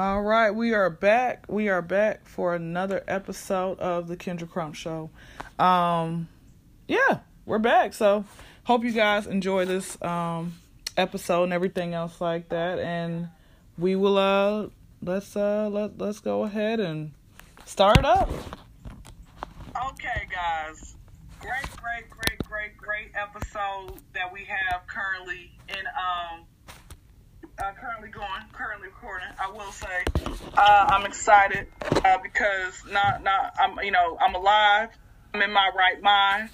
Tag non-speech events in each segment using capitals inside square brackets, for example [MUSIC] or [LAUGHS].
All right, we are back. We are back for another episode of the Kendra Crump Show. Um, yeah, we're back. So hope you guys enjoy this um episode and everything else like that. And we will uh let's uh let let's go ahead and start up. Okay, guys. Great, great, great, great, great episode that we have currently in um uh, currently going, currently recording. I will say, uh, I'm excited uh, because not not I'm you know I'm alive. I'm in my right mind.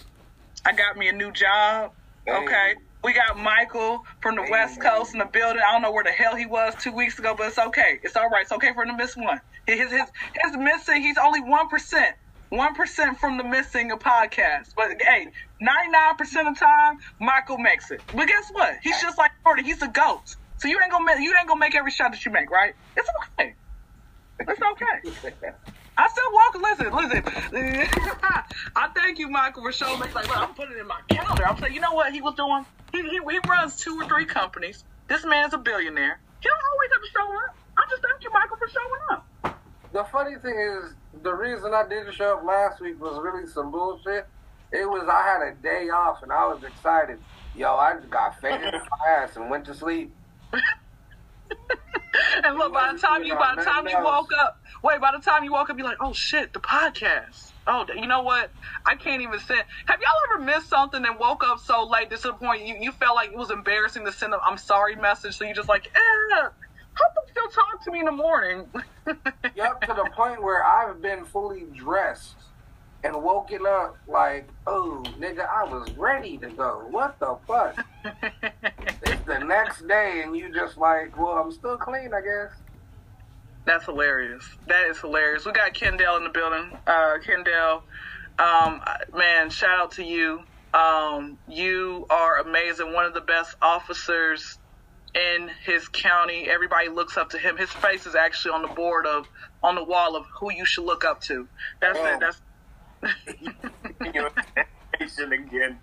I got me a new job. Okay. We got Michael from the West Coast in the building. I don't know where the hell he was two weeks ago, but it's okay. It's all right. It's okay for him to miss one. His his his missing. He's only one percent. One percent from the missing a podcast. But hey, ninety nine percent of the time, Michael makes it. But guess what? He's just like Jordan. He's a goat. So you ain't gonna make, you ain't gonna make every shot that you make, right? It's okay. It's okay. I still walk. Listen, listen. [LAUGHS] I thank you, Michael, for showing me. Like, I'm putting it in my calendar. I'm saying, you know what he was doing? He, he, he runs two or three companies. This man's a billionaire. He don't always have to show up. I just thank you, Michael, for showing up. The funny thing is, the reason I didn't show up last week was really some bullshit. It was I had a day off and I was excited. Yo, I just got faded in my ass and went to sleep. [LAUGHS] and look, by the time you by the time you woke up, wait, by the time you woke up, you're like, oh shit, the podcast. Oh, you know what? I can't even send. Have y'all ever missed something and woke up so late to the point you, you felt like it was embarrassing to send a I'm sorry message, so you just like, eh, how come still talk to me in the morning? [LAUGHS] yep, to the point where I've been fully dressed and woken up like, oh, nigga, I was ready to go. What the fuck? [LAUGHS] it's the next day, and you just like, well, I'm still clean, I guess. That's hilarious. That is hilarious. We got Kendall in the building. Uh, Kendall, um, man, shout out to you. Um, you are amazing. One of the best officers in his county. Everybody looks up to him. His face is actually on the board of on the wall of who you should look up to. That's oh. it. That's again.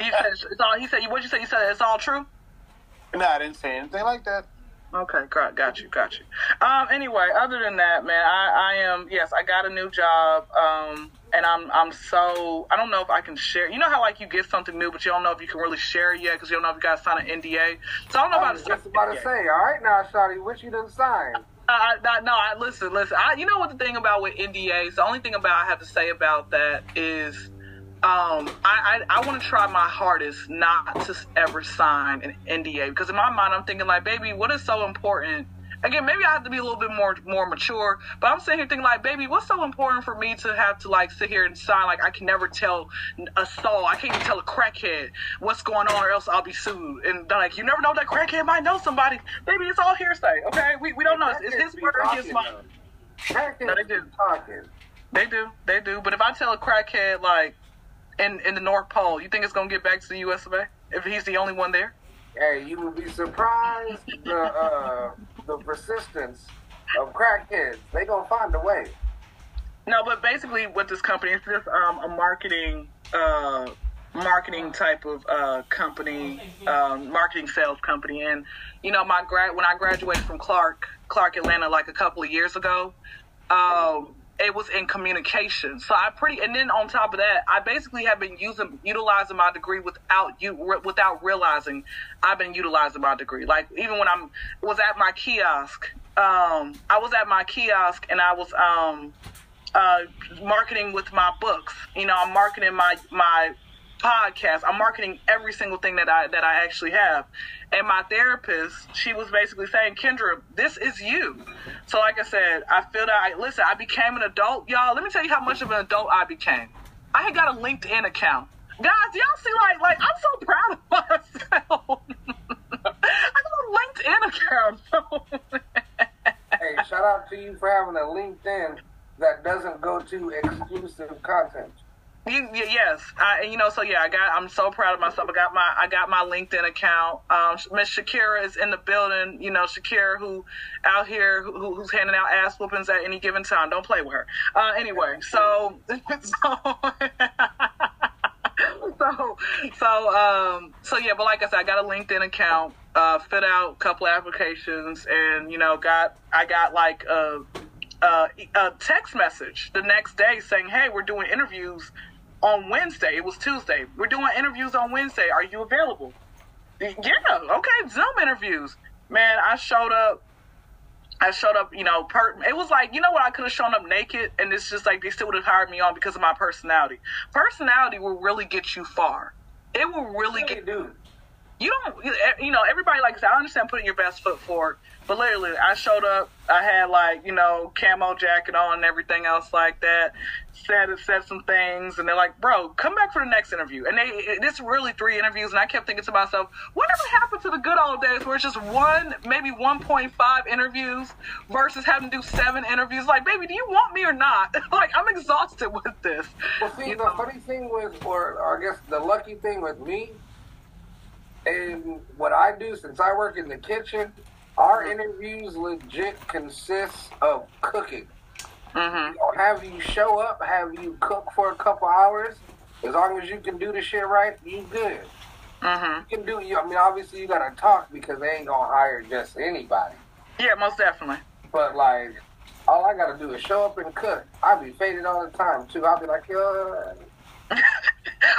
He said it's all. He said. What you say? You said it's all true. No, I didn't say anything like that. Okay, got, got you, got you. Um, anyway, other than that, man, I, I am yes, I got a new job. Um, and I'm I'm so I don't know if I can share. You know how like you get something new, but you don't know if you can really share it yet because you don't know if you got to sign an NDA. So I don't know I was just about to say, all right now, Shotty, what you done sign? I, I, no, I listen, listen. I, you know what the thing about with NDAs? The only thing about I have to say about that is, um, I, I, I want to try my hardest not to ever sign an NDA because in my mind I'm thinking like, baby, what is so important? Again, maybe I have to be a little bit more more mature, but I'm sitting here thinking like, baby, what's so important for me to have to like sit here and sign like I can never tell a soul, I can't even tell a crackhead what's going on or else I'll be sued. And they're like, you never know that crackhead might know somebody. Baby, it's all hearsay. Okay, we we don't know. It's his word against mine. No, they do. Talking. They do. They do. But if I tell a crackhead like in in the North Pole, you think it's gonna get back to the U.S. of A. if he's the only one there? Hey, you would be surprised the uh, the persistence of crackheads. They gonna find a way. No, but basically, with this company, it's just um, a marketing uh, marketing type of uh, company, um, marketing sales company. And you know, my grad when I graduated from Clark Clark Atlanta like a couple of years ago. Um, it was in communication. So I pretty, and then on top of that, I basically have been using, utilizing my degree without you, without realizing I've been utilizing my degree. Like even when I'm, was at my kiosk, um, I was at my kiosk and I was, um, uh, marketing with my books. You know, I'm marketing my, my podcast. I'm marketing every single thing that I that I actually have. And my therapist, she was basically saying, Kendra, this is you. So like I said, I feel that I listen, I became an adult. Y'all, let me tell you how much of an adult I became. I had got a LinkedIn account. Guys, y'all see like like I'm so proud of [LAUGHS] myself. I got a LinkedIn account. hey, shout out to you for having a LinkedIn that doesn't go to exclusive content. You, yes, I, you know. So yeah, I got. I'm so proud of myself. I got my. I got my LinkedIn account. Um, Miss Shakira is in the building. You know, Shakira, who out here, who, who's handing out ass whoopings at any given time. Don't play with her. Uh, anyway, so [LAUGHS] so. so so um so yeah but like i said i got a linkedin account uh, fit out a couple applications, and you know, got I got like a, a, a text message the next day saying, "Hey, we're doing interviews on Wednesday. It was Tuesday. We're doing interviews on Wednesday. Are you available?" Yeah, okay, Zoom interviews. Man, I showed up. I showed up, you know, per- it was like, you know what, I could have shown up naked and it's just like they still would have hired me on because of my personality. Personality will really get you far. It will really get dude. you don't you eh, know everybody likes, I understand putting your best foot forward, but literally I showed up, I had like you know camo jacket on and everything else like that, said said some things, and they're like, bro, come back for the next interview, and they this really three interviews, and I kept thinking to myself, whatever happened to the good old days where it's just one maybe one point five interviews versus having to do seven interviews? Like, baby, do you want me or not? [LAUGHS] like, I'm exhausted with this. Well, see, You the know? funny thing with, or, or I guess the lucky thing with me, and what I do since I work in the kitchen, our mm-hmm. interviews legit consist of cooking. Mm-hmm. I'll have you show up, have you cook for a couple hours. As long as you can do the shit right, you good. Mm-hmm. You can do. You, I mean, obviously you gotta talk because they ain't gonna hire just anybody. Yeah, most definitely. But like, all I gotta do is show up and cook. I be faded all the time too. I'll be like, uh, [LAUGHS]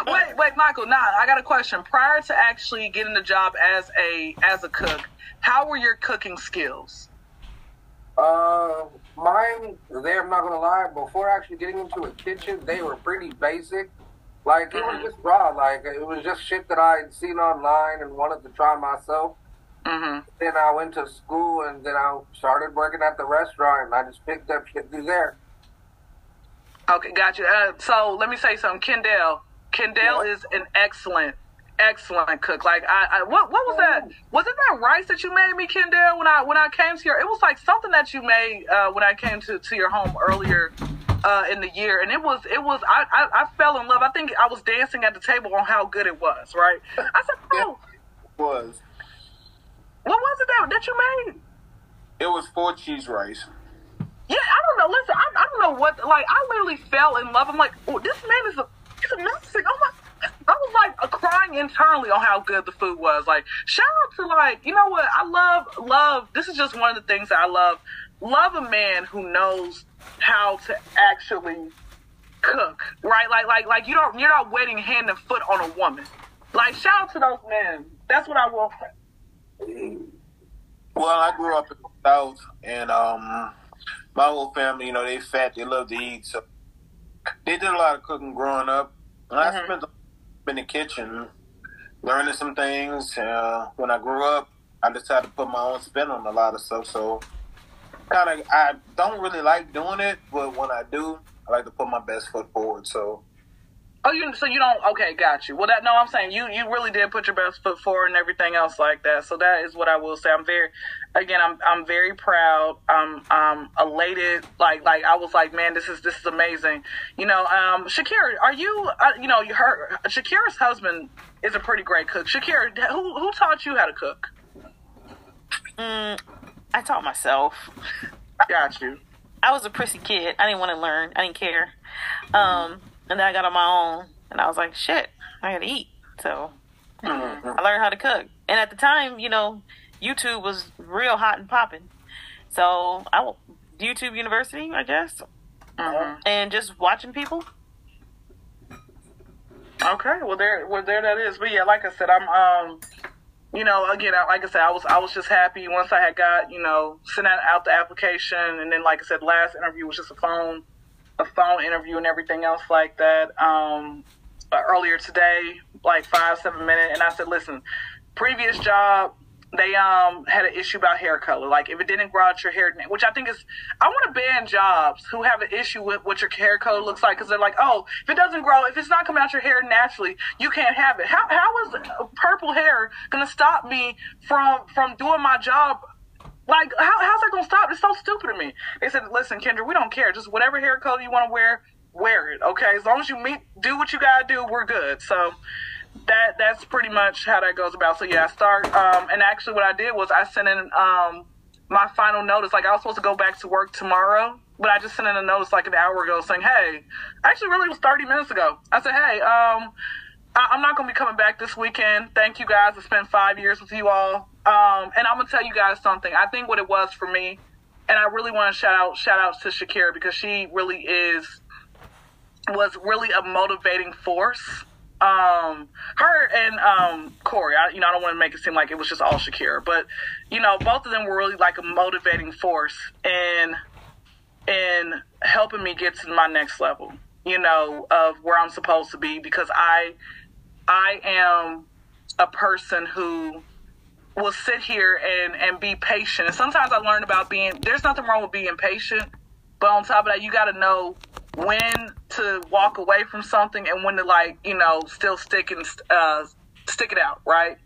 wait, wait, Michael. Nah, I got a question. Prior to actually getting the job as a as a cook, how were your cooking skills? Uh, mine, there, I'm not gonna lie, before actually getting into a kitchen, they were pretty basic. Like, it was Mhm. just raw. Like, it was just shit that I had seen online and wanted to try myself. Mm-hmm. Then I went to school and then I started working at the restaurant and I just picked up shit through there. Okay, gotcha. Uh, so let me say something. Kendall, Kendall Yeah. is an excellent, excellent cook. Like I, I what what was that? Was it that rice that you made me, Kendall? When I when I came to your, it was like something that you made uh, when I came to to your home earlier. Uh, in the year, and it was, it was, I, I, I fell in love. I think I was dancing at the table on how good it was, right? I said, [LAUGHS] oh, Was what was it that, that you made? it was four cheese rice. Yeah, I don't know. Listen, I, I don't know what. Like, I literally fell in love. I'm like, oh, this man is a, he's amazing. Oh my! I was like crying internally on how good the food was. Like, shout out to like, you know what? I love, love. This is just one of the things that I love. Love a man who knows how to actually cook, right? Like, like, like you don't, you're not waiting hand and foot on a woman. Like, shout out to those men. That's what I will. Well, I grew up in the South, and um, my whole family, you know, they fat, they love to eat, so they did a lot of cooking growing up. And I Mhm. spent in the kitchen learning some things. Uh, when I grew up, I decided to put my own spin on a lot of stuff. So, kind of, I don't really like doing it, but when I do, I like to put my best foot forward. So, Oh, you so you don't? Okay, got you. Well, that no, I'm saying you you really did put your best foot forward and everything else like that. So that is what I will say. I'm very, again, I'm I'm very proud. I'm I'm elated. Like like I was like, man, this is this is amazing. You know, um, Shakira, are you? Uh, you know, you her Shakira's husband is a pretty great cook. Shakira, who who taught you how to cook? Mm, I taught myself. Got you. I was a prissy kid. I didn't want to learn. I didn't care. Um, and then I got on my own, and I was like, shit, I gotta eat. So Mhm. I learned how to cook. And at the time, you know, YouTube was real hot and popping. So I YouTube University, I guess, Mhm. and just watching people. Okay, well there, well there that is. But yeah, like I said, I'm um, you know, again, like I said, I was I was just happy once I had got you know sent out, out the application, and then like I said, last interview was just a phone, a phone interview and everything else like that. Um, uh, earlier today, like five seven minute, and I said, listen, previous job. They um had an issue about hair color. Like if it didn't grow out your hair, which I think is, I want to ban jobs who have an issue with what your hair color looks like because they're like, oh, if it doesn't grow, if it's not coming out your hair naturally, you can't have it. How how is purple hair gonna stop me from from doing my job? Like how how's that gonna stop? It's so stupid to me. They said, listen, Kendra, we don't care. Just whatever hair color you want to wear, wear it. Okay, as long as you meet do what you gotta do, we're good. So that that's pretty much how that goes about. So yeah, I start um and actually what I did was I sent in um my final notice. Like I was supposed to go back to work tomorrow, but I just sent in a notice like an hour ago saying, Hey, actually really it was thirty minutes ago. I said, Hey, um I, I'm not gonna be coming back this weekend. Thank you guys. I spent five years with you all. Um, and I'm gonna tell you guys something. I think what it was for me, and I really want to shout out shout out to Shakira because she really is was really a motivating force. Um, her and um, Corey, I, you know, I don't want to make it seem like it was just all Shakira, but you know, both of them were really like a motivating force in in helping me get to my next level. You know, of where I'm supposed to be because I I am a person who will sit here and and be patient. And sometimes I learn about being. There's nothing wrong with being patient, but on top of that, you got to know when to walk away from something and when to like you know still stick and uh, stick it out, right?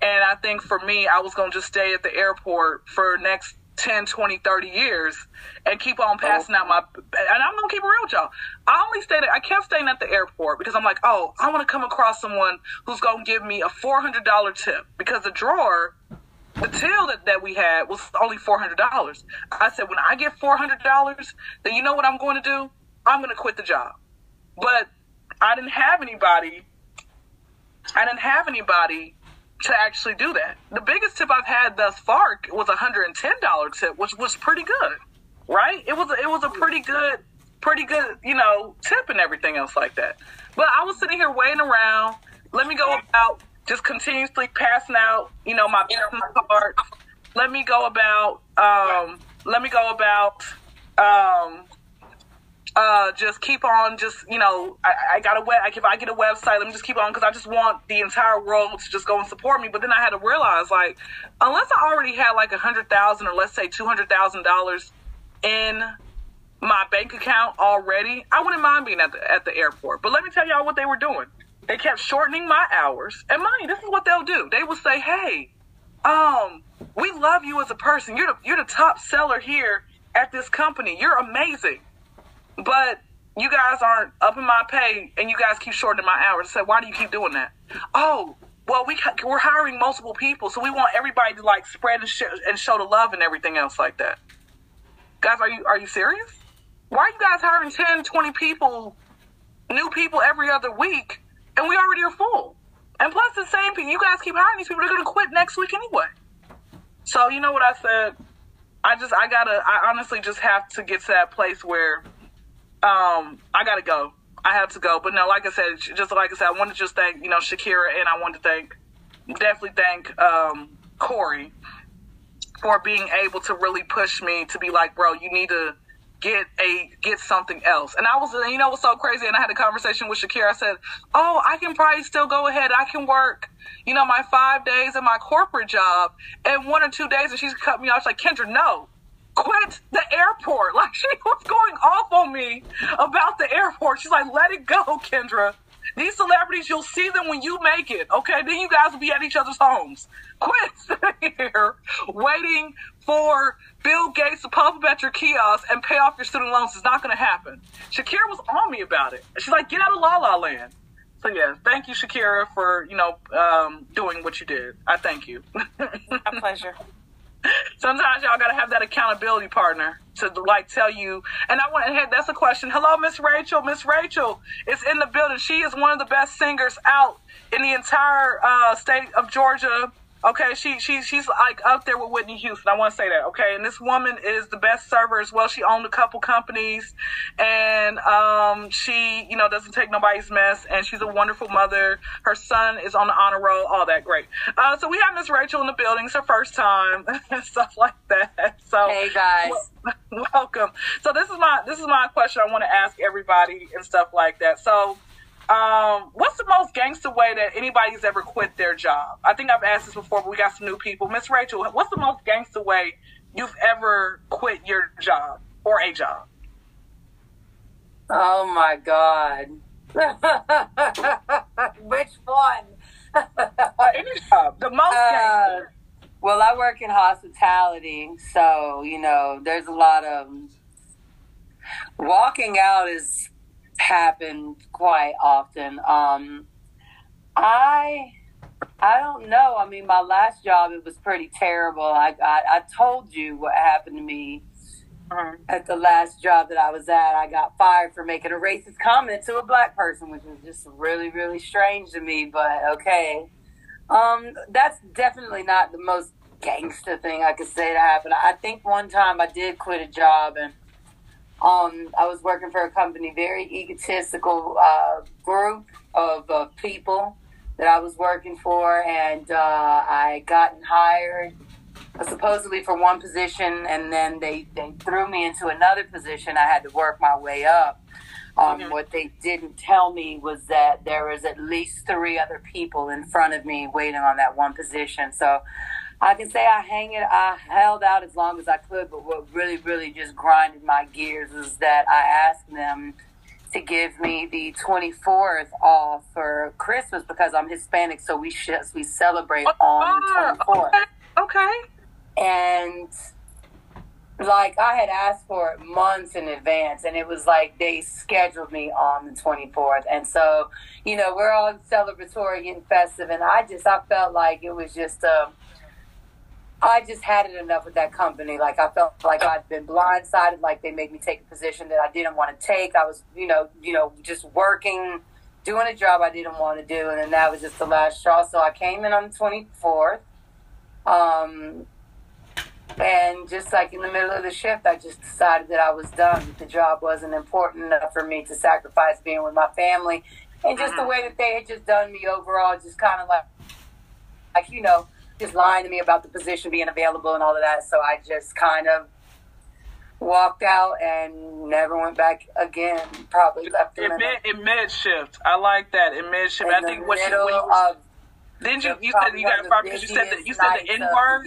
And I think for me, I was gonna just stay at the airport for next 10, 20, 30 years and keep on passing out my. And I'm gonna keep it real with y'all. I only stayed. I kept staying at the airport because I'm like, oh, I want to come across someone who's gonna give me a four hundred dollar tip because the drawer. The till that, that we had was only four hundred dollars. I said, when I get four hundred dollars, then you know what I'm going to do? I'm going to quit the job. But I didn't have anybody. I didn't have anybody to actually do that. The biggest tip I've had thus far was a hundred and ten dollar tip, which was pretty good, right? It was it was a pretty good, pretty good, you know, tip and everything else like that. But I was sitting here waiting around. Let me go about just continuously passing out, you know, my business card. Let me go about, um, let me go about, um, uh, just keep on, just you know, I, I got a web. If I get a website, let me just keep on because I just want the entire world to just go and support me. But then I had to realize, like, unless I already had like a hundred thousand or let's say two hundred thousand dollars in my bank account already, I wouldn't mind being at the at the airport. But let me tell y'all what they were doing. They kept shortening my hours, and mind, this is what they'll do. They will say, "Hey, um, we love you as a person. You're the you're the top seller here at this company. You're amazing." But you guys aren't up in my pay and you guys keep shortening my hours. So why do you keep doing that? Oh, well, we we're hiring multiple people, so we want everybody to like spread and, sh- and show the love and everything else like that. Guys, are you are you serious? Why are you guys hiring 10, 20 people, new people every other week, and we already are full? And plus, the same people, you guys keep hiring these people, they're gonna quit next week anyway. So you know what I said? I just I gotta I honestly just have to get to that place where um, I gotta go. I have to go. But no, like I said, just like I said, I want to just thank you know Shakira, and I want to thank definitely thank um, Corey for being able to really push me to be like, bro, you need to get a get something else. And I was, you know, what's so crazy. And I had a conversation with Shakira. I said, oh, I can probably still go ahead. I can work, you know, my five days in my corporate job and one or two days. And she's cut me off. She's like, Kendra, no, quit the airport. [LAUGHS] Like she was going off on me about the airport. She's like, let it go, Kendra. These celebrities, you'll see them when you make it. Okay, then you guys will be at each other's homes. [LAUGHS] Quit sitting here waiting for Bill Gates to pop up at your kiosk and pay off your student loans. It's not going to happen. Shakira was on me about it. She's like, get out of La La Land. So yeah, thank you, Shakira, for you know um, doing what you did. I thank you. [LAUGHS] My pleasure sometimes y'all gotta have that accountability partner to like tell you. And I went ahead. that's a question. Hello, Miss Rachel. Miss Rachel is in the building. She is one of the best singers out in the entire uh, state of Georgia. Okay, she she she's like up there with Whitney Houston. I want to say that. Okay, and this woman is the best server as well. She owned a couple companies, and um, she you know doesn't take nobody's mess, and she's a wonderful mother. Her son is on the honor roll. All that great. Uh, so we have Miss Rachel in the building. It's her first time, [LAUGHS] and stuff like that. So hey guys, [LAUGHS] welcome. So this is my this is my question. I want to ask everybody and stuff like that. So um, what's the most gangster way that anybody's ever quit their job? I think I've asked this before, but we got some new people. Miss Rachel, what's the most gangster way you've ever quit your job or a job? Oh my God. [LAUGHS] Which one? Any job. The most uh. Well, I work in hospitality, so, you know, there's a lot of walking out is happen quite often. Um, I I don't know. I mean, my last job it was pretty terrible. I I, I told you what happened to me uh-huh. at the last job that I was at, I got fired for making a racist comment to a black person, which was just really, really strange to me. But okay, um, that's definitely not the most gangster thing I could say to happen. I think one time I did quit a job and um, I was working for a company, very egotistical uh, group of uh, people that I was working for, and uh, I gotten hired supposedly for one position, and then they, they threw me into another position. I had to work my way up. Um, mm-hmm. What they didn't tell me was that there was at least three other people in front of me waiting on that one position. So I can say I hang it, I held out as long as I could. But what really, really just grinded my gears is that I asked them to give me the 24th off for Christmas because I'm Hispanic, so we sh- we celebrate on the 24th. Okay. okay. And like I had asked for it months in advance, and it was like they scheduled me on the 24th, and so you know we're all celebratory and festive, and I just I felt like it was just um. I just had it enough with that company. Like I felt like I'd been blindsided. Like they made me take a position that I didn't want to take. I was, you know, you know, just working, doing a job I didn't want to do, and then that was just the last straw. So I came in on the twenty fourth. Um, and just like in the middle of the shift, I just decided that I was done. The job wasn't important enough for me to sacrifice being with my family. And just the mm-hmm. way that they had just done me overall, just kind of like, like, you know, just lying to me about the position being available and all of that. So I just kind of walked out and never went back again. Probably left in mid, in mid shift. I like that in mid shift. I think what you, when you of didn't you you said you got fired because you said that you said the N word.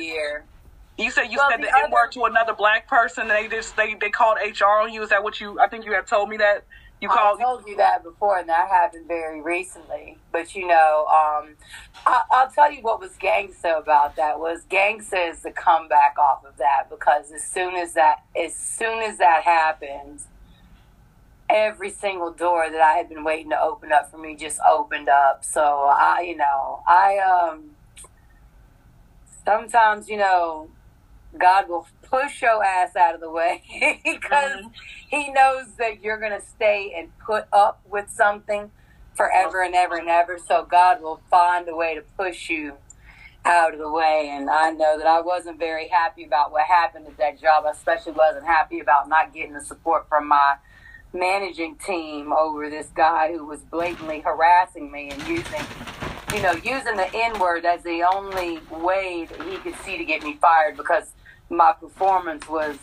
You said you well, said the, the N word to another black person. They just they they called HR on you. Is that what you? I think you had told me that. You called. I told you that before, and that happened very recently. But you know, um, I, will tell you what was gangsta about that was gangsta is the comeback off of that because as soon as that as soon as that happened, every single door that I had been waiting to open up for me just opened up. So I, you know, I um sometimes you know God will push your ass out of the way [LAUGHS] because mm-hmm. He knows that you're going to stay and put up with something forever and ever and ever. So God will find a way to push you out of the way. And I know that I wasn't very happy about what happened at that job. I especially wasn't happy about not getting the support from my managing team over this guy who was blatantly harassing me and using you know, using the N word as the only way that he could see to get me fired because my performance was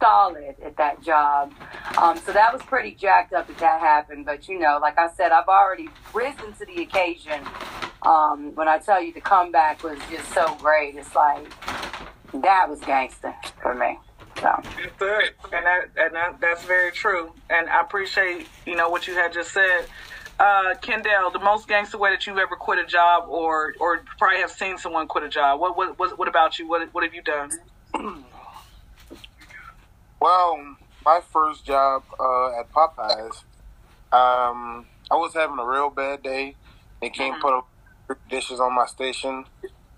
solid at that job. Um, so that was pretty jacked up that that happened. But you know, like I said, I've already risen to the occasion. Um, when I tell you the comeback was just so great, it's like that was gangster for me. So. Good, and that and that, that's very true. And I appreciate you know what you had just said. Uh, Kendall, the most gangster way that you've ever quit a job, or or probably have seen someone quit a job. What what what, what about you? What what have you done? Well, my first job uh, at Popeyes, um, I was having a real bad day. They came mm-hmm. put dishes on my station,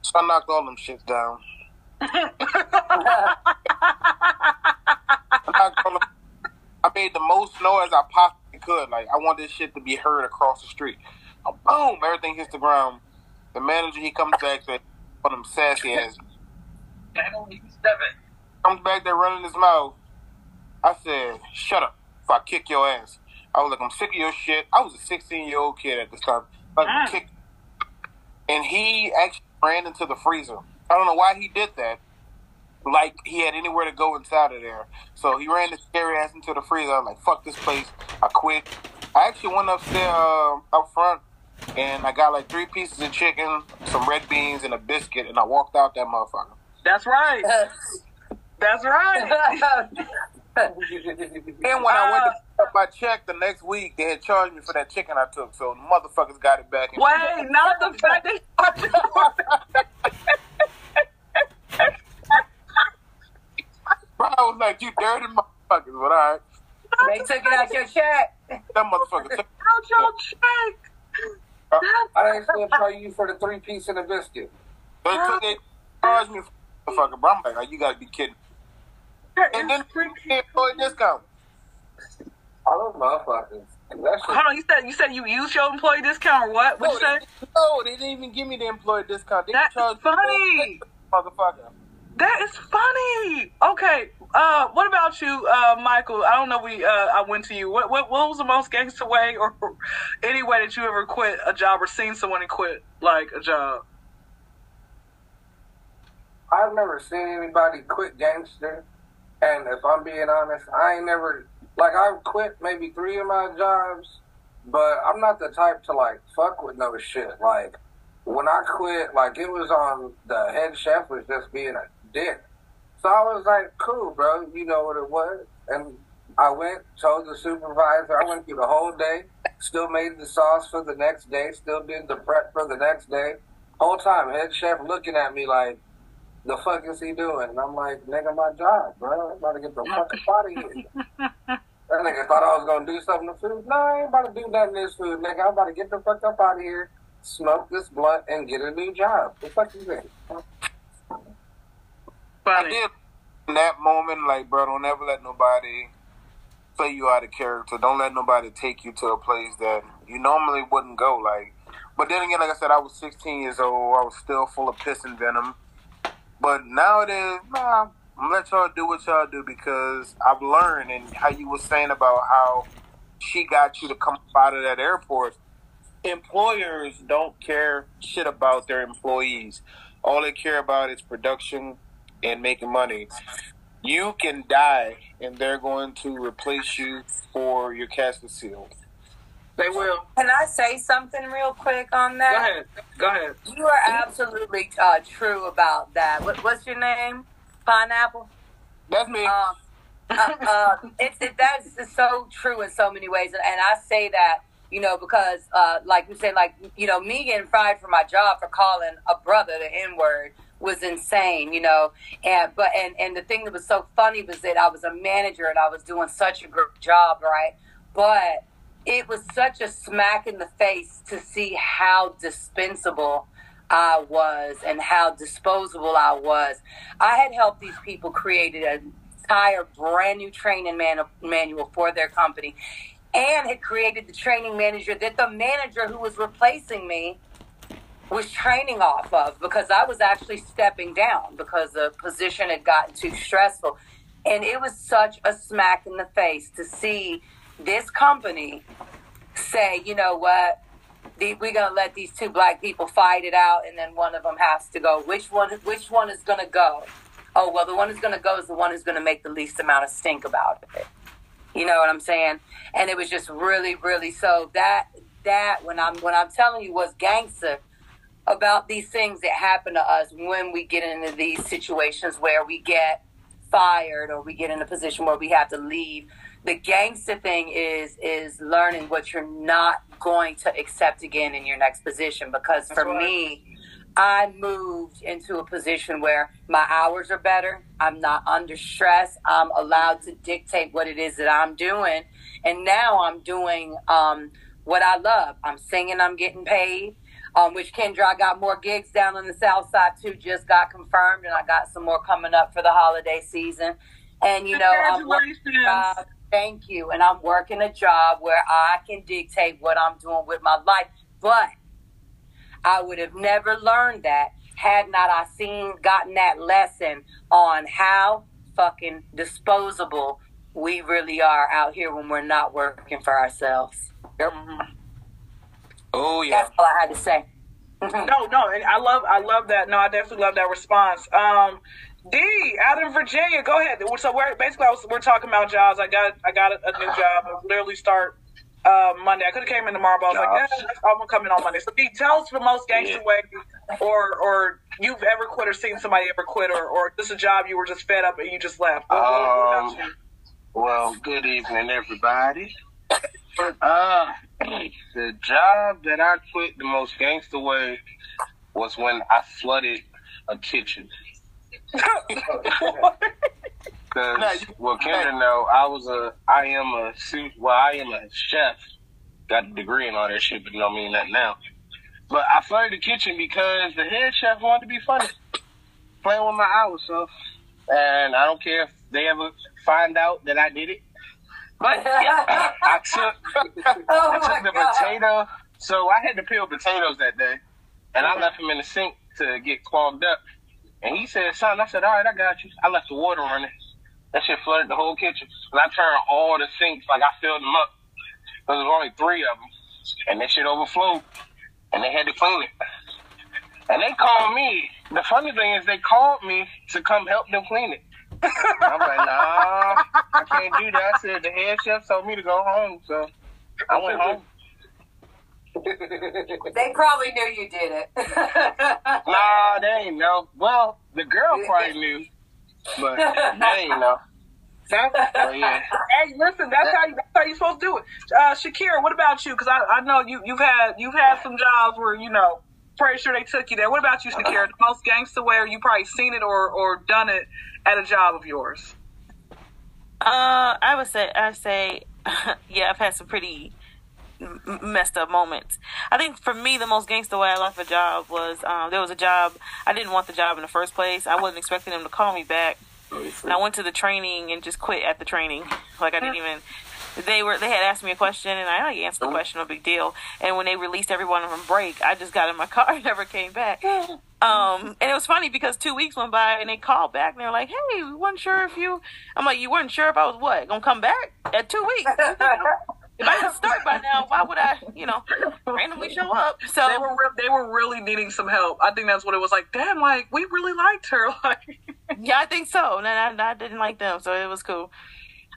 so I knocked all them shits down. [LAUGHS] I, I made the most noise I possibly could. Like I want this shit to be heard across the street. boom! Everything hits the ground. The manager he comes back to one of them sassy ass. Comes back there running his mouth. I said, "Shut up! If I kick your ass." I was like, "I'm sick of your shit." I was a 16 year old kid at this time. Like, mm. kick. And he actually ran into the freezer. I don't know why he did that like he had anywhere to go inside of there. So he ran the scary ass into the freezer. I was like, fuck this place. I quit. I actually went upstairs uh, up front and I got like three pieces of chicken, some red beans, and a biscuit, and I walked out that motherfucker. That's right. That's right. [LAUGHS] and when I went to pick up my check the next week, they had charged me for that chicken I took. So the motherfuckers got it back. Wait, not the fact that. [LAUGHS] [LAUGHS] I was like, you dirty motherfuckers, but all right. They took it out your check. That motherfucker took out your check. Uh, I ain't still pay you for the three piece and the biscuit. They took it, charged me for motherfucker, but I'm like, oh, you gotta be kidding. and then employee discount. All those motherfuckers. That shit, Hold on, you said you said you used your employee discount or what? What No, you say? they, no, they didn't even give me the employee discount. They That's charged funny. motherfucker. That is funny. Okay. Uh, what about you, uh, Michael? I don't know. We uh, I went to you. What, what what was the most gangster way or [LAUGHS] any way that you ever quit a job or seen someone quit like a job? I've never seen anybody quit gangster. And if I'm being honest, I ain't never like I've quit maybe three of my jobs, but I'm not the type to like fuck with no shit. Like when I quit, like it was on the head chef was just being a dick. So I was like, cool, bro, you know what it was. And I went, told the supervisor, I went through the whole day, still made the sauce for the next day, still did the prep for the next day. Whole time, head chef looking at me like, the fuck is he doing? And I'm like, nigga, my job, bro. I'm about to get the fuck out of here. That nigga thought I was gonna do something to food. No, I ain't about to do nothing to this food, nigga. I'm about to get the fuck up out of here, smoke this blunt, and get a new job. The fuck you think? I did in that moment, like, bro, don't ever let nobody play you out of character. Don't let nobody take you to a place that you normally wouldn't go. Like, but then again, like I said, I was 16 years old. I was still full of piss and venom. But nowadays, nah, I'm let y'all do what y'all do because I've learned. And how you was saying about how she got you to come out of that airport. Employers don't care shit about their employees. All they care about is production and making money. You can die, and they're going to replace you for your casket seal. They will. Can I say something real quick on that? Go ahead. Go ahead. You are absolutely uh, true about that. What, what's your name? Pineapple. That's me. Um, uh, uh, it's it, that's just so true in so many ways, and, and I say that you know because uh, like you said, like you know, me getting fired from my job for calling a brother the N word was insane, you know. And but and and the thing that was so funny was that I was a manager and I was doing such a great job, right? But it was such a smack in the face to see how dispensable I was and how disposable I was. I had helped these people create an entire brand new training man- manual for their company and had created the training manager that the manager who was replacing me was training off of because I was actually stepping down because the position had gotten too stressful. And it was such a smack in the face to see this company say, you know what, we're gonna let these two black people fight it out, and then one of them has to go. Which one? Which one is gonna go? Oh well, the one who's gonna go is the one who's gonna make the least amount of stink about it. You know what I'm saying? And it was just really, really so that that when I'm when I'm telling you was gangster about these things that happen to us when we get into these situations where we get fired or we get in a position where we have to leave. The gangster thing is is learning what you're not going to accept again in your next position. Because for right. me, I moved into a position where my hours are better. I'm not under stress. I'm allowed to dictate what it is that I'm doing. And now I'm doing um, what I love. I'm singing, I'm getting paid. Um, which Kendra, I got more gigs down on the south side too, just got confirmed, and I got some more coming up for the holiday season. And you know, I'm working a job. Thank you. And I'm working a job where I can dictate what I'm doing with my life. But I would have never learned that had not I seen gotten that lesson on how fucking disposable we really are out here when we're not working for ourselves. Yep. Oh yeah. That's all I had to say. [LAUGHS] No, no, and I love, I love that. No, I definitely love that response. Um, D out in Virginia, go ahead. So we're basically I was, we're talking about jobs. I got, I got a, a new job. I literally start uh, Monday. I could have came in tomorrow, but I was like, Jobs. yeah, I'm gonna come in on Monday. So D, tell us the most gangster way, or or you've ever quit or seen somebody ever quit, or or just a job you were just fed up and you just left. What- what- what Um. Well, good evening, everybody. Uh, the job that I quit the most gangster way was when I flooded a kitchen. Cause, Now, you- well, Kendra know I was a, I am a, well, I am a chef. Got a degree and all that shit, but don't mean that now. But I flooded the kitchen because the head chef wanted to be funny, playing with my hours. So and I don't care if they ever find out that I did it. But I took [LAUGHS] Oh I took the god. potato. So I had to peel potatoes that day, and I left them in the sink to get clogged up. And he said, "Son," I said, "All right, I got you." I left the water running. That shit flooded the whole kitchen. And I turned all the sinks like I filled them up. There was only three of them, and that shit overflowed, and they had to clean it. And they called me. The funny thing is, they called me to come help them clean it. I'm like, nah, I can't do that. I said the head chef told me to go home, so I went home. [LAUGHS] They probably knew you did it. Nah, they ain't know. Well, the girl probably knew, but they ain't know. So yeah, Hey, listen, that's how you, that's how you supposed to do it. Uh, Shakira, what about you? Because I, I know you you've had you've had some jobs where you know pretty sure they took you there. What about you, Shakira? The most gangster where you probably seen it or or done it at a job of yours. Uh, I would say I say, [LAUGHS] yeah, I've had some pretty m- messed up moments. I think for me, the most gangster way I left a job was um, there was a job I didn't want the job in the first place. I wasn't expecting them to call me back, and I went to the training and just quit at the training. Like I didn't even. They were. They had asked me a question, and I answered the question. No big deal. And when they released everyone from break, I just got in my [LAUGHS] car and never came back. [LAUGHS] Um, and it was funny because two weeks went by and they called back and they were like, "Hey, we weren't sure if you." I'm like, "You weren't sure if I was what gonna come back at two weeks? if I didn't start by now, why would I, you know, randomly show up?" [LAUGHS] So They were re- they were really needing some help. I think that's what it was like. Damn, like we really liked her. Like yeah, I think so. And I, I didn't like them, so it was cool.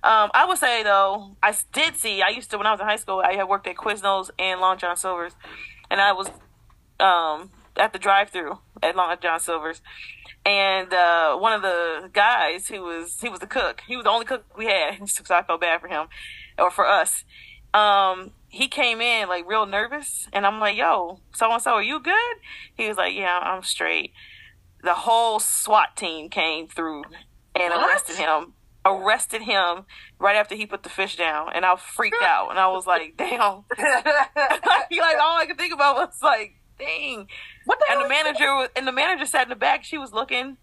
Um, I would say though, I did see. I used to when I was in high school. I had worked at Quiznos and Long John Silver's, and I was um, at the drive-through at Long John Silver's, and uh, one of the guys who was he was the cook. He was the only cook we had, [LAUGHS] so I felt bad for him or for us. Um, he came in like real nervous, and I'm like, "Yo, so and so, are you good?" He was like, "Yeah, I'm straight." The whole SWAT team came through and What? arrested him. Arrested him right after he put the fish down, and I freaked [LAUGHS] out, and I was like, "Damn!" [LAUGHS] [LAUGHS] like all I could think about was like, "Dang!" what the and the manager was- and the manager sat in the back. She was looking,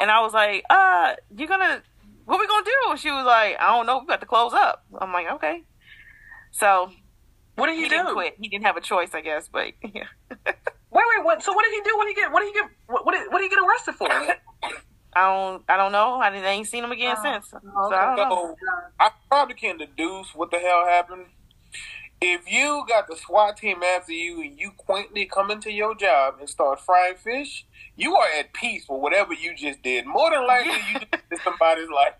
and I was like, "Uh, you're gonna what we gonna do?" She was like, "I don't know. We got to close up." I'm like, "Okay." So What did he he, didn't do? quit. He didn't have a choice, I guess. But yeah, Wait, wait, what? So what did he do? What did he get? What did he get? What, what, did, what did he get arrested for? [COUGHS] I don't, I don't know. I, didn't, I ain't seen him again oh, since. So I don't know. So I probably can deduce what the hell happened. If you got the SWAT team after you and you quaintly come into your job and start frying fish, you are at peace for whatever you just did. More than [LAUGHS] likely, you just did somebody's life.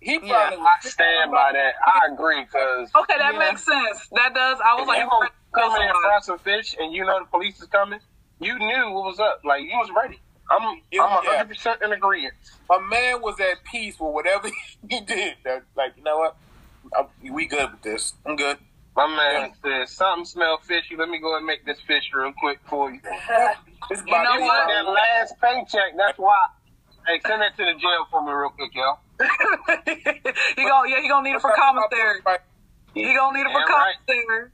He probably Yeah, was I stand by that. I agree because Okay, that Yeah. makes sense. That does. I was if like, you gonna come in and fry some fish and you know the police is coming, you knew what was up. Like you was ready. I'm Yeah, I'm yeah. hundred percent in agreement. a man was at peace with whatever [LAUGHS] he did. Like, you know what? i we good with this. I'm good. My man said something smell fishy. Let me go and make this fish real quick for you. [LAUGHS] It's You know about- You that last paycheck? That's why. Hey, send that to the jail for me real quick, yo. [LAUGHS] he gonna yeah, he gonna need it for commissary. He gonna need it for Damn right. commissary.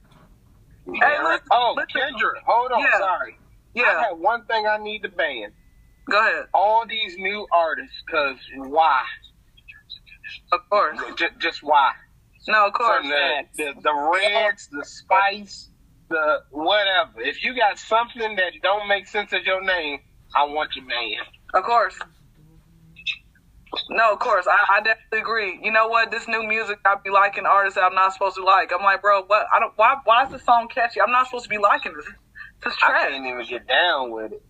Damn Hey, right. listen, oh, listen. Kendra, hold on. Yeah. Sorry. I Yeah, have one thing I need to ban. Go ahead. All these new artists, because why? Of course. Just, just why? No, of course. The, the, the reds, the spice, the whatever. If you got something that don't make sense of your name, I want you banned. Of course. No, of course. I, I definitely agree. You know what? This new music, I be liking artists that I'm not supposed to like. I'm like, bro, what? I don't. Why? Why is this song catchy? I'm not supposed to be liking this. This is I trash. can't even get down with it.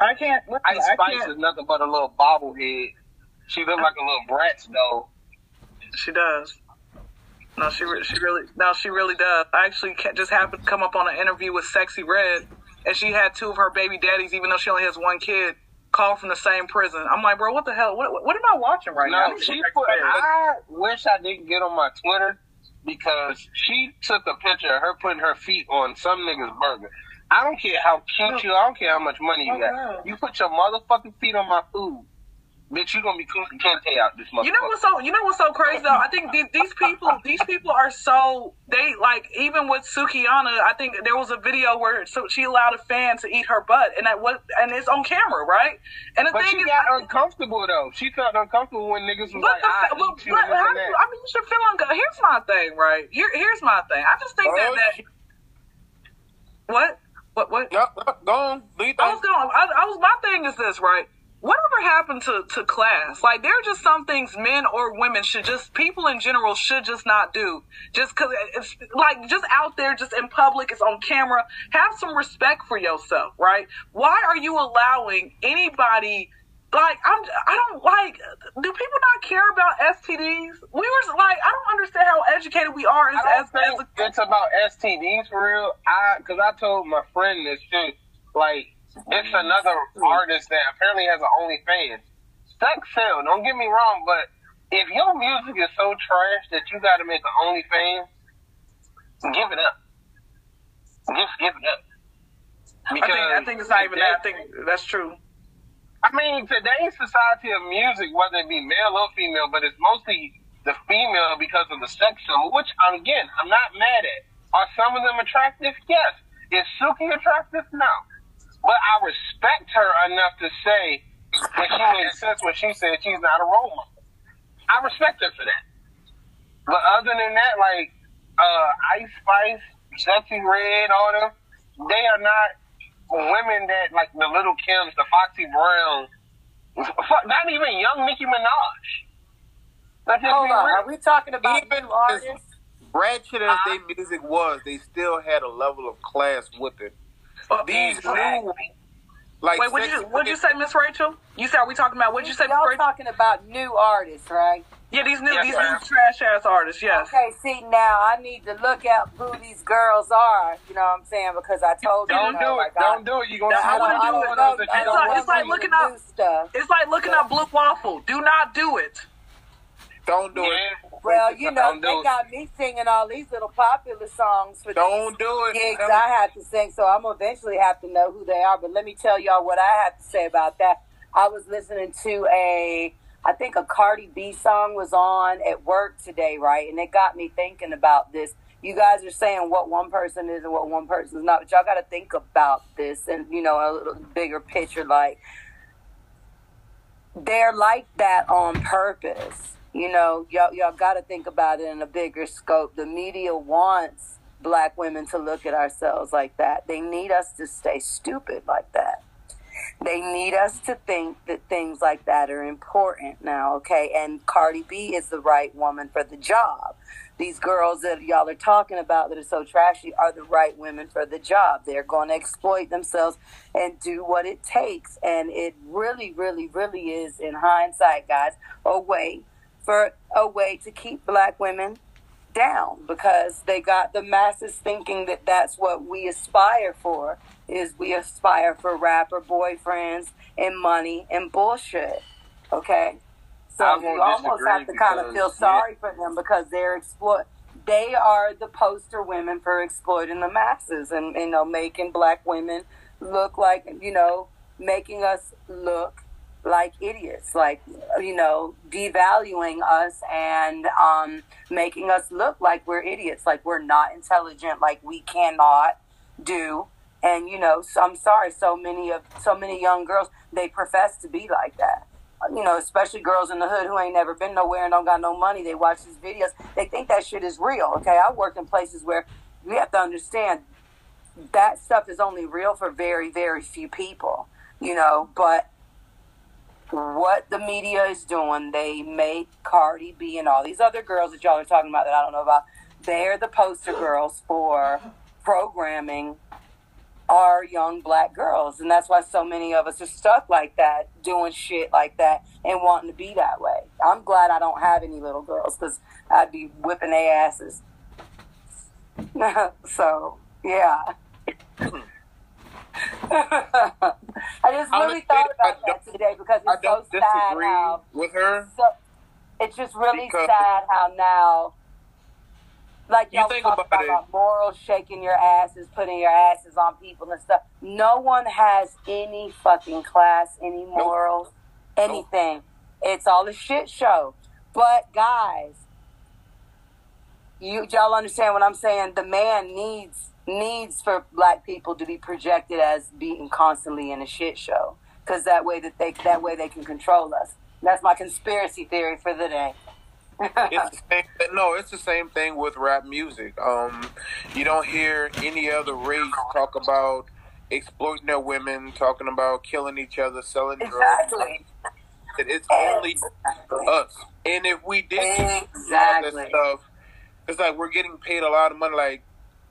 I can't. Listen, Ice I Spice can't. is nothing but a little bobblehead. She look like a little Bratz though. She does. No, she re- she really no, she really does. I actually ca- just happened to come up on an interview with Sexyy Red, and she had two of her baby daddies, even though she only has one kid, called from the same prison. I'm like, bro, what the hell? What what am I watching right now? No, she put. I wish I didn't get on my Twitter because she took a picture of her putting her feet on some nigga's burger. I don't care how cute you. are. I don't care how much money you Oh, got. wow. You put your motherfucking feet on my food. bitch, you gonna be Kunta Kinte out this motherfucker. You know what's so you know what's so crazy though? I think these, these people these people are so they like even with Sukihana, I think there was a video where so she allowed a fan to eat her butt and that was and it's on camera, right? And the But thing she is got uncomfortable though. She felt uncomfortable when niggas was but like, the, "I but, but how do you. I mean, you should feel on. Here's my thing, right? Here, here's my thing. I just think that Oh, that what, what, what? Yep, yep, go on. Do I was going. I, I was. My thing is this, right? Whatever happened to to class? Like there are just some things men or women should just people in general should just not do. Just because it's like just out there, just in public, it's on camera. Have some respect for yourself, right? Why are you allowing anybody? Like I'm, I don't like. Do people not care about STDs? We were like, I don't understand how educated we are as as, as a it's about STDs for real. I, cause I told my friend this shit. Like, it's mm-hmm. another artist that apparently has an OnlyFans. Sex sell. Don't get me wrong, but if your music is so trash that you got to make an OnlyFans, give it up. Just give it up. I think I think it's not even that. I think that's true. I mean, today's society of music, whether it be male or female, but it's mostly the female because of the sex symbol, which, again, I'm not mad at. Are some of them attractive? Yes. Is Suki attractive? No. But I respect her enough to say that she made sense when she said she's not a role model. I respect her for that. But other than that, like, uh, Ice Spice, Sexyy Red, all them, they are not women that like the Lil' Kims, the Foxy Brown, fuck, not even young Nicki Minaj. Let's just Hold be on. real. Are we talking about Even new artists? ratchet as their music was, they still had a level of class with it. These new, like, Wait, what did you what did you say, Miss Rachel? You said are we talking about what did you say, Y'all Rachel? talking about new artists, right? Yeah, these new Yes, these ma'am. new trash ass artists. Yes. Okay, see now I need to look at who these girls are. You know what I'm saying? Because I told you, Don't you do know, it. like, Don't I, do it. You're gonna That's see how I wanna do it. know, that I you It's don't like- want want it's like looking up- stuff. It's like looking up blue waffle. Do not do it. Don't do Yeah. it. Well, you know, Don't they got me singing all these little popular songs for Don't do it. these gigs Tell I have to sing, so I'm eventually have to know who they are. But let me tell y'all what I have to say about that. I was listening to a, I think a Cardi B song was on at work today, right? And it got me thinking about this. You guys are saying what one person is and what one person is not, but y'all got to think about this and, you know, a little bigger picture. Like, they're like that on purpose. You know, y'all, y'all got to think about it in a bigger scope. The media wants black women to look at ourselves like that. They need us to stay stupid like that. They need us to think that things like that are important now, okay? And Cardi B is the right woman for the job. These girls that y'all are talking about that are so trashy are the right women for the job. They're going to exploit themselves and do what it takes. And it really, really, really is, in hindsight, guys, a way for a way to keep black women down because they got the masses thinking that that's what we aspire for is we aspire for rapper boyfriends and money and bullshit okay so you almost have to kind of feel sorry for them because they're exploit they are the poster women for exploiting the masses and you know making black women look like you know making us look like idiots, like you know, devaluing us and um, making us look like we're idiots, like we're not intelligent, like we cannot do. And you know, so I'm sorry, so many of so many young girls they profess to be like that. You know, especially girls in the hood who ain't never been nowhere and don't got no money. They watch these videos. They think that shit is real. Okay, I work in places where we have to understand that stuff is only real for very, very few people. You know, but what the media is doing, they make Cardi B and all these other girls that y'all are talking about that I don't know about. They're the poster girls for programming our young black girls, and that's why so many of us are stuck like that, doing shit like that, and wanting to be that way. I'm glad I don't have any little girls because I'd be whipping their asses. [LAUGHS] so yeah. [LAUGHS] I just really thought about that today because it's so sad how with her. so it's just really Because- sad how now like You y'all think about about, about morals shaking your asses putting your asses on people and stuff no one has any fucking class any morals anything It's all a shit show. But guys, you y'all understand what I'm saying? The man needs needs for black people to be projected as being constantly in a shit show because that way that they that way they can control us. That's my conspiracy theory for the day. It's the same, no, it's the same thing with rap music. Um, you don't hear any other race talk about exploiting their women, talking about killing each other, selling drugs. Exactly. It's only Exactly. us. And if we did all that stuff, it's like we're getting paid a lot of money, like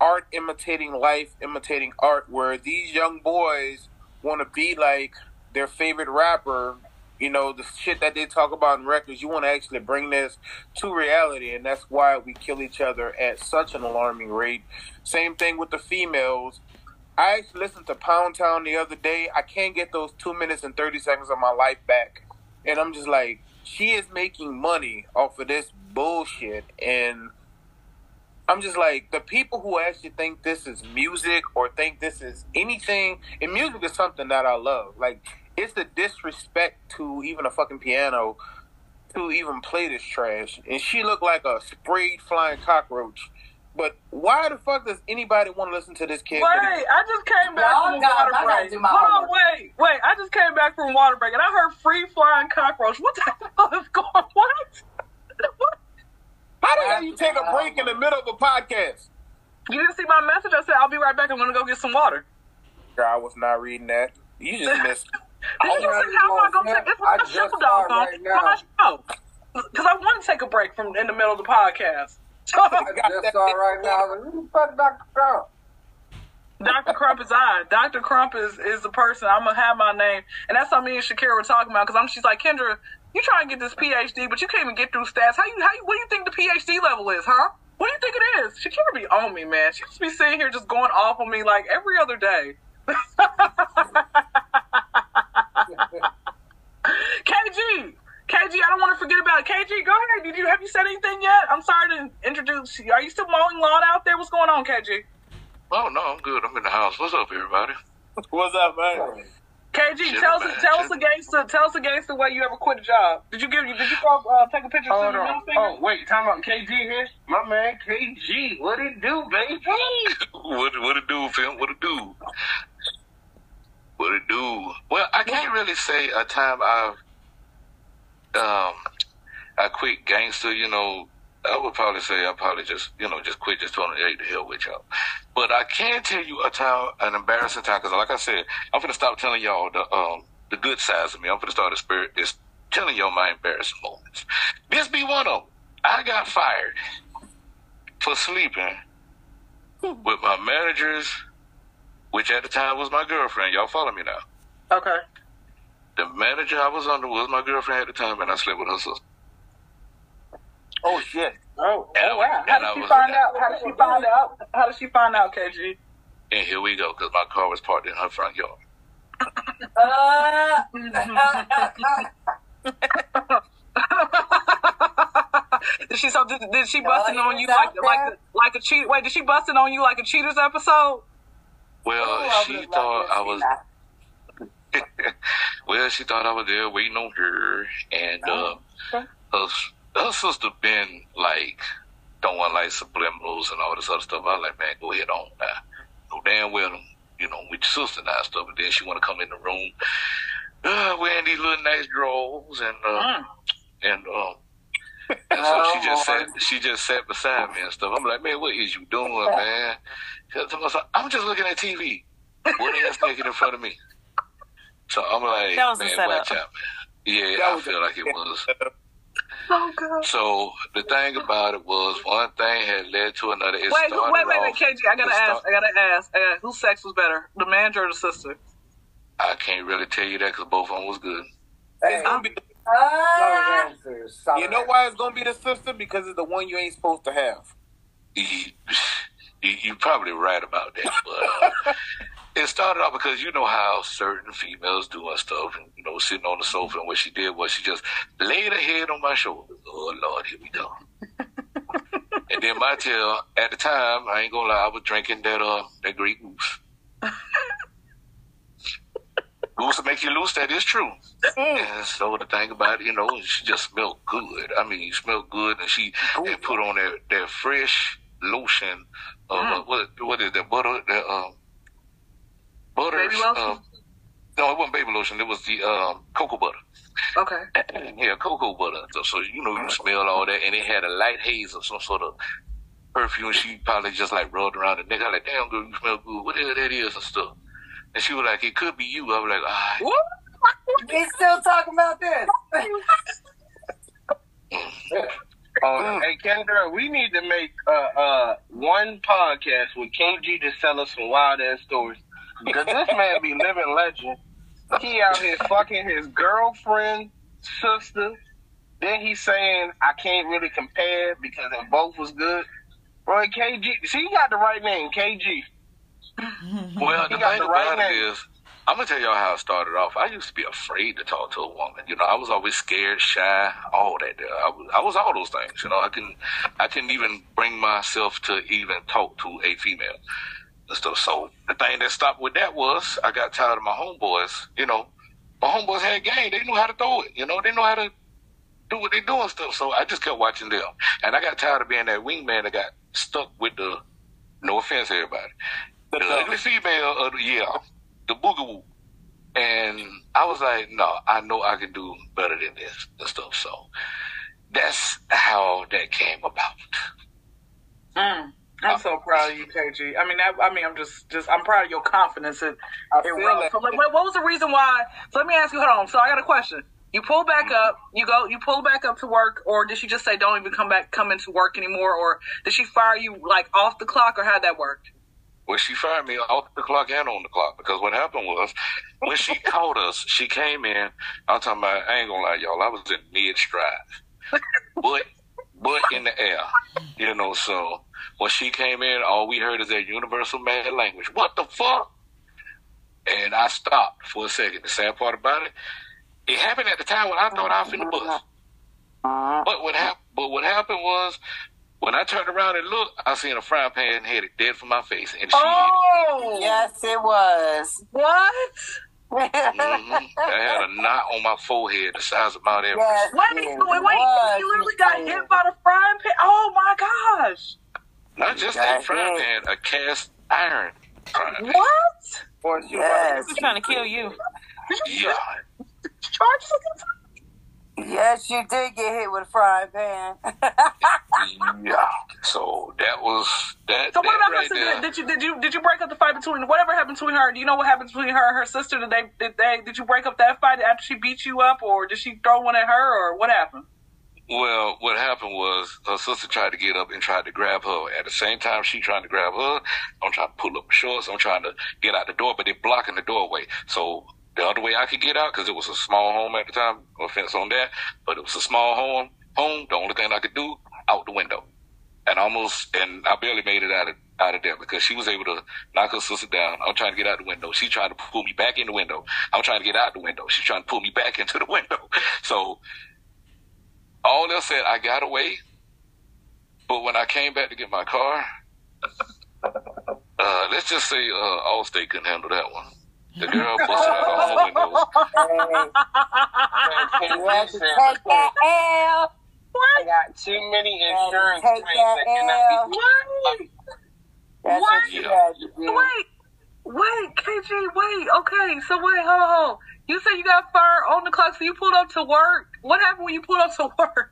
art imitating life, imitating art, where these young boys want to be like their favorite rapper. You know, the shit that they talk about in records, you want to actually bring this to reality, and that's why we kill each other at such an alarming rate. Same thing with the females. I actually listened to Pound Town the other day. I can't get those two minutes and 30 seconds of my life back. And I'm just like, she is making money off of this bullshit. And I'm just like, the people who actually think this is music or think this is anything, and music is something that I love. Like, it's the disrespect to even a fucking piano to even play this trash. And she looked like a sprayed flying cockroach. But why the fuck does anybody want to listen to this kid? Wait, I just came back Y'all from a got- water break. do my Hold on, wait, wait. I just came back from water break and I heard free flying cockroach. What the [LAUGHS] hell is going on? What? what? How the hell you take a break in the middle of a podcast? You didn't see my message? I said, I'll be right back. I'm going to go get some water. Girl, I was not reading that. You just missed. Did you see how I'm going to take I my just show, saw dog. right my show. Because I want to take a break from in the middle of the podcast. [LAUGHS] I just saw right now. Who the fuck Dr. Trump? Dr. Crump is I. Dr. Crump is is the person. I'm gonna have my name, and that's how me and Shakira were talking about. Because I'm, she's like, Kendra, you trying to get this PhD, but you can't even get through stats. How you, how you, what do you think the PhD level is, huh? What do you think it is? Shakira be on me, man. She just be sitting here just going off on me like every other day. [LAUGHS] [LAUGHS] KG, KG, I don't want to forget about it. KG. Go ahead. Did you have you said anything yet? I'm sorry to introduce. you. Are you still mowing lawn out there? What's going on, KG? Oh no, I'm good. I'm in the house. What's up, everybody? What's up, man? KG, Shit, tell us, man, tell us shit. against the, tell us against the way you ever quit a job. Did you give you, did you go uh, take a picture of Hold your on. middle? Oh, wait, talking about KG here? My man KG. What it do, baby? [LAUGHS] what what it do, Phil? What it do? What it do? Well, I can't really say a time I've um I quit gangster. You know, I would probably say I probably just you know just quit, just told to hey, the hell with y'all. But I can tell you a time, an embarrassing time, because like I said, I'm gonna stop telling y'all the um the good sides of me. I'm gonna start the spirit is telling y'all my embarrassing moments. This be one of them. I got fired for sleeping with my managers, which at the time was my girlfriend. Y'all follow me now. Okay. The manager I was under was my girlfriend at the time, and I slept with her sister. Oh shit! Oh, And oh wow. How did she was- find out? How did she find out? How did she find out, KG? And here we go, because my car was parked in her front yard. [LAUGHS] Uh, [LAUGHS] did she so did, did she busting Oh, on you he's like like a, like a cheat? Wait, did she busting on you like a cheaters episode? Well, Ooh, she thought I was. [LAUGHS] well, she thought I was there waiting on her, and uh, okay. her, her sister been like throwing like subliminals and all this other stuff. I was like, man, go ahead on now. No damn well, you know, with your sister and that stuff. And then she want to come in the room, uh, wearing these little nice drawers and uh, Mm. and um. [LAUGHS] And so she just sat. She just sat beside me and stuff. I'm like, man, what is you doing, [LAUGHS] man? She was like, I'm just looking at TV. What is naked in front of me? So I'm like, That was man, setup. watch out, man. Yeah, That I was feel like it was. Oh god. So the thing about it was, one thing had led to another. It Wait, who, wait, wait, wait, KG. I gotta it ask. start- I gotta ask. I gotta, whose sex was better, the manager or the sister? I can't really tell you that because both of them was good. It's gonna be, Uh, you know why it's gonna be the sister? Because it's the one you ain't supposed to have. [LAUGHS] You, you're probably right about that, but uh, it started off because you know how certain females do and stuff, and you know, sitting on the sofa, and what she did was she just laid her head on my shoulder. Oh Lord, here we go. [LAUGHS] and then my tail, at the time, I ain't gonna lie, I was drinking that uh that Grey Goose. [LAUGHS] Goose will make you loose. That is true. And so the thing about it, you know, she just smelled good. I mean, she smelled good, and she had put on that that fresh lotion. Uh, Mm. what what is that butter? That uh, butter. Baby lotion? Uh, no, it wasn't baby lotion. It was the um, cocoa butter. Okay. [CLEARS THROAT] yeah, cocoa butter. So, so you know, you smell all that, and it had a light haze of some sort of perfume. She probably just like rubbed around the neck. I like, damn, girl, you smell good. What the hell that is and stuff. And she was like, it could be you. I was like, ah, We [LAUGHS] still talking about this. [LAUGHS] [LAUGHS] Oh, hey Kendra, we need to make uh, uh, one podcast with KG to sell us some wild ass stories. Because this man be living legend. He out here fucking his girlfriend, sister. Then he's saying I can't really compare because they both was good. Bro, KG, see, he got the right name, KG. [LAUGHS] Well, the He got thing the right about it name. is, I'm gonna tell y'all how it started off. I used to be afraid to talk to a woman. You know, I was always scared, shy, all that. Uh, I was, I was all those things. You know, I couldn't, I couldn't even bring myself to even talk to a female and stuff. So the thing that stopped with that was I got tired of my homeboys. You know, my homeboys had game. They knew how to throw it. You know, they know how to do what they do and stuff. So I just kept watching them, and I got tired of being that wingman that got stuck with the. No offense, everybody. The ugly female of the year, the boogaloo. And I was like, no, I know I can do better than this and stuff. So that's how that came about. Mm. I'm so proud of you, KG. I mean, that, I mean, I'm just, just, I'm proud of your confidence in, I in feel Rose. that. So, like, what, what was the reason why? So, let me ask you. Hold on. So, I got a question. You pull back up. You go. You pull back up to work, or did she just say don't even come back, come into work anymore, or did she fire you like off the clock, or how'd that work? Well, she fired me off the clock and on the clock because what happened was when she [LAUGHS] called us, she came in. I'm talking about, I ain't gonna lie, y'all, I was in mid stride, but, but in the air, you know. So when she came in, all we heard is that universal mad language. What the fuck? And I stopped for a second. The sad part about it, it happened at the time when I thought I was in the bus. Uh-huh. But what happened? But what happened was when I turned around and looked, I seen a frying pan headed dead for my face, and she. Oh, Yes, it was. What? Mhm. I had a knot on my forehead the size of Mount Everest. Yes, Wait, it wait, wait! was. You literally got hit by the frying pan. Oh my gosh! Not just a Got frying hit. pan, a cast iron frying pan. What? Or she Yes. She's trying to kill you. Yeah. Charge Yes, you did get hit with a frying pan. Yeah. So that was that. So what that about her right sister? there. Did you did you did you break up the fight between whatever happened between her? Do you know what happened between her and her sister? Did they did they did you break up that fight after she beat you up, or did she throw one at her, or what happened? Well, what happened was her sister tried to get up and tried to grab her. At the same time, she trying to grab her. I'm trying to pull up my shorts. I'm trying to get out the door, but they're blocking the doorway. So the other way I could get out, because it was a small home at the time, no offense on that, but it was a small home. Home. The only thing I could do, out the window, and almost, and I barely made it out of out of there because she was able to knock her sister down. I'm trying to get out the window. She tried to pull me back in the window. I'm trying to get out the window. She's trying to pull me back [LAUGHS] into the window. So all else said, I got away. But when I came back to get my car, [LAUGHS] uh, let's just say uh, Allstate couldn't handle that one. The girl busted out all her windows. you had to take that L. I got too many insurance Take claims that that cannot be What? That's what, What? you had. Wait, wait, KG, wait. Okay, so wait, hold on. You said you got fired on the clock, so you pulled up to work. What happened when you pulled up to work?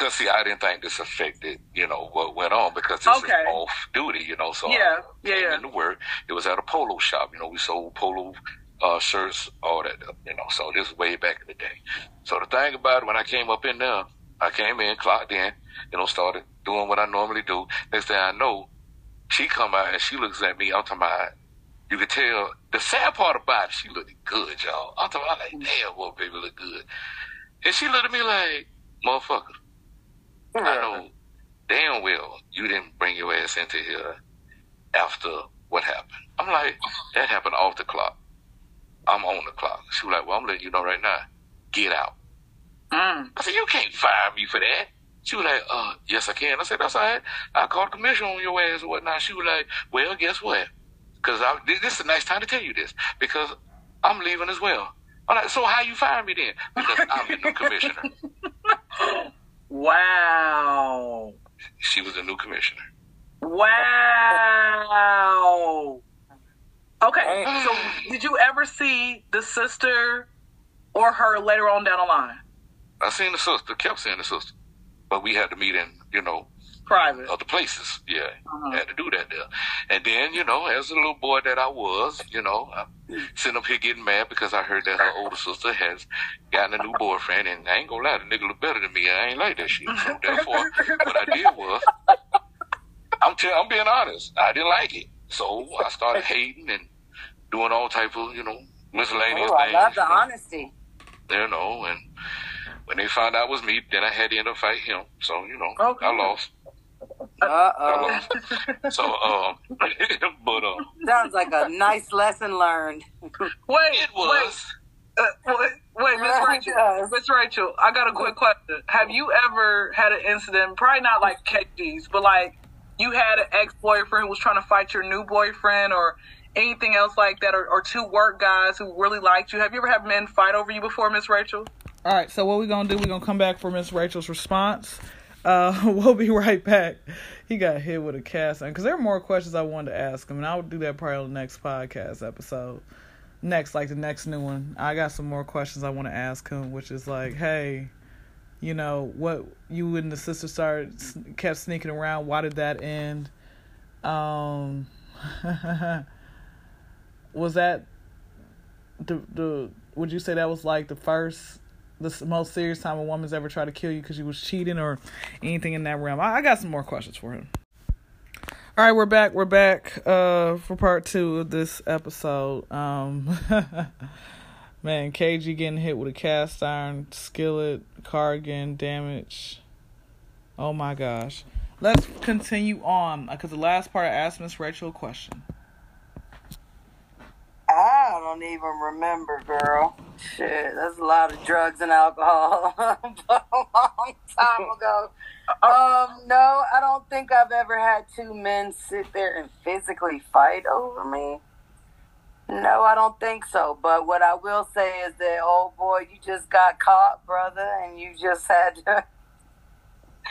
Because, see, I didn't think this affected, you know, what went on because this Okay. is off duty, you know. So Yeah, I came yeah. into work. It was at a polo shop. You know, we sold polo uh, shirts, all that, you know. So this is way back in the day. So the thing about it, when I came up in there, I came in, clocked in, you know, started doing what I normally do. Next thing I know, she come out and she looks at me. I'm talking about, you could tell, the sad part about it, she looked good, y'all. I'm talking about, like, damn, well, baby, look good. And she looked at me like, motherfucker, I know damn well you didn't bring your ass into here after what happened. I'm like, that happened off the clock. I'm on the clock. She was like, well, I'm letting you know right now. Get out. Mm. I said, you can't fire me for that. She was like, uh, yes, I can. I said, that's all right. I called the commission on your ass and whatnot. She was like, well, guess what? Because I this is a nice time to tell you this. Because I'm leaving as well. I'm like, so how you fire me then? Because I'm the new commissioner. [LAUGHS] Wow. She was the new commissioner. Wow. Okay, so did you ever see the sister or her later on down the line? I seen the sister, kept seeing the sister, but we had to meet in, you know, Private. other places. Yeah, Uh-huh. had to do that there. And then, you know, as a little boy that I was, you know, I'm sitting up here getting mad because I heard that her older sister has gotten a new boyfriend, and I ain't gonna lie, the nigga look better than me. I ain't like that shit. So therefore, what I did was, I'm tell, I'm being honest, I didn't like it. So I started hating and doing all type of, you know, miscellaneous Oh, I things. love the you know honesty. you know, and when they found out it was me, then I had to end up fighting him. So, you know, Okay. I lost. Uh I oh. [LAUGHS] So, um, [LAUGHS] but, um, Sounds like a nice lesson learned. Wait, it wait, uh, wait, wait, Miss [LAUGHS] Rachel, does. Miss Rachel, I got a quick question. Have you ever had an incident, probably not like KG's, but like you had an ex-boyfriend who was trying to fight your new boyfriend or anything else like that, or, or two work guys who really liked you? Have you ever had men fight over you before, Miss Rachel? All right, so what we're gonna do? We're gonna come back for Miss Rachel's response. Uh, [LAUGHS] we'll be right back. He got hit with a cast iron because there are more questions I wanted to ask him, and I'll do that probably on the next podcast episode. Next, like the next new one, I got some more questions I want to ask him, which is like, hey, you know, what you and the sister started kept sneaking around. Why did that end? Um, [LAUGHS] was that the the? Would you say that was like the first the most serious time a woman's ever tried to kill you because you was cheating or anything in that realm. I, I got some more questions for him. All right, we're back. We're back uh, for part two of this episode. Um, [LAUGHS] man, KG getting hit with a cast iron skillet, car getting damaged. Oh my gosh. Let's continue on because the last part I asked Miss Rachel a question. I don't even remember, girl. Shit, that's a lot of drugs and alcohol. [LAUGHS] a long time [LAUGHS] ago. Um, no, I don't think I've ever had two men sit there and physically fight over me. No, I don't think so. But what I will say is that, oh boy, you just got caught, brother, and you just had to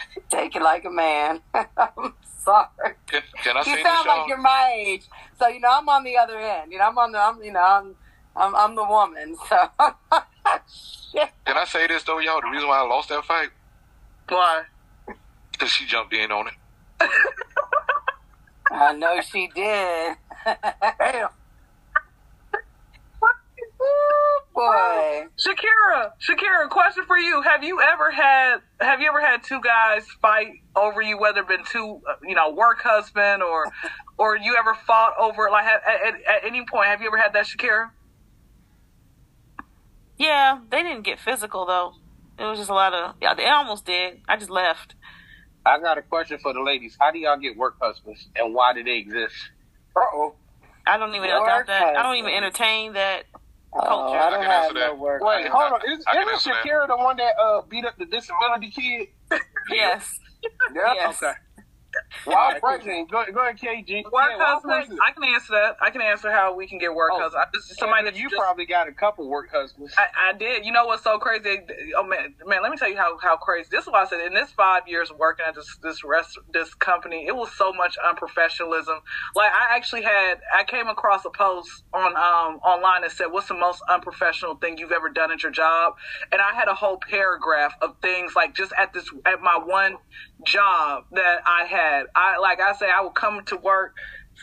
[LAUGHS] take it like a man. [LAUGHS] I'm sorry. Can, can I You this, sound y'all? like you're my age, so you know I'm on the other end. You know I'm on the, I'm, you know I'm, I'm, I'm the woman. So [LAUGHS] shit. Can I say this though, y'all? The reason why I lost that fight Why? because she jumped in on it. I know she did. Damn. Ooh, boy. Shakira, Shakira, question for you: Have you ever had Have you ever had two guys fight over you, whether it been two, uh, you know, work husband or, [LAUGHS] or you ever fought over like at, at, at any point? Have you ever had that, Shakira? Yeah, they didn't get physical though. It was just a lot of yeah. They almost did. I just left. I got a question for the ladies. How do y'all get work husbands, and why do they exist? Uh oh. I don't even Work adopt that. I don't even entertain that. Oh, Culture. I I don't can have no that. work. Wait, I- hold on. Is, I can isn't answer that. Shakira the one that uh, beat up the disability kid? Yes. [LAUGHS] Yep. Yes. Okay. Why pregnant? Go, go ahead, KG. Work Yeah, husband. I can answer that. I can answer how we can get work Oh. husband. Somebody Somebody that you just, probably got a couple work husbands. I, I did. You know what's so crazy? Oh man, man, let me tell you how, how crazy. This is why I said in this five years working at this this rest this company, it was so much unprofessionalism. Like I actually had I came across a post on um online that said, "What's the most unprofessional thing you've ever done at your job?" And I had a whole paragraph of things like just at this at my one job that I had. I like I say I would come to work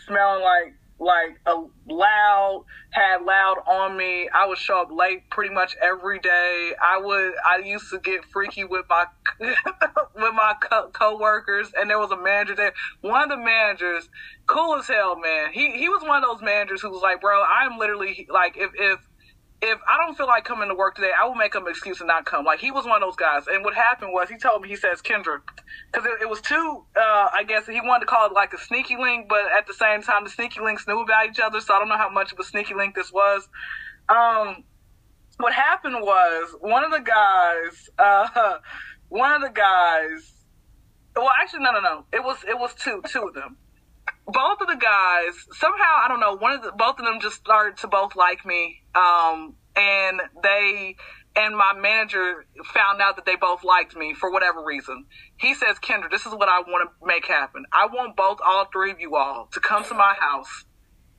smelling like like a loud had loud on me. I would show up late pretty much every day. I would i used to get freaky with my [LAUGHS] with my co- co-workers and there was a manager there. One of the managers cool as hell man. He he was one of those managers who was like bro i'm literally like if if if I don't feel like coming to work today, I will make an excuse and not come. Like he was one of those guys. And what happened was he told me he says Kendra, because it, it was two. Uh, I guess he wanted to call it like a sneaky link, but at the same time, the sneaky links knew about each other. So I don't know how much of a sneaky link this was. Um, what happened was one of the guys, uh, [LAUGHS] one of the guys. Well, actually, no, no, no. It was it was two two of them both of the guys somehow I don't know one of the both of them just started to both like me Um, and they and my manager found out that they both liked me for whatever reason. He says, Kendra, this is what I want to make happen. I want both, all three of you all to come to my house.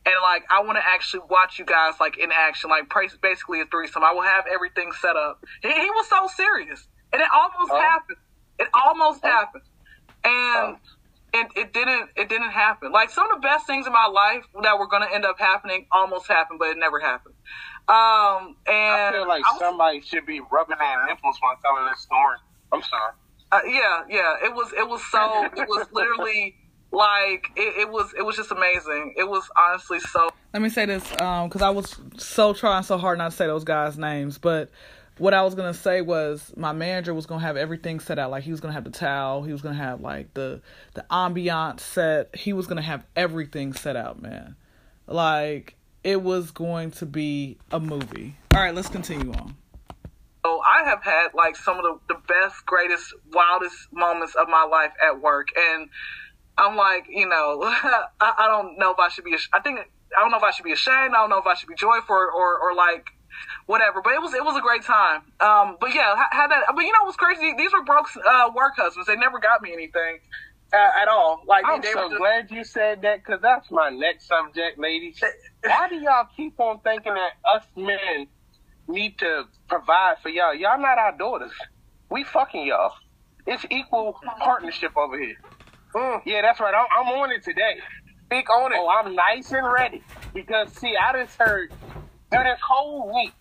And like, I want to actually watch you guys like in action, like basically a threesome. I will have everything set up. He, he was so serious and it almost oh. happened. It almost oh. happened. And, and it didn't, it didn't happen. Like some of the best things in my life that were going to end up happening almost happened, but it never happened. Um, and I feel like I was, somebody should be rubbing their nipples while telling this story. I'm sorry. Uh, yeah, yeah. It was, it was so, it was literally like, it, it, was, it was just amazing. It was honestly so. Let me say this, um, cause I was so trying so hard not to say those guys' names, but what I was gonna say was my manager was gonna have everything set out. Like he was gonna have the towel, he was gonna have like the the ambiance set. He was gonna have everything set out, man. Like it was going to be a movie. All right, let's continue on. So I have had like some of the, the best, greatest, wildest moments of my life at work, and I'm like, you know, [LAUGHS] I, I don't know if I should be. I think I don't know if I should be ashamed. I don't know if I should be joyful or, or, or like whatever. But it was it was a great time. Um, but yeah, had that. But you know what's crazy? These were broke uh, work husbands. They never got me anything. Uh, at all. Like I'm they, they so just... glad you said that because that's my next subject, ladies. Why do y'all keep on thinking that us men need to provide for y'all? Y'all not our daughters. We fucking y'all. It's equal partnership over here. Mm, yeah, that's right. I'm, I'm, on it today. Speak on it. Oh, I'm nice and ready because see, I just heard through this whole week.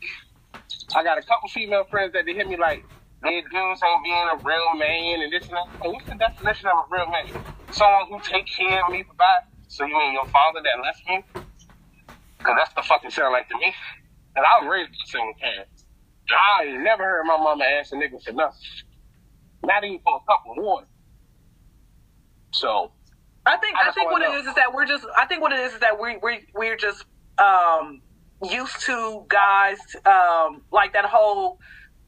I got a couple female friends that they hit me like, "They dudes ain't being a real man and this and that." What's the definition of a real man? Someone who takes care of me, provide. So you mean your father that left you? Cause that's the fucking sound like to me. And I was raised a single parent. I never heard my mama ask a nigga for nothing. Not even for a cup of water. So I think I, I think what know. it is is that we're just I think what it is is that we we we're just um used to guys um like that whole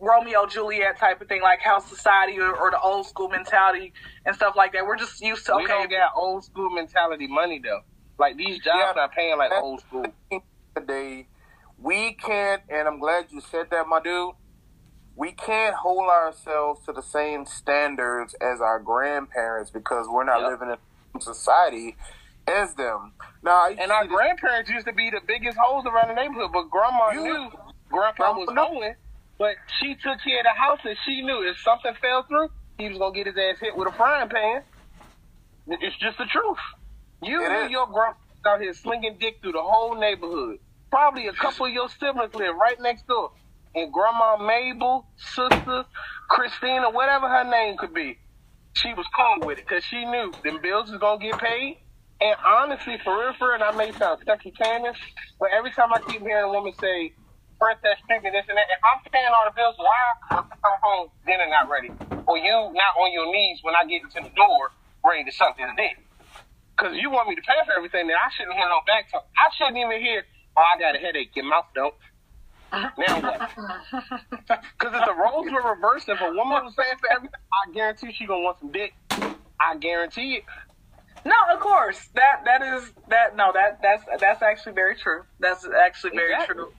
Romeo Juliet type of thing, like house society or, or, the old school mentality and stuff like that. We're just used to okay. We don't get old school mentality money though. Like these jobs yeah, are paying like old school. Today, we can't, and I'm glad you said that, my dude. We can't hold ourselves to the same standards as our grandparents because we're not yep. living in society as them. Now, and our grandparents used to be the biggest hoes around the neighborhood, but grandma you, knew grandpa was hoeing, but she took care of the house and she knew if something fell through, he was gonna get his ass hit with a frying pan. It's just the truth. You it and your grandpa out here slinging dick through the whole neighborhood. Probably a couple of your siblings live right next door. And Grandma Mabel, sister, Christina, whatever her name could be, she was cool with it because she knew them bills was going to get paid. And honestly, for real, for real, and I may sound stucky cannon, but every time I keep hearing a woman say, princess drinking this and that, if I'm paying all the bills, why I come home dinner not ready? Or you not on your knees when I get into the door ready to suck this dick? Because you want me to pay for everything, then I shouldn't hear no back talk. I shouldn't even hear, oh, I got a headache. Your mouth don't. Now what? [LAUGHS] Because if the roles were reversed, if a woman was paying for everything, I guarantee she gonna want some dick. I guarantee it. No, of course. That that is that. No, that that's that's actually very true. That's actually very exactly. true.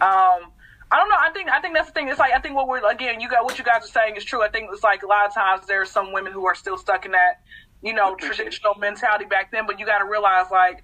Um, I don't know. I think I think that's the thing. It's like I think what we're again. You got what you guys are saying is true. I think it's like a lot of times there are some women who are still stuck in that you know, traditional mentality back then. But you got to realize, like,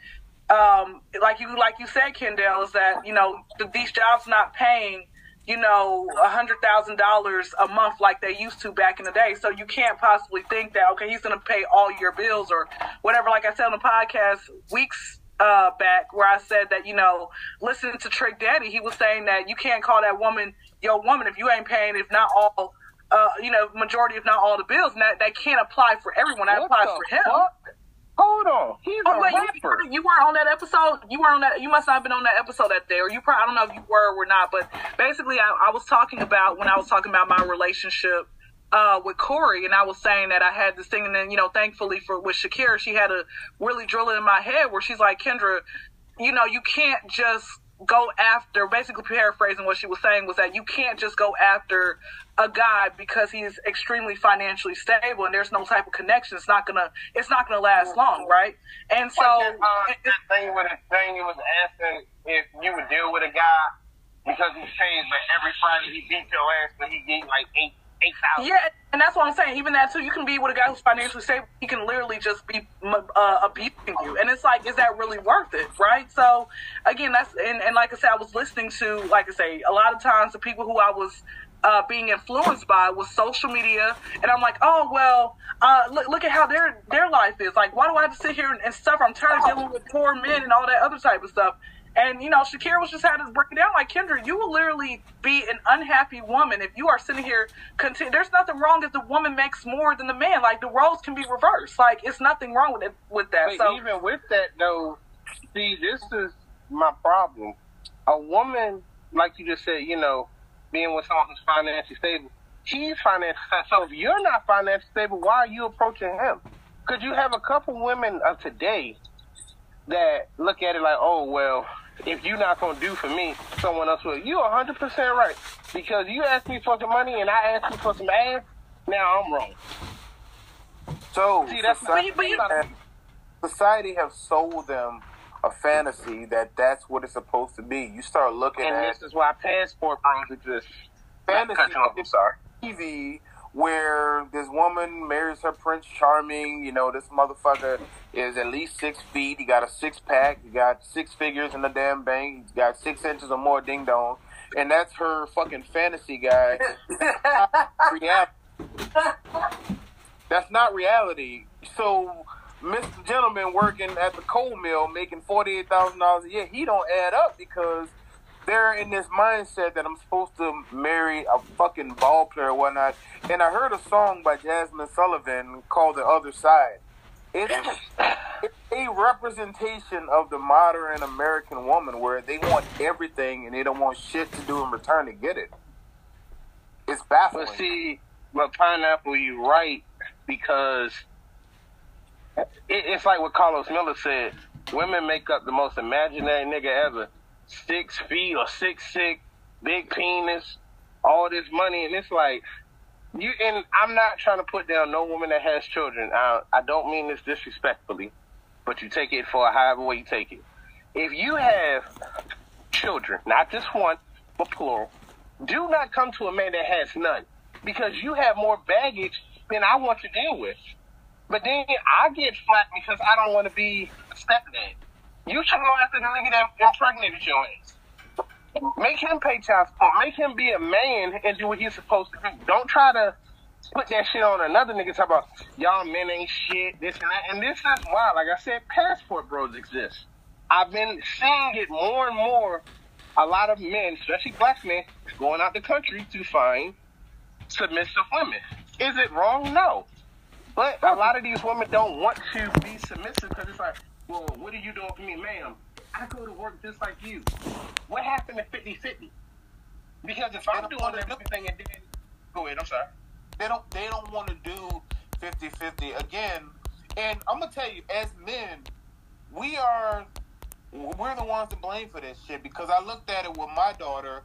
um, like you like you said, Kendall, is that you know these jobs not paying you know a hundred thousand dollars a month like they used to back in the day. So you can't possibly think that okay, he's going to pay all your bills or whatever. Like I said on the podcast weeks uh, back, where I said that you know, listening to Trick Daddy, he was saying that you can't call that woman your woman if you ain't paying, if not all uh, you know, majority if not all the bills, and that, that can't apply for everyone. That what applies for him. Fuck? Hold on, he's oh, a wait, rapper. You, you, weren't on that episode. You weren't on that. You must not have been on that episode that day, or you probably I don't know if you were or not. But basically, I, I was talking about when I was talking about my relationship uh, with Corey, and I was saying that I had this thing, and then you know, thankfully for with Shakira, she had a really drill it in my head where she's like, Kendra, you know, you can't just go after basically paraphrasing what she was saying was that you can't just go after a guy because he's extremely financially stable and there's no type of connection. It's not gonna it's not gonna last long right? And so uh, thing with a thing you was asking if you would deal with a guy because he's saying but every Friday he beat your ass, but he gained like eight eight thousand. Yeah, and that's what I'm saying. Even that too, you can be with a guy who's financially stable. He can literally just be uh, abusing you, and it's like, is that really worth it, right? So, again, that's and, and like I said, I was listening to, like I say, a lot of times the people who I was uh, being influenced by was social media, and I'm like, oh well, uh, look look at how their their life is. Like, why do I have to sit here and, and suffer? I'm tired of dealing with poor men and all that other type of stuff. And you know, Shakira was just had to break it down like Kendra. You will literally be an unhappy woman if you are sitting here. Continue. There's nothing wrong if the woman makes more than the man. Like the roles can be reversed. Like it's nothing wrong with it with that. So even with that though, see, this is my problem. A woman, like you just said, you know, being with someone who's financially stable, he's financially stable. [LAUGHS] So if you're not financially stable, why are you approaching him? Could you have a couple women of today that look at it like, oh well, if you're not gonna do for me, someone else will. You 100 percent right because you asked me for some money and I asked you for some ass. Now I'm wrong. So See, that's society, but you- have- society have sold them a fantasy that that's what it's supposed to be. You start looking at And at this is why passport bros exist. fantasy off, I'm sorry. TV where this woman marries her Prince Charming. You know, this motherfucker is at least six feet. He got a six pack. He got six figures in the damn bank. He's got six inches or more ding dong. And that's her fucking fantasy guy. [LAUGHS] That's not reality. So, Mr. Gentleman working at the coal mill making forty eight thousand dollars a year, he don't add up because they're in this mindset that I'm supposed to marry a fucking ball player or whatnot. And I heard a song by Jazmine Sullivan called "The Other Side." It's, it's a representation of the modern American woman where they want everything and they don't want shit to do in return to get it. It's baffling. But see, but pineapple, you're right because it, it's like what Carlos Miller said. Women make up the most imaginary nigga ever. Six feet or six six, big penis, all this money, and it's like you. And I'm not trying to put down no woman that has children. I, I don't mean this disrespectfully, but you take it for however way you take it. If you have children, not just one, but plural, do not come to a man that has none because you have more baggage than I want to deal with. But then I get flack because I don't want to be a stepdad. You should go after the nigga that impregnated your ass. Make him pay child support. Make him be a man and do what he's supposed to do. Don't try to put that shit on another nigga. Talk about y'all men ain't shit, this and that. And this is why, like I said, passport bros exist. I've been seeing it more and more. A lot of men, especially black men, going out the country to find submissive women. Is it wrong? No. But a lot of these women don't want to be submissive because it's like, well, what are you doing for me, ma'am? I go to work just like you. What happened to 50 50? Because if I'm doing everything and then. Go ahead, I'm sorry. they don't they don't want to do 50-50 again and i'm gonna tell you as men we are we're the ones to blame for this shit because i looked at it with my daughter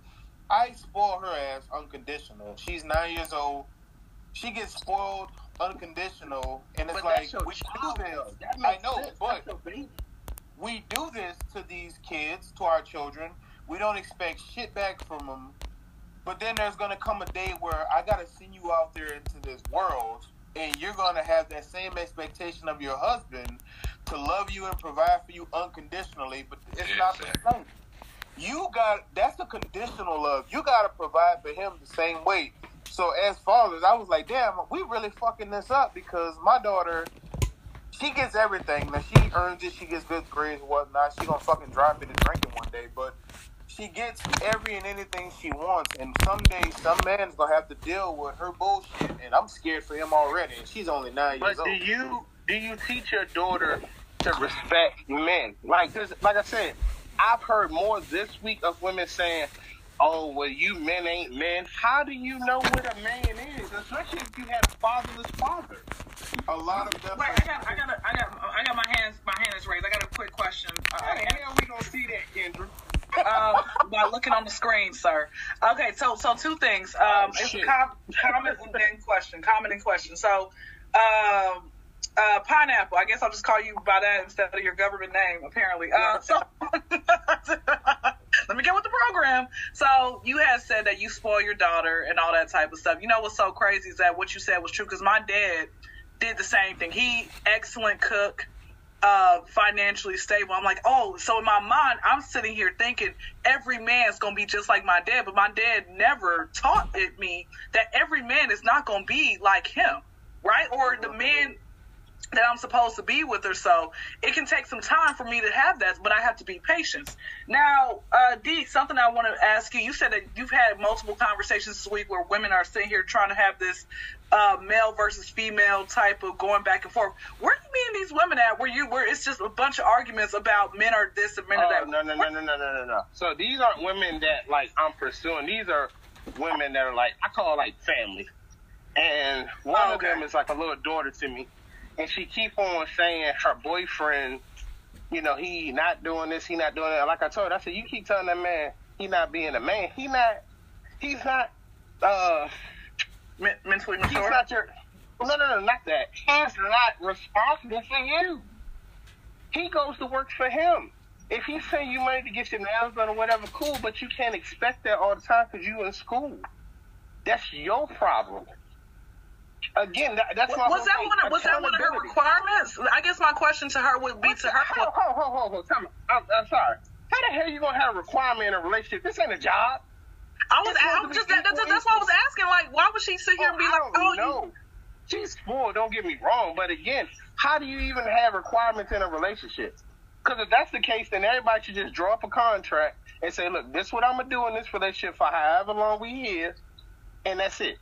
i spoil her ass unconditional she's nine years old she gets spoiled unconditional and it's But like we child, do though. this i know sense. but That's your baby. we do this to these kids, to our children. We don't expect shit back from them. But then there's gonna come a day where I gotta send you out there into this world, and you're gonna have that same expectation of your husband to love you and provide for you unconditionally. But it's not the same. You got that's a conditional love. You gotta provide for him the same way. So as fathers, I was like, damn, we really fucking this up because my daughter she gets everything. Now she earns it. She gets good grades, whatnot. She gonna fucking drop it and drink it one day, but she gets every and anything she wants. And someday, some man's gonna have to deal with her bullshit, and I'm scared for him already. And she's only nine But years old. But do you do you teach your daughter to respect men? Like, 'cause like I said, I've heard more this week of women saying, "Oh, well, you men ain't men." How do you know what a man is, especially if you had a fatherless father? A lot of them. Wait, I got, I got, I got, I got my hands, my hand is raised. I got a quick question. Uh, How the hell we gonna see that, Kendra? um, by looking on the screen, sir. Okay, so so two things. Um, Oh, it's a com- comment and then question. Comment and question. So, um, uh, pineapple. I guess I'll just call you by that instead of your government name. Apparently. Uh, so [LAUGHS] let me get with the program. So you had said that you spoil your daughter and all that type of stuff. You know what's so crazy is that what you said was true because my dad did the same thing. He excellent cook uh, financially stable. I'm like, oh, so in my mind, I'm sitting here thinking every man's gonna be just like my dad, but my dad never taught it me that every man is not gonna be like him, right? Or the man that I'm supposed to be with her. So it can take some time for me to have that, but I have to be patient. Now, uh, Dee, something I want to ask you. You said that you've had multiple conversations this week where women are sitting here trying to have this uh, male versus female type of going back and forth. Where do you mean these women at? Where you where it's just a bunch of arguments about men are this and men are Oh, that? no, no, no, no, no, no, no, no. So these aren't women that like I'm pursuing. These are women that are like I call like family, and one Oh, of them is like a little daughter to me, and she keep on saying her boyfriend, you know, he not doing this, he not doing that. Like I told her, I said you keep telling that man he not being a man. He not. He's not. Uh, Men- mentally he's mature. not your. No, no, no, not that. He's not responsible for you. He goes to work for him. If he's saying you money to get your nails done or whatever, cool, but you can't expect that all the time because you in school. That's your problem. Again, that, that's my was that one? Of, was that one of her requirements? I guess my question to her would be to her. Hold, hold, hold, hold, hold. Tell me. I'm, I'm sorry. How the hell you gonna have a requirement in a relationship? This ain't a job. I was, I was just that, that's, that's why I was asking. Like, why would she sit here oh, and be Oh, like, "Oh, you. She's spoiled. Don't get me wrong, but again, how do you even have requirements in a relationship? Because if that's the case, then everybody should just draw up a contract and say, "Look, this is what I'm gonna do in this relationship for however long we is, and that's it."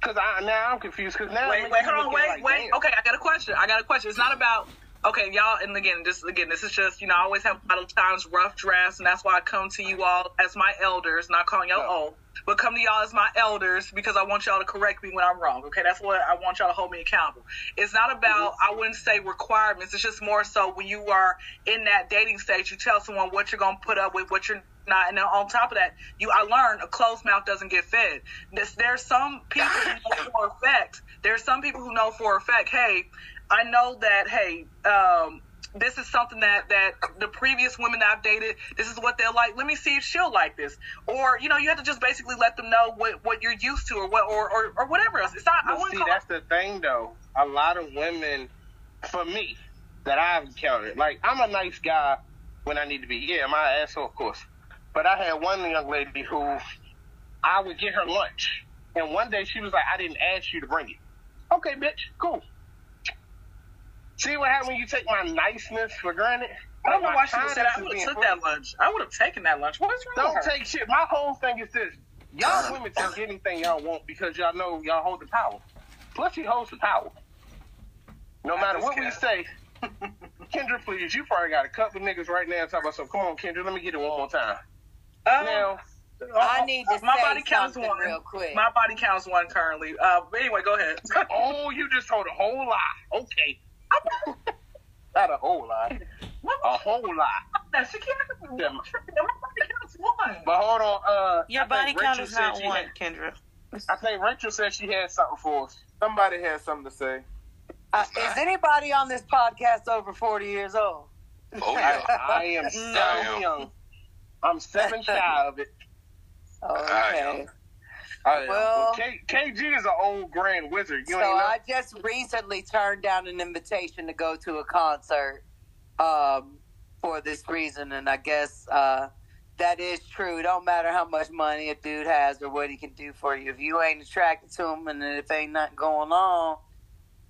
Because I now I'm confused. Because now wait, I'm wait, hold on, wait, like, wait. damn. Okay, I got a question. I got a question. It's not about okay, y'all. And again, this again, this is just you know, I always have a lot of times rough drafts, and that's why I come to you all as my elders, not calling y'all Yeah. old, but come to y'all as my elders because I want y'all to correct me when I'm wrong. Okay, that's what I want y'all to hold me accountable. It's not about mm-hmm. I wouldn't say requirements. It's just more so when you are in that dating stage, you tell someone what you're gonna put up with, what you're not, and then on top of that, you I learned a closed mouth doesn't get fed. This, there's some people who know for a fact. There's some people who know for a fact. Hey, I know that. Hey, um, this is something that that the previous women that I've dated. This is what they're like. Let me see if she'll like this. Or you know, you have to just basically let them know what what you're used to, or what or or, or whatever else. It's not. I see, that's the thing, though. A lot of women, for me, that I've encountered, like I'm a nice guy when I need to be. Yeah, am I an asshole? Of course. But I had one young lady who I would get her lunch, and one day she was like, "I didn't ask you to bring it." Okay, bitch, cool. See what happened when you take my niceness for granted? I don't know why she say. I would have took that lunch. I would have taken that lunch. What is wrong don't take shit. My whole thing is this: y'all women take anything y'all want because y'all know y'all hold the power. Plus, he holds the power. No I matter what we can't. say, [LAUGHS] Kendra, please, you probably got a couple niggas right now talking about some. Come on, Kendra, let me get it one more time. Now, I need to my say body counts something one. real quick. My body counts one currently. Uh, but anyway, go ahead. [LAUGHS] oh, you just told a whole lie. Okay, [LAUGHS] not a whole lie, a whole lie. That she can't. Yeah. My body counts one. But hold on, uh, Your I body count Rachel is not one, had- Kendra. I think Rachel said she had something for us. Somebody has something to say. Uh, is anybody on this podcast over 40 years old? Oh [LAUGHS] yeah. I am so No. young. I'm seven shy of it. [LAUGHS] Okay. I am. Well- K- KG is an old grand wizard. You so ain't know. I just recently turned down an invitation to go to a concert um, for this reason, and I guess uh, that is true. It don't matter how much money a dude has or what he can do for you. If you ain't attracted to him, and if ain't nothing going on,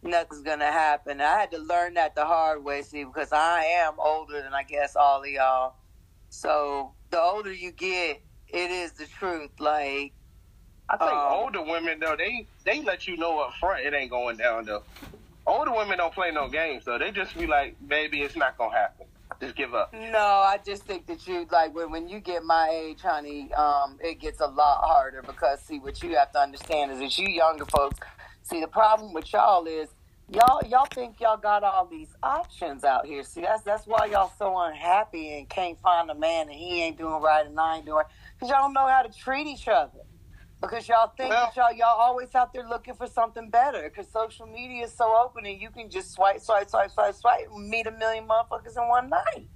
nothing's gonna happen. I had to learn that the hard way, see, because I am older than I guess all of y'all. So the older you get, it is the truth. Like I think um, older women though they they let you know up front it ain't going down though. Older women don't play no games though. They just be like, baby, it's not gonna happen. Just give up. No, I just think that you like when when you get my age, honey, um, it gets a lot harder because see what you have to understand is that you younger folks. See the problem with y'all is y'all y'all think y'all got all these options out here. See that's that's why y'all so unhappy and can't find a man and he ain't doing right and I ain't doing right because y'all don't know how to treat each other. Because y'all think Well- that y'all y'all always out there looking for something better. Because social media is so open and you can just swipe, swipe, swipe, swipe, swipe, and meet a million motherfuckers in one night.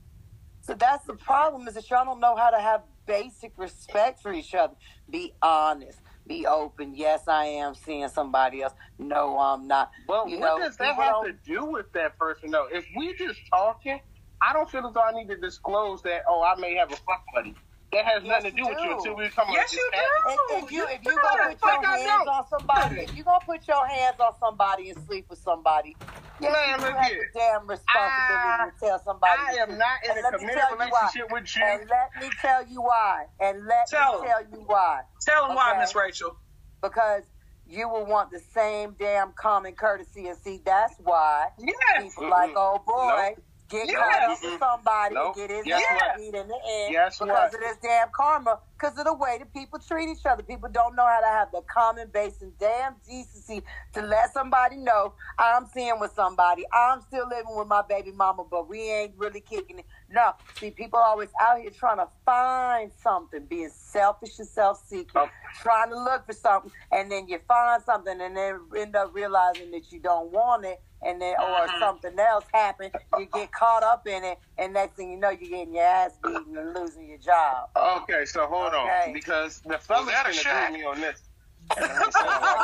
So that's the problem is that y'all don't know how to have basic respect for each other. Be honest. Be open. Yes, I am seeing somebody else. No, I'm not. But You what know, does that have to do with that person though? If we just talking, I don't feel as though I need to disclose that. Oh, I may have a fuck buddy. That has Yes, nothing to do you with you until we come on Yes, you app. do. If, if you if you No, gonna put your I hands on somebody, if you gonna put your hands on somebody and sleep with somebody, yes, Man, you look have here. the damn responsibility to tell somebody. I am not in And a let me committed tell you why. relationship with you. And let me tell you why. And let Tell me 'em. tell you why. Tell them why, Miss Rachel. Because you will want the same damn common courtesy, and see that's why Yes. people like, oh boy. Nope. Get caught up with somebody Nope. and get his Guess ass beat in the end Guess because what? of this damn karma, because of the way that people treat each other. People don't know how to have the common base and damn decency to let somebody know I'm seeing with somebody. I'm still living with my baby mama, but we ain't really kicking it. No, see, people always out here trying to find something, being selfish and self-seeking, Oh. trying to look for something, and then you find something, and then end up realizing that you don't want it, and then or Mhm. something else happened, you get caught up in it, and next thing you know, you're getting your ass beaten and losing your job. Okay, so hold Okay. on because the fellas that a can agree with me on this. [LAUGHS] it sound like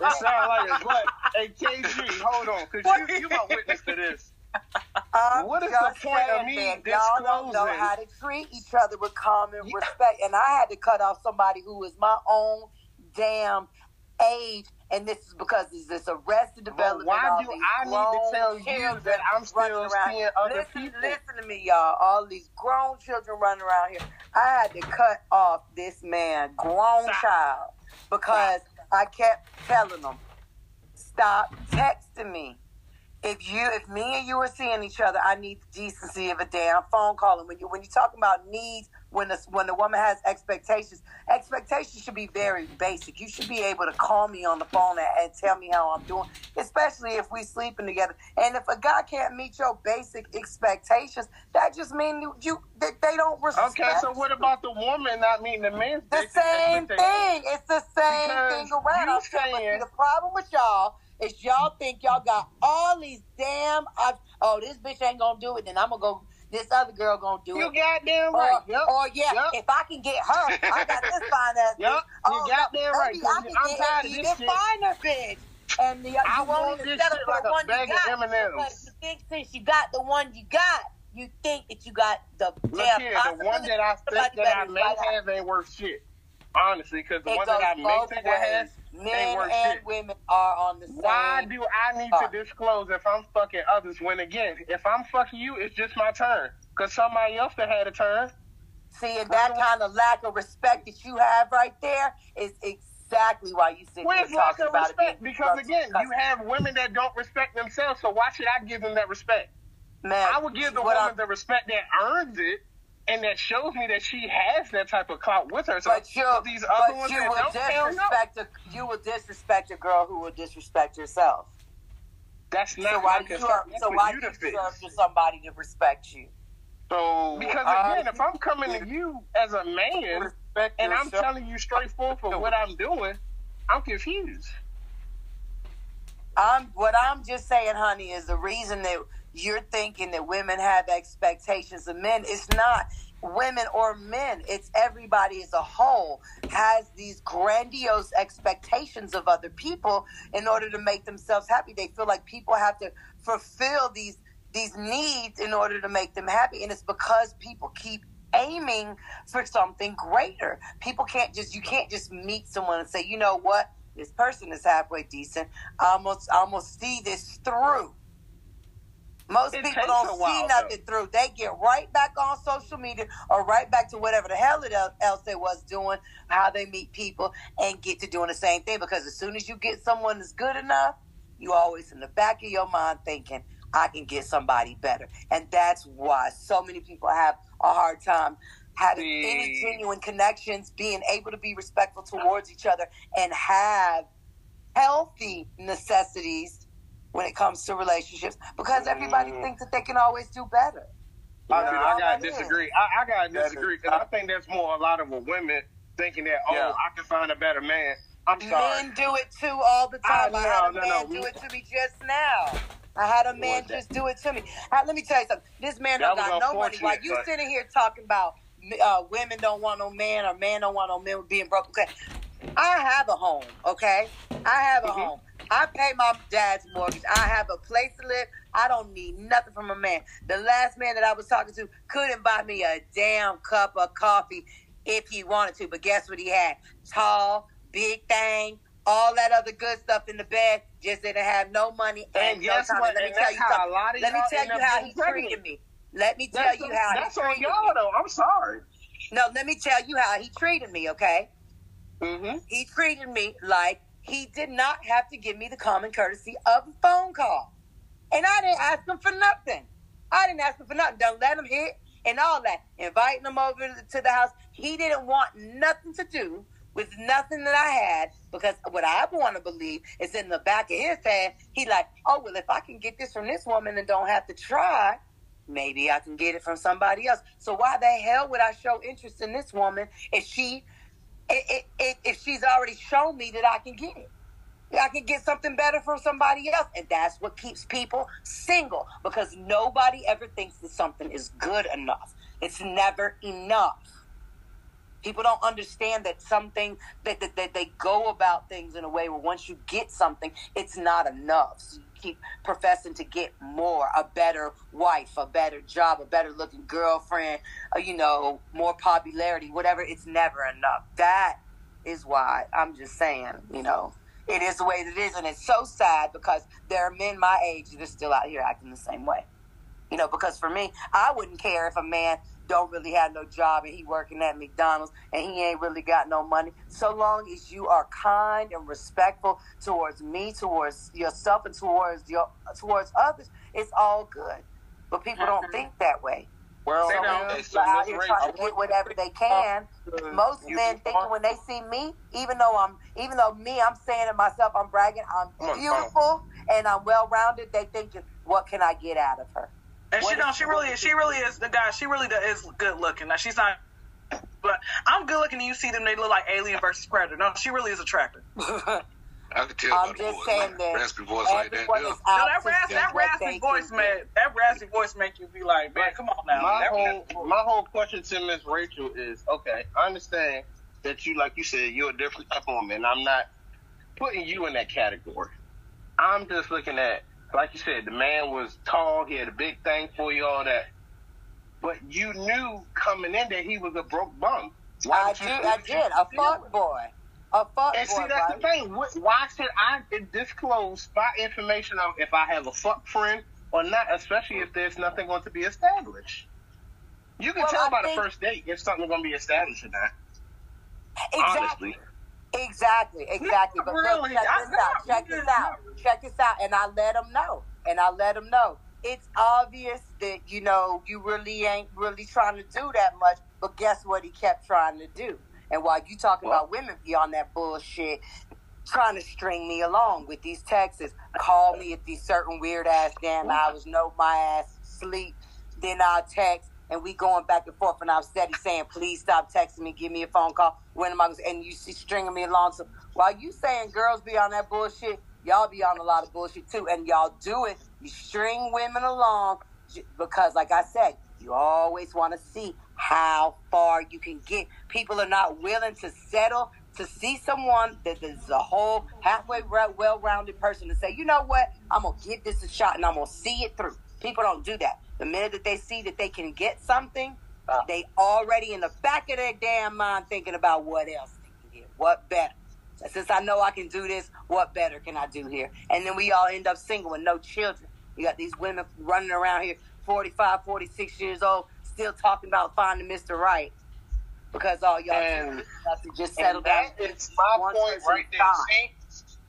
it sound like it's what? Hey KG, hold on, cause you you my witness to this. I'm What is the just point of saying me that y'all don't know how to treat each other with common respect, and I had to cut off somebody who was my own damn age, and this is because it's this arrested development. why do I need to tell you that I'm still seeing other listen, people? Listen to me, y'all. All these grown children running around here. I had to cut off this man, grown Stop. child, because I kept telling him, stop texting me. If you, if me and you are seeing each other, I need the decency of a damn phone call. And when you, when you talking about needs, when the when the woman has expectations, expectations should be very basic. You should be able to call me on the phone and, and tell me how I'm doing, especially if we sleeping together. And if a guy can't meet your basic expectations, that just means you, you that they don't respect. Okay, so what about the woman not meeting the man's The same thing. It's the same Because thing around. you I'm saying, but see, saying- the problem with y'all is y'all think y'all got all these damn. op- Oh, this bitch ain't gonna do it. Then I'm gonna go. This other girl gonna do You it. You goddamn Or, right. Yep. or yeah, Yep. if I can get her, I got this [LAUGHS] fine ass bitch. Yep, Oh, you goddamn no, right, maybe I can I'm get tired of this shit. finer bitch. And the, I want this shit for like a one bag of. M&Ms. Because you think since you got the one you got, you think that you got the Look damn here, the one that I think that I may out. have ain't worth shit. Honestly, because the It one that I may think I have Men and shit. women are on the same. Why do I need Uh. to disclose if I'm fucking others when again, if I'm fucking you, it's just my turn. Cause somebody else that had a turn. See, and that kind of lack of respect that you have right there is exactly why you sit here Where's and lack of about respect? it. Because again, you have women that don't respect themselves, so why should I give them that respect? Man, I would give the what woman I'm- the respect that earns it and that shows me that she has that type of clout with her. So But you, these other but ones you that will don't, disrespect a, you will disrespect a girl who will disrespect herself. That's So not why you, concern. That's so why you do to you fix. deserve for somebody to respect you? So Because Uh, again, if I'm coming to you as a man respect and I'm telling you straight forward for what I'm doing, I'm confused. I'm what I'm just saying, honey, is the reason that you're thinking that women have expectations of men. It's not women or men. It's everybody as a whole has these grandiose expectations of other people in order to make themselves happy. They feel like people have to fulfill these these needs in order to make them happy, and it's because people keep aiming for something greater. People can't just you can't just meet someone and say, you know what, this person is halfway decent. I'm gonna, I'm gonna see this through. Most It people don't a see while, nothing through. They get right back on social media or right back to whatever the hell it else they was doing, how they meet people, and get to doing the same thing. Because as soon as you get someone that's good enough, you always in the back of your mind thinking, I can get somebody better. And that's why so many people have a hard time having See. any genuine connections, being able to be respectful towards each other, and have healthy necessities when it comes to relationships because everybody Mm. thinks that they can always do better. I, Yeah, I gotta disagree. I, I gotta That is disagree because I think that's more a lot of a women thinking that oh Yeah. I can find a better man. I'm sorry. Men do it too all the time. I I, had a know, no, man no, do it to me just now. I had a man just do it to me. Uh, let me tell you something. This man That don't got no money. While unfortunate, you but- sitting here talking about uh, women don't want no man or man don't want no men being broke. Okay, I have a home. Okay, I have a Mhm. home. I pay my dad's mortgage. I have a place to live. I don't need nothing from a man. The last man that I was talking to couldn't buy me a damn cup of coffee if he wanted to. But guess what he had? Tall, big thing, all that other good stuff in the bed. Just didn't have no money And no guess time. what? Let me tell you how a something. lot of Let me tell you how he treated me. Let me tell That's, you how that's he on y'all me. though. I'm sorry. No, let me tell you how he treated me. Okay Mm-hmm. he treated me like he did not have to give me the common courtesy of a phone call. And I didn't ask him for nothing. I didn't ask him for nothing. Don't let him hit and all that. Inviting him over to the house. He didn't want nothing to do with nothing that I had because what I want to believe is in the back of his head, he like, oh, well, if I can get this from this woman and don't have to try, maybe I can get it from somebody else. So why the hell would I show interest in this woman if she if, she's already shown me that I can get it. I can get something better from somebody else. And that's what keeps people single because nobody ever thinks that something is good enough. It's never enough. People don't understand that something that, that, that they go about things in a way where once you get something, it's not enough. So keep professing to get more, a better wife, a better job, a better looking girlfriend, uh, you know, more popularity, whatever. It's never enough. That is why I'm just saying, you know, it is the way that it is, and it's so sad because there are men my age that are still out here acting the same way. You know, because for me, I wouldn't care if a man don't really have no job and he working at McDonald's and he ain't really got no money. So long as you are kind and respectful towards me, towards yourself, and towards your towards others, it's all good. But people don't think that way. Well, They so don't. man, They so They're out here trying to get whatever they can. uh, Most men be thinking when they see me, even though I'm, even though me, I'm saying it myself, I'm bragging, I'm beautiful and I'm well rounded. They thinking, what can I get out of her? And she What don't. is- She really, she really is the guy. She really is good looking. Now she's not, but I'm good looking. And you see them, they look like Alien versus Predator. No, she really is attractive. [LAUGHS] I could tell I'm by the just voice, saying like, that raspy voice like that. everyone No, that to raspy, that raspy voice, man. That raspy voice make you be like, man, come on now. my That whole my whole question to Miss Rachel is okay. I understand that you, like you said, you're a different type of woman. I'm not putting you in that category. I'm just looking at, like you said, the man was tall. He had a big thing for you, all that. But you knew coming in that he was a broke bum. Why I you- I did. A fuck boy, a fuck boy. And see, that's right? the thing. Wh- Why should I disclose my information of if I have a fuck friend or not, especially if there's nothing going to be established? You can Well, tell I by think- the first date if something's going to be established or not. Exactly. Honestly. Exactly, exactly. But really. look, check I- this out. Check this out. Check this out. And I let them know. And I let them know. It's obvious that, you know, you really ain't really trying to do that much. But guess what he kept trying to do? And while you talking about women be on that bullshit, trying to string me along with these texts, call me at these certain weird ass damn hours, know my ass sleep, then I'll text, and we going back and forth, and I'm steady saying, please stop texting me, give me a phone call. When am I? And you see stringing me along. So while you saying girls be on that bullshit, y'all be on a lot of bullshit too, and y'all do it. You string women along because, like I said, you always want to see how far you can get. People are not willing to settle to see someone that is a whole halfway well-rounded person to say, you know what, I'm gonna give this a shot and I'm gonna see it through. People don't do that. The minute that they see that they can get something, Uh. they already in the back of their damn mind thinking about what else they can get, what better. Since I know I can do this, what better can I do here? And then we all end up single with no children. You got these women running around here, 45, 46 years old, still talking about finding Mr. Right. Because all y'all And- have to just settle And down. that is my point right there. time. See,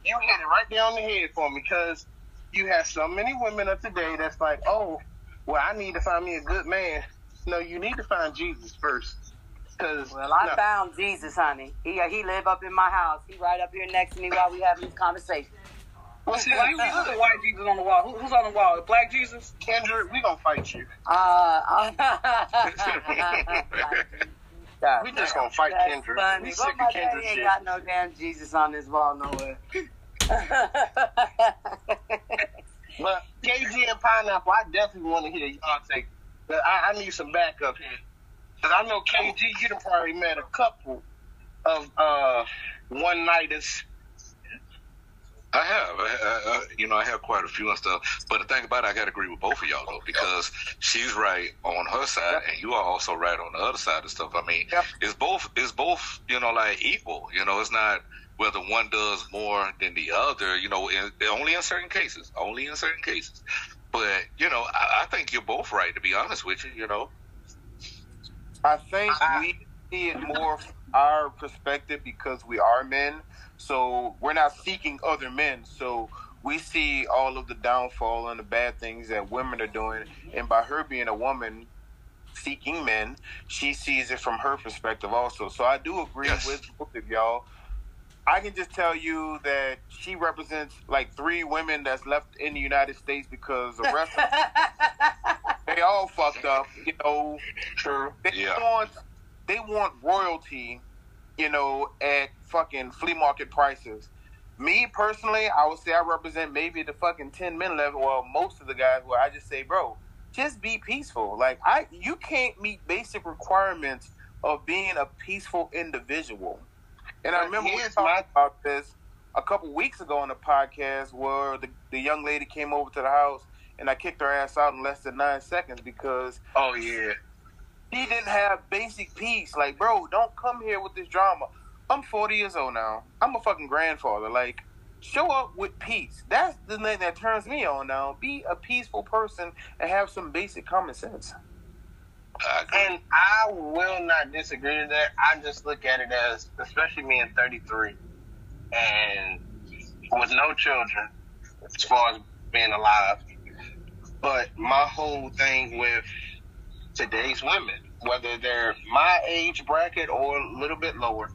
you hit it right there on the head for me because you have so many women of today that's like, oh, well, I need to find me a good man. No, you need to find Jesus first. Because Well, I found Jesus, honey. He he live up in my house. He right up here next to me while we having this conversation. well, see, Black Jesus or white Jesus on the wall? Who, who's on the wall? Black Jesus? Kendra, we gonna fight you. [LAUGHS] Uh, God, [LAUGHS] We just gonna fight that's Kendra. funny. We sick of Kendra ain't got no damn Jesus on his wall nowhere. [LAUGHS] But KG and Pineapple, I definitely want to hear y'all take. But I, I need some backup here. Because I know KG, you done probably met a couple of uh, one nighters. I have, I, I, you know, I have quite a few and stuff. But the thing about it, I got to agree with both of y'all though, because she's right on her side, and you are also right on the other side of stuff. I mean, Yep. it's both, it's both, you know, like equal. You know, it's not whether one does more than the other. You know, in, only in certain cases, only in certain cases. But you know, I, I think you're both right. To be honest with you, you know, I think I- we see it more from our perspective because we are men. So we're not seeking other men. So we see all of the downfall and the bad things that women are doing. And by her being a woman seeking men, she sees it from her perspective also. So I do agree Yes. with both of y'all. I can just tell you that she represents like three women that's left in the United States because the rest of them, [LAUGHS] they all fucked up. You know, True. they Yeah. want they want royalty, you know, at fucking flea market prices. Me personally, I would say I represent maybe the fucking ten men level, well, most of the guys where I just say, bro, just be peaceful. Like I, you can't meet basic requirements of being a peaceful individual. And I remember we talked about this a couple weeks ago on the podcast where the, the young lady came over to the house and I kicked her ass out in less than nine seconds because Oh, yeah. he didn't have basic peace. Like, bro, don't come here with this drama. I'm 40 years old now. I'm a fucking grandfather. Like, show up with peace. That's the thing that turns me on now. Be a peaceful person and have some basic common sense. Agree. And I will not disagree with that. I just look at it as, especially me at 33, and with no children, as far as being alive. But my whole thing with today's women, whether they're my age bracket or a little bit lower,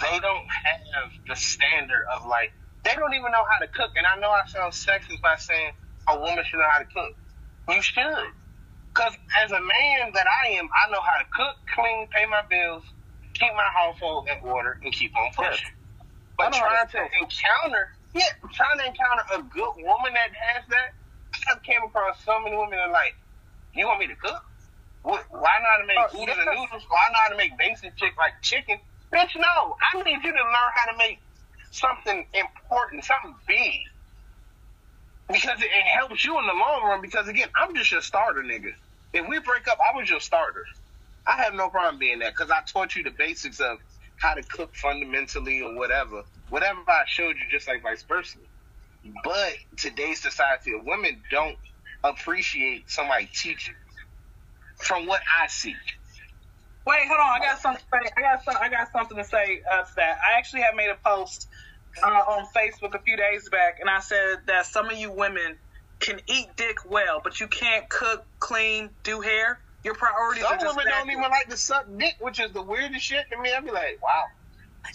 they don't have the standard of like, they don't even know how to cook. And I know I sound sexist by saying a woman should know how to cook. You should. Because as a man that I am, I know how to cook, clean, pay my bills, keep my household in order, and keep on pushing. But trying to to encounter, yeah, trying to encounter a good woman that has that, I've came across so many women that are like, you want me to cook? What, why not make Oh, yes. and noodles? Why not to make basic chick like chicken? Bitch, no. I need you to learn how to make something important, something big. Because it, it helps you in the long run. Because again, I'm just a starter, nigga. If we break up, I was your starter. I have no problem being that because I taught you the basics of how to cook fundamentally or whatever. Whatever I showed you, just like vice versa. But today's society of women don't appreciate somebody teaching. From what I see. Wait, hold on. I got something. To say. I got some. I got something to say uh, to that. I actually have made a post uh, on Facebook a few days back, and I said that some of you women can eat dick well, but you can't cook, clean, do hair. Your priorities Some are just women don't backwards. even like to suck dick, which is the weirdest shit to me. I'd be like, wow.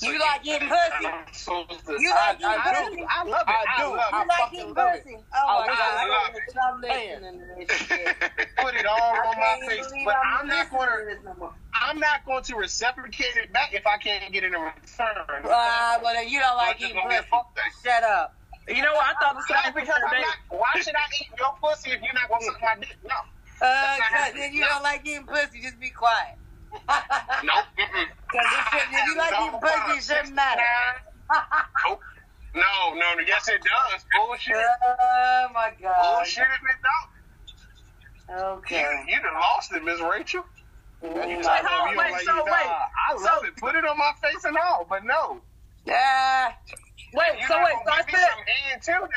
You like eating [LAUGHS] pussy? I'm supposed to- You I- like I eating do. pussy? I love it. I I, do. love You it. like fucking eating love it. pussy? I Oh my love god! it. I'm listening to this shit. [LAUGHS] Put it all on my can't face, but I'm I'm not going to to. this no more. I'm not going to reciprocate it back if I can't get it in return. Uh, well, you don't like It's just eating gonna be a pussy. Shut up. You know what? I thought the No, same because I'm not. Why should I eat your pussy if you're not gonna suck my dick? No. Uh, not cause then you No. don't like eating pussy. Just be quiet. No. Mm-mm. [LAUGHS] Cause it if you like No, eating pussy, it shouldn't matter. Nope. [LAUGHS] No, no, no. Yes, it does. Bullshit. oh my god. Bullshit if it don't. Okay. you done lost it, Miss Rachel. You. Wait, hold you wait, like so you, wait. nah, I love So- it. Put it on my face and all, but no. Yeah. Wait, You so wait, so I said, too,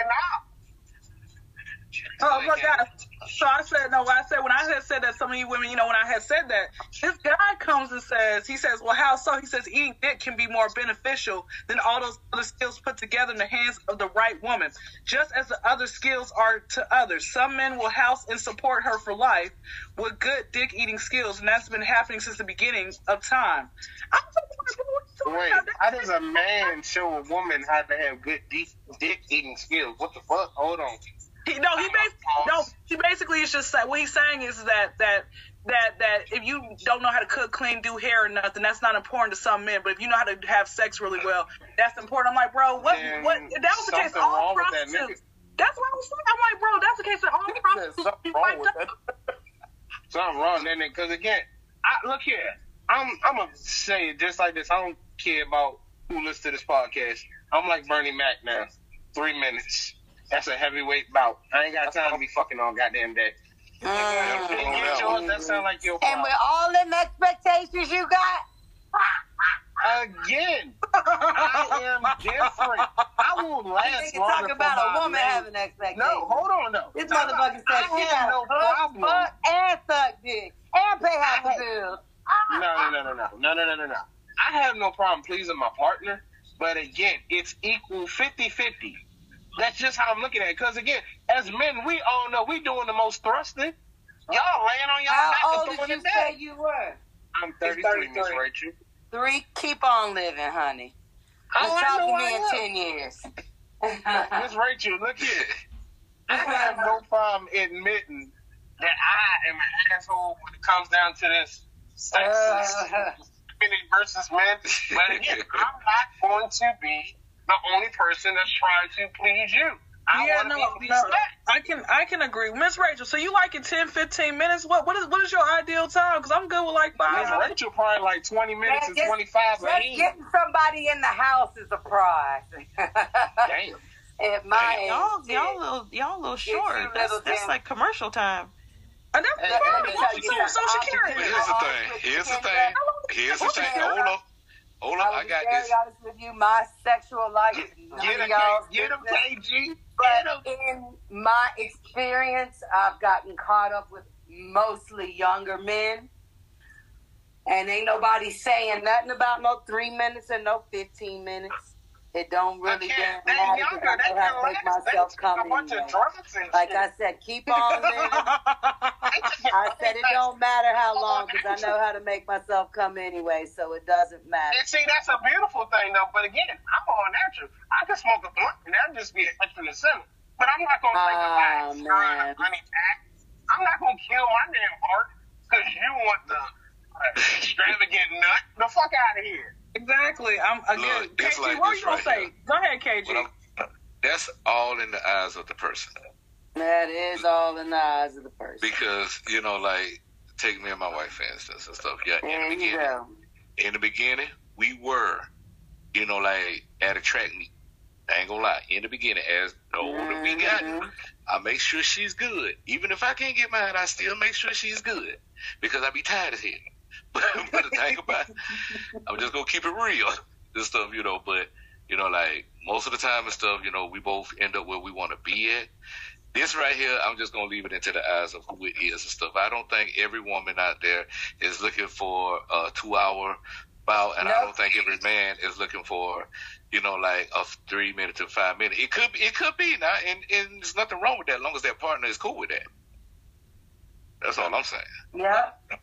oh my god. So I said no. I said when I had said that some of you women, you know, when I had said that, this guy comes and says, he says, well, how so? He says eating dick can be more beneficial than all those other skills put together in the hands of the right woman, just as the other skills are to others. Some men will house and support her for life with good dick eating skills, and that's been happening since the beginning of time. I was like, what you Wait, how does a man show a woman how to have good dick, dick eating skills? What the fuck? Hold on. He, no, he basically no. He basically is just sa- what he's saying is that that that that if you don't know how to cook, clean, do hair or nothing, that's not important to some men. But if you know how to have sex really well, that's important. I'm like, bro, what Then what? If that was the case, all with that prostitutes. That's what I was saying. I'm like, bro, that's the case with all prostitutes. something wrong with that. [LAUGHS] Something wrong, then because again, I look here. I'm I'm gonna say it just like this. I don't care about who listens to this podcast. I'm like Bernie Mac now. Three minutes. That's a heavyweight bout. I ain't got time to be fucking on goddamn day. Mm. You get that sound like your And with all them expectations you got, Again, I am different. I won't last nigga longer talk about a woman man. having expectations. No, hold on though. This motherfucker said I she have got no problem. fuck, and suck dick, and pay half the bills. No, no, no, no, no, no, no, no, no, no. I have no problem pleasing my partner, but again, it's equal 50-50. That's just how I'm looking at it. Because again, as men, we all know we doing the most thrusting. Y'all laying on y'all How back old did you say back. you were? I'm 33, Miss 33. Rachel. Three. Keep on living, honey. Oh, I talk know to me in am. ten years. [LAUGHS] Miss Rachel, look here. [LAUGHS] I have no problem admitting that I am an asshole when it comes down to this sexist Uh, women versus men. But again, [LAUGHS] I'm not going to be the only person that's trying to please you. I yeah, no, be no. I can I can agree, Miss Rachel. So you like it 10, 15 minutes? What what is what is your ideal time? Because I'm good with like five. Miss minutes. Rachel probably like 20 minutes Man, and 25 a just he. getting somebody in the house is a prize. [LAUGHS] Damn. At my age, Y'all, shit. y'all, little, y'all, little Get you short. little That's, that's like commercial time. And that's Let- fine. let Why tell you you. Social I'll Security? be- Here's the thing. Here's the thing. Here's the thing. Hold up. Hold up. I I got be very this. honest with you. My sexual life is Get him, y'all's get him. KG. Get But him. in my experience, I've gotten caught up with mostly younger men. And ain't nobody saying nothing about no three minutes and no 15 minutes. It don't really damn matter younger. because They I know how can to make myself come a bunch of anyway. drugs and Like shit. I said, keep [LAUGHS] on living. I said it don't matter how long because I know how to make myself come anyway, so it doesn't matter. And see, that's a beautiful thing, though. But again, I'm all natural. I can smoke a blunt and that'll just be extra in the center. But I'm not going to take a Ah, last man. honey pack. I'm not going to kill my damn heart because you want the uh, extravagant nut. The fuck out of here. Exactly. I'm again. Look, it's KG, like what this you gonna right say? Go ahead, KG. I'm, that's all in the eyes of the person. That is all in the eyes of the person. Because, you know, like, take me and my wife, for instance, and stuff. Yeah, in the There you beginning, go. in the beginning, we were, you know, like, at a track meet. I ain't gonna lie. In the beginning, as the older we mm-hmm. got. I make sure she's good. Even if I can't get mine, I still make sure she's good. Because I be tired as hell. [LAUGHS] But, the thing about I'm just gonna keep it real and stuff, you know, but you know, like most of the time and stuff, you know, we both end up where we wanna be at. This right here, I'm just gonna leave it into the eyes of who it is and stuff. I don't think every woman out there is looking for a two hour bout and I don't think every man is looking for, you know, like a three minute to five minute. It could it could be now and, and there's nothing wrong with that as long as that partner is cool with that. That's all I'm saying. Yep.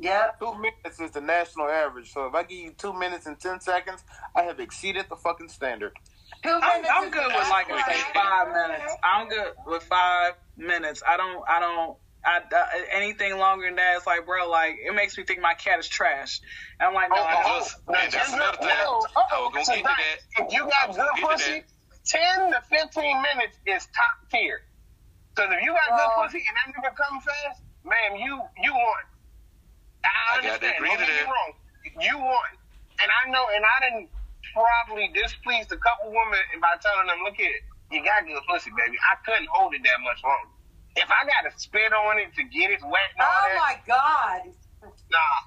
Yep. Two minutes is the national average. So if I give you two minutes and ten seconds, I have exceeded the fucking standard. Two I'm, minutes I'm good with like best say five minutes. I'm good with five minutes. I don't. I don't. I, I- anything longer than that, it's like, bro, like it makes me think my cat is trash. And I'm like, no, oh, I Oh, Just- now, oh, and that's ten- another thing. no, I was gonna so get to that- that. If you got good gonna get to pussy, ten to fifteen minutes is top tier. Because if you got Well- good pussy and that nigga come fast, man, you you won. I, I understand. agree Don't get me wrong. You won. And I know, and I didn't probably displeased a couple women by telling them, look here, you got good pussy, baby. I couldn't hold it that much longer. If I got to spit on it to get it wet and all Oh that, my God. Nah.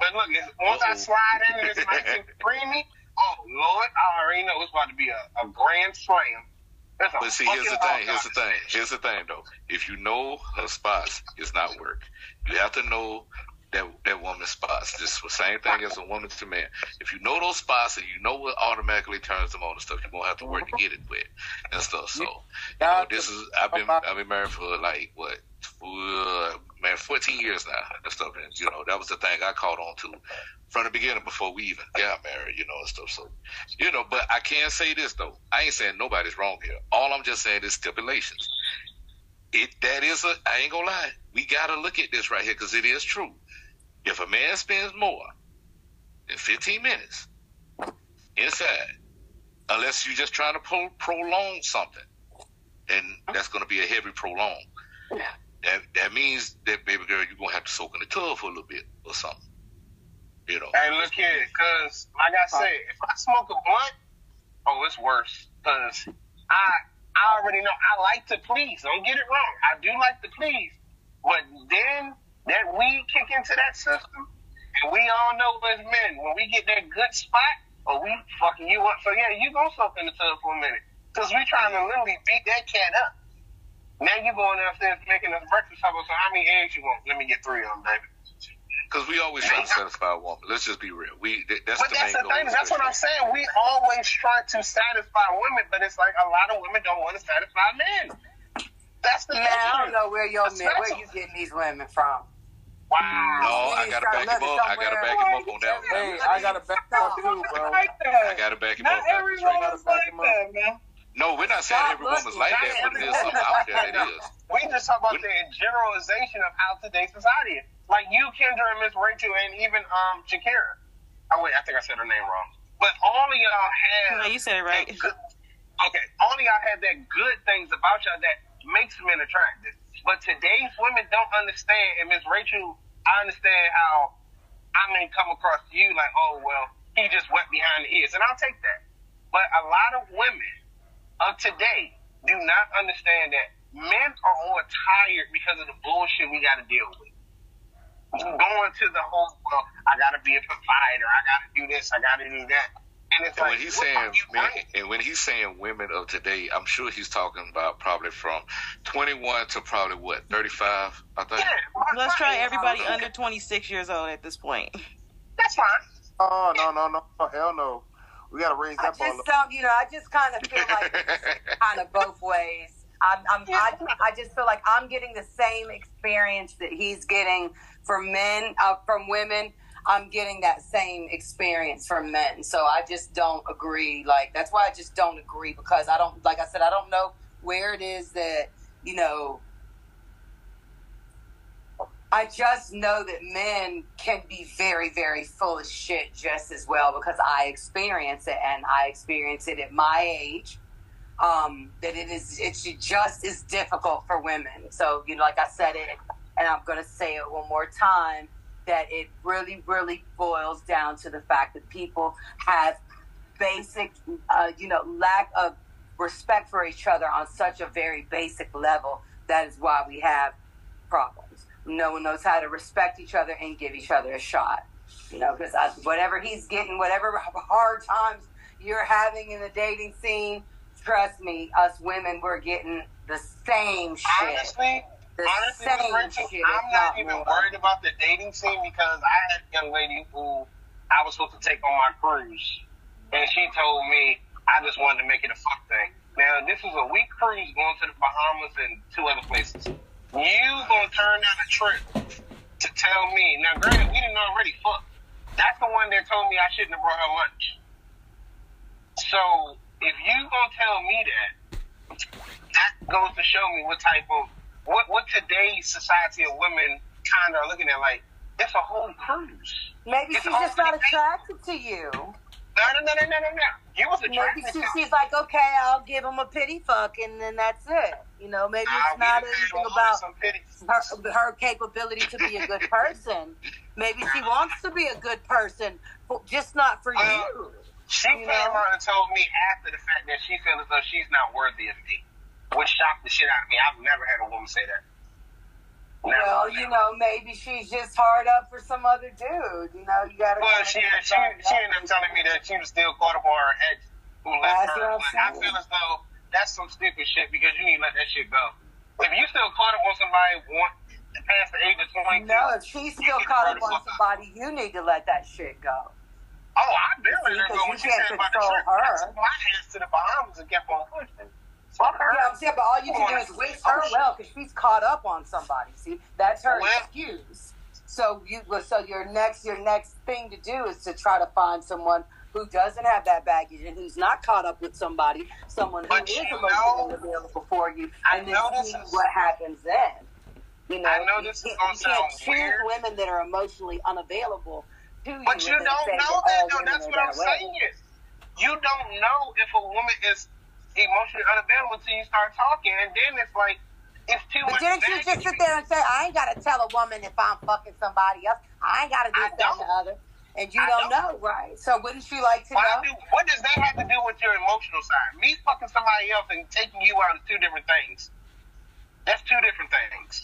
But look, it's- once I Uh-oh. slide in this nice and [LAUGHS] creamy, oh Lord, I already know it's about to be a, a grand slam. That's a But see, here's the thing. Here's the thing. Here's the thing, though. If you know her spots, it's not work. You have to know that that woman's spots. This the same thing as a woman to man. If you know those spots and you know what automatically turns them on and stuff, you won't have to work to get it wet and stuff. So, you know, this is I've been I've been married for like what, uh, man, 14 years now and stuff. And you know, that was the thing I caught on to from the beginning before we even got married, you know, and stuff. So, you know, but I can say this though. I ain't saying nobody's wrong here. All I'm just saying is stipulations. it that is a. I ain't gonna lie. We gotta look at this right here because it is true. If a man spends more than 15 minutes inside, unless you're just trying to pro- prolong something, then that's gonna be a heavy prolong. That that means that baby girl, you're gonna have to soak in the tub for a little bit or something. You know. Hey, look here, cause like I said, if I smoke a blunt, oh, it's worse. Cause I I already know I like to please. Don't get it wrong. I do like to please, but then that weed kick into that system, and we all know as men when we get that good spot, or we fucking you up. So yeah, you gonna soak in the tub for a minute, cause we trying to literally beat that cat up. Now you going upstairs making us breakfast. How about so how many eggs you want? Let me get three of them, baby. Because we always try to [LAUGHS] satisfy a woman. Let's just be real. We that- that's But the that's main the thing. That's what I'm saying. We always try to satisfy women, but it's like a lot of women don't want to satisfy men. That's the Man, I don't know where your That's men, where you getting these women from. Wow. No, I gotta gotta back look him up. I gotta back him up on that one. Hey, I gotta back up too, bro. I gotta back him Not up. Dr. Dre. everyone's like that, man. No, we're not saying Stop every woman's like that, but there's every- something out there that is. We just talk about the generalization of how today's society is. Like you, Kendra, and Miss Rachel, and even um Shakira. Oh wait, I think I said her name wrong. But all of y'all have. No, you said it right. good- okay, all of y'all have that good things about y'all that makes men attractive. But today's women don't understand. And Miss Rachel, I understand how I may come across to you like, oh well, he just wet behind the ears, and I'll take that. But a lot of women of today do not understand that men are more tired because of the bullshit we got to deal with. Going to the whole, well, I got to be a provider, I got to do this, I got to do that. And it's And like, when he's saying are men, and when he's saying women of today, I'm sure he's talking about probably from 21 to probably what 35. I think. Yeah, Let's try everybody under 26 years old at this point. That's fine. Oh no no no no hell no. We gotta raise I that ball just up. don't, you know, I just kind of feel like [LAUGHS] kind of both ways. I'm, I'm, I, I just feel like I'm getting the same experience that he's getting from men, uh, from women. I'm getting that same experience from men. So I just don't agree. Like, that's why I just don't agree because I don't, like I said, I don't know where it is that, you know, I just know that men can be very, very full of shit just as well because I experience it and I experience it at my age. Um, that it is, it's just as difficult for women. So, you know, like I said it, and I'm going to say it one more time, that it really, really boils down to the fact that people have basic, uh, you know, lack of respect for each other on such a very basic level. That is why we have problems. No one knows how to respect each other and give each other a shot. You know, because whatever he's getting, whatever hard times you're having in the dating scene, trust me, us women, we're getting the same shit. Honestly, honestly, Rachel. I'm if not even more. worried about the dating scene because I had a young lady who I was supposed to take on my cruise, and she told me I just wanted to make it a fuck thing. Now this is a week cruise going to the Bahamas and two other places. You gonna turn down a trip to tell me? Now, granted, we didn't already fuck. That's the one that told me I shouldn't have brought her lunch. So if you gonna tell me that, that goes to show me what type of what what today's society of women kind of are looking at. Like it's a whole cruise. Maybe It's she's just not attracted to you. No, no, no, no, no, no, no. You was Maybe she, to. she's like, okay, I'll give him a pity fuck, and then that's it. You know, maybe it's we not anything about her, her capability to be a good person. Maybe she wants to be a good person, but just not for Well, you. She You came know? on and told me after the fact that she feels as though she's not worthy of me, which shocked the shit out of me. I've never had a woman say that. Never, Well, you know, maybe she's just hard up for some other dude. You know, you gotta. Well, she she she ended up telling me that she was still caught up on her ex who left That's her. I'm I feel as though that's some stupid shit because you need to let that shit go. If you still caught up on somebody want past the age of twenty, No, if she's still caught up on somebody, you need to let that shit go. Oh, I barely let Because go you when she can't said about the control trip. her. I took my ass to the Bahamas and kept on pushing. Fuck her. Yeah, I'm saying, but all you can do is wish oh, her well because she's caught up on somebody. See, that's her Well- excuse. So you, so your next, your next thing to do is to try to find someone who doesn't have that baggage and who's not caught up with somebody, someone who is emotionally available for you, I and then see is- what happens then. You know, I know you this is you can't sound choose weird. women that are emotionally unavailable to you. But you don't know oh, that though. That's what I'm that saying. You don't know if a woman is emotionally unavailable until you start talking, and then it's like it's too But much. didn't you just sit there and say, I ain't got to tell a woman if I'm fucking somebody else? I ain't got to do I that, the other. And you don't, don't. know, right? So wouldn't you like to know? do, what does that have to do with your emotional side? Me fucking somebody else and taking you out is two different things. That's two different things.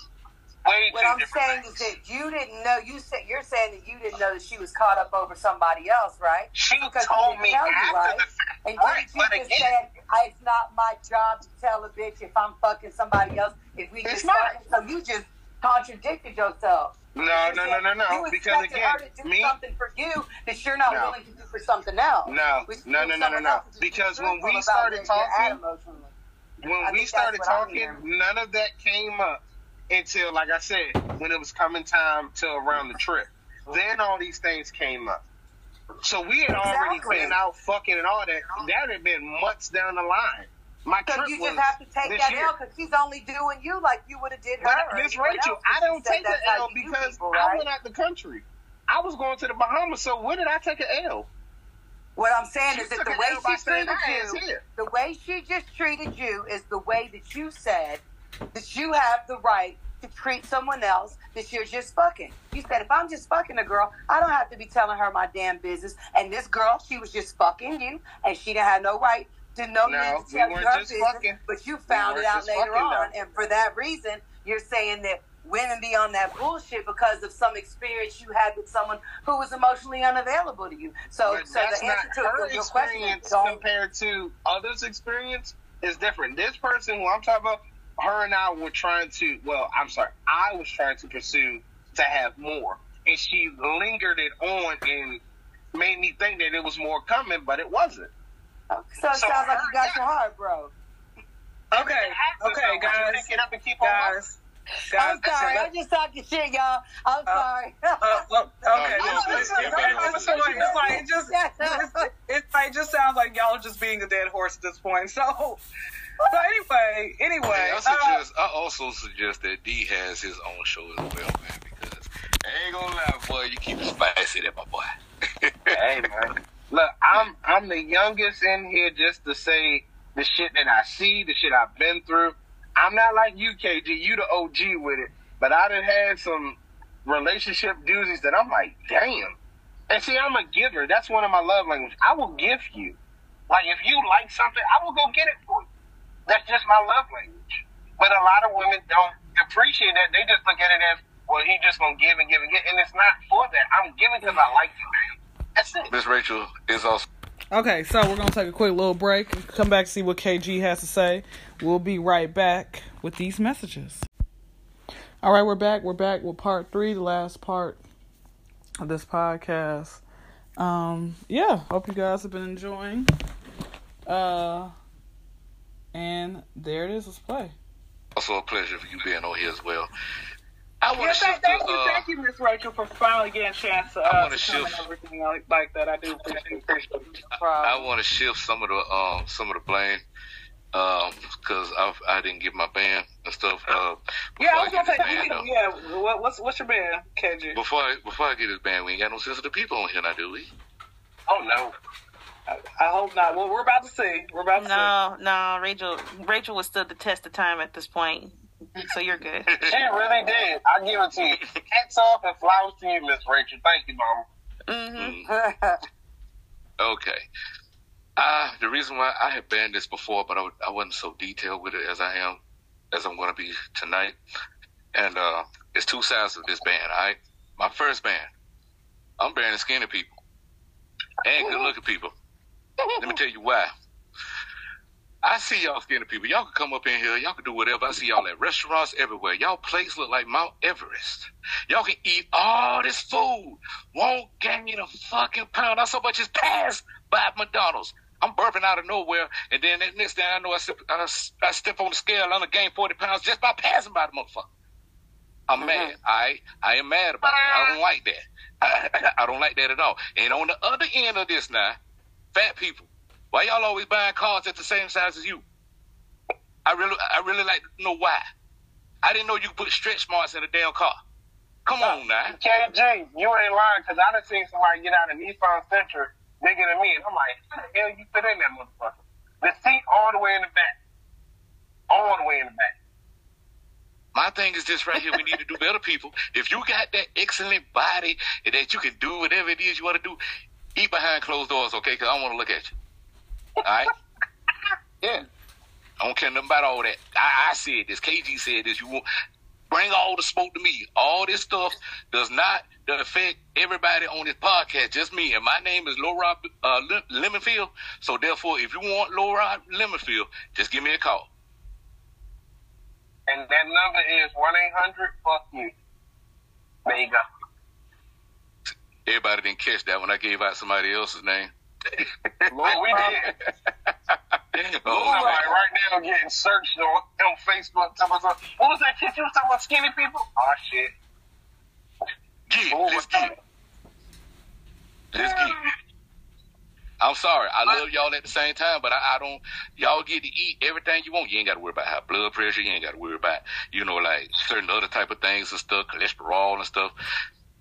Way What I'm saying things. is that you didn't know. You said you're saying that you didn't know that she was caught up over somebody else, right? She Because told me tell you, after right? the fact. And Right, didn't you just again, say it's not my job to tell a bitch if I'm fucking somebody else? If we It's just not. fucking, so you just contradicted yourself. no, You no, no, said no, no. Because again, her to do me, something for you that you're not No. willing to do for something else. No, no, no, no, no, no. Because when we started talking, when we started that's what I'm talking, none of that came up until, like I said, when it was coming time to around the trip. Then all these things came up. So we had already been out fucking and all that. That had been months down the line. My So trip you was just have to take that year. L because she's only doing you like you would have did her. Miss Rachel, I don't take the L because people, I went out the country. I was going to the Bahamas, so when did I take an L? What I'm saying She is that the way she treated you, the way she just treated you is the way that you said that you have the right to treat someone else that you're just fucking. You said if I'm just fucking a girl, I don't have to be telling her my damn business. And this girl, she was just fucking you, and she didn't have no right to know No, to tell weren't her business. fucking. But you found We it out later on, though. and for that reason, you're saying that women be on that bullshit because of some experience you had with someone who was emotionally unavailable to you. So, But so the answer to her your question is experience don't compared to others' experience is different. This person who I'm talking about, her and I were trying to. Well, I'm sorry, I was trying to pursue to have more, and she lingered it on and made me think that it was more coming, but it wasn't. So it So sounds like you got your heart broke. Okay, okay, guys, pick it up and keep on guys, guys. I'm sorry. I'm just talking shit, y'all. I'm Uh, sorry. Uh, look, okay, Oh, it's, it's, listen, it's, man, it's, like, it just it's, it's like it just sounds like y'all are just being a dead horse at this point. So, [LAUGHS] so anyway, anyway, Hey, I uh. I also suggest that D has his own show as well, man. Because I ain't gonna lie, boy, you keep it spicy, there, my boy. hey man. Look, I'm I'm the youngest in here just to say the shit that I see, the shit I've been through. I'm not like you, KG. You the OG with it, but I done had some relationship doozies that I'm like, damn. And see, I'm a giver. That's one of my love languages. I will give you. Like if you like something, I will go get it for you. That's just my love language. But a lot of women don't appreciate that. They just look at it as, well, he just gonna give and give and give, and it's not for that. I'm giving because I like you, man. That's it. Miss Rachel is also. Okay, so we're gonna take a quick little break. Come back see what KG has to say. We'll be right back with these messages. All right, we're back. We're back with part three, the last part of this podcast. Um, yeah, hope you guys have been enjoying. Uh, and there it is. Let's play. Also a pleasure for you being on here as well. I want yeah, to thank, shift thank to, you, uh, thank you, Miss Rachel, for finally getting a chance to, I uh, wanna to shift- everything like, like that. I do appreciate, appreciate it. I want to shift some of the um some of the blame because I I didn't get my band and stuff. Uh, Yeah, I was gonna get say, this band, though. yeah. What, what's what's your band, KG? Before I, before I get his band, we ain't got no sensitive people on here now, do we? Oh no. I, I hope not. Well, we're about to see. We're about to No, no, Rachel. Rachel was stood the test of time at this point, so you're good. [LAUGHS] She really did. I give it to you. Hats off and flowers to you, Miss Rachel. Thank you, Mama. hmm Mm. Okay. Uh, the reason why I had banned this before, but I, I wasn't so detailed with it as I am, as I'm going to be tonight. And uh, it's two sides of this band, all right? My first band, I'm banning skinny people and good looking people. Let me tell you why. I see y'all skinny people. Y'all can come up in here. Y'all can do whatever. I see y'all at restaurants everywhere. Y'all plates look like Mount Everest. Y'all can eat all this food. Won't gain you a fucking pound. Not so much as pass by McDonald's. I'm burping out of nowhere, and then the next thing I know, I step, I, I step on the scale, I'm gonna gain 40 pounds just by passing by the motherfucker. I'm mm-hmm. mad. I I am mad about it. I don't like that. I, [LAUGHS] I don't like that at all. And on the other end of this now, fat people. Why y'all always buying cars at the same size as you? I really, I really like to know why. I didn't know you could put stretch marks in a damn car. Come on now. KG, you ain't lying because I done seen somebody get out of Nissan Sentra bigger than me, and I'm like, how the hell you fit in that motherfucker? The seat all the way in the back, all the way in the back. My thing is this right here. We need to do better, people. If you got that excellent body and that you can do whatever it is you want to do, eat behind closed doors, okay? Because I don't want to look at you. All right? [LAUGHS] Yeah. I don't care nothing about all that. I, I said this. KG said this. You want bring all the smoke to me. All this stuff does not affect everybody on this podcast. Just me. And my name is Laura uh, Lemonfield. So therefore, if you want Laura Lemonfield, just give me a call. And that number is 1 800 fuck you. There you go. Everybody didn't catch that when I gave out somebody else's name. [LAUGHS] Lord, we did. [LAUGHS] oh, right, right now getting searched on, on Facebook. Talking about, what was that kid you was talking about skinny people? Oh, shit. Get, let's get. Let's get. I'm sorry. I love y'all at the same time, but I, I don't. Y'all get to eat everything you want. You ain't got to worry about high blood pressure. You ain't got to worry about you know like certain other type of things and stuff, cholesterol and stuff.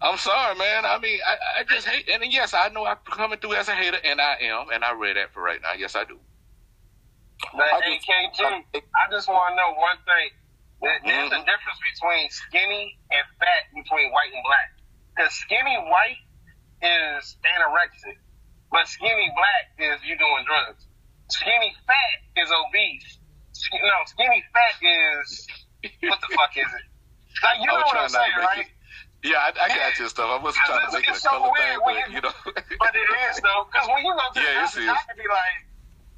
I'm sorry, man. I mean, I, I just hate. And yes, I know I'm coming through as a hater, and I am, and I read that for right now. Yes, I do. But hey, KG, I just want to know one thing. There's mm-hmm. a difference between skinny and fat between white and black. Because skinny white is anorexic but skinny black is you doing drugs. Skinny fat is obese. No, skinny fat is what the fuck is it? Like you know what I'm saying, right? Yeah, I, I got your stuff. I wasn't trying to make it a color thing, but you know. [LAUGHS] but it is though, because when you go to yeah, the doctor, be like,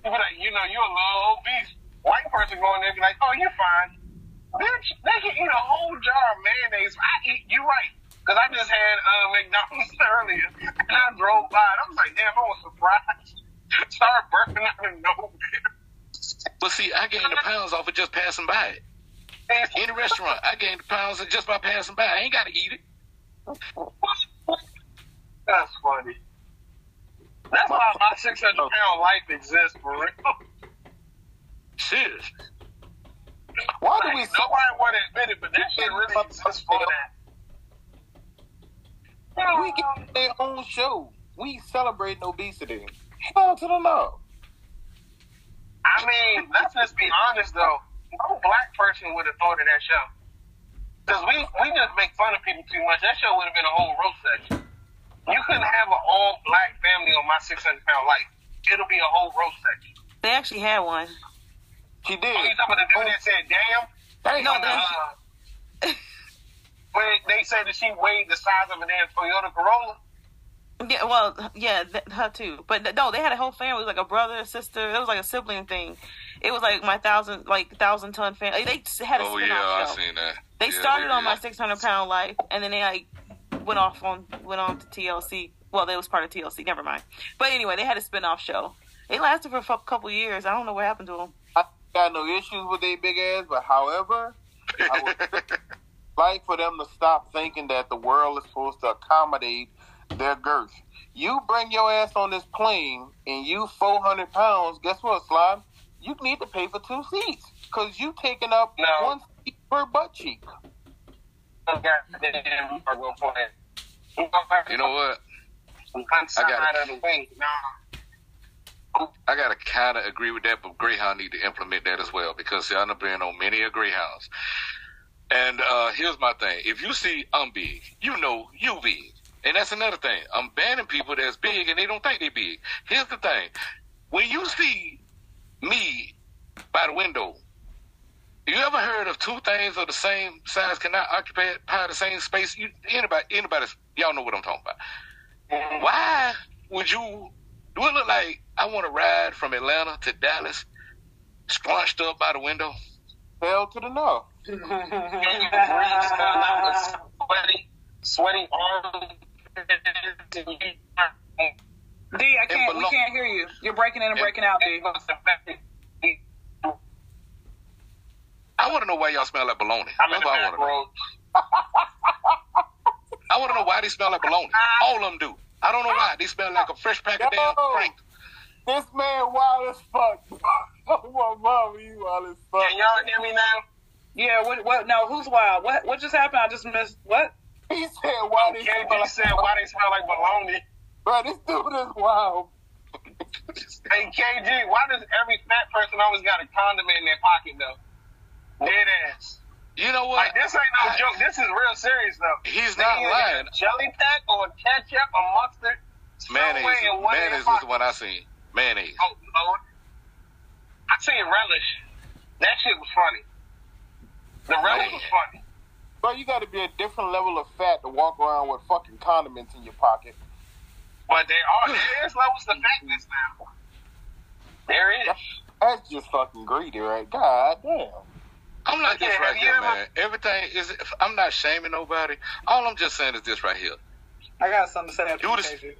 you be like, you know, you're a little obese. White person going there be like, oh, you're fine. Bitch, they can eat a whole jar of mayonnaise. I eat. You right. Because I just had uh, McDonald's [LAUGHS] earlier, and I drove by, and I was like, damn, I was surprised. [LAUGHS] Started burping out of nowhere. But see, I gained the pounds off of just passing by it. In the restaurant, I gained the pounds just by passing by. I ain't got to eat it. That's funny. That's why my 600 pound life exists for real. Serious. Why do we? Nobody want to admit it, but that shit really exists for that. We get um, their own show. We celebrating obesity. Hell to the no. I mean, let's just be honest though. No black person would have thought of that show. Because we, we just make fun of people too much. That show would have been a whole roast section. You couldn't have an all black family on my 600 pound life. It'll be a whole roast section. They actually had one. She did. Oh, you talking about the dude that said, damn? Damn. No, they, uh, [LAUGHS] when they said that she weighed the size of a damn Toyota Corolla. Yeah, well, yeah, th- her too. But no, they had a whole family. It was like a brother, a sister. It was like a sibling thing. It was like my thousand, like thousand ton family. They had a oh yeah, I show. seen that. They yeah, started they, on yeah. my six hundred pound life, and then they like went off on went on to TLC. Well, they was part of TLC. Never mind. But anyway, they had a spin off show. It lasted for a couple years. I don't know what happened to them. I got no issues with their big ass, but however, I would [LAUGHS] like for them to stop thinking that the world is supposed to accommodate their girth. You bring your ass on this plane and you 400 pounds, guess what, Slime? You need to pay for two seats because you taking up No. one seat per butt cheek. Goddamn, are gonna play. You know what? I got of the wing. Nah. I gotta kind of agree with that, but Greyhound need to implement that as well because see, I've been on many a Greyhounds. And uh, here's my thing: if you see I'm big, you know you big, and that's another thing. I'm banning people that's big and they don't think they big. Here's the thing: when you see me by the window, you ever heard of two things of the same size cannot occupy the same space? You, anybody, anybody, y'all know what I'm talking about. Why would you? Do it look like I want to ride from Atlanta to Dallas, scrunched up by the window? Hell to the no. You breathe out sweaty, sweaty arms. D, I can't. We can't hear you. You're breaking in and breaking out, D. I want to know why y'all smell like bologna. I'm That's what I want to know. row. [LAUGHS] I want to know why they smell like bologna. Uh, All of them do. I don't know why. They smell like a fresh pack of damn Frank. This man wild as fuck. oh my mama, you wild as fuck. Can y'all hear me now? Yeah, what, what, no, who's wild? What, what just happened? I just missed, what? He said, "Why they smell KG like said, why they smell like baloney? Bro, this dude is wild. Hey, KG, why does every fat person always got a condom in their pocket, though? Dead ass. You know what? Like, this ain't no I- joke. This is real serious, though. He's They not lying. a Jelly pack or ketchup or mustard. Mayonnaise. somewhere in one of their Mayonnaise is the one I seen. Mayonnaise. Oh, Lord. I seen relish. That shit was funny. The relish was funny. Bro, you got to be a different level of fat to walk around with fucking condiments in your pocket. But there are there is levels to fatness now. There is. That's just fucking greedy, right? God damn. I'm like Okay, this right here, ever- man. Everything is. I'm not shaming nobody. All I'm just saying is this right here. I got something to say after Do you, this- KG.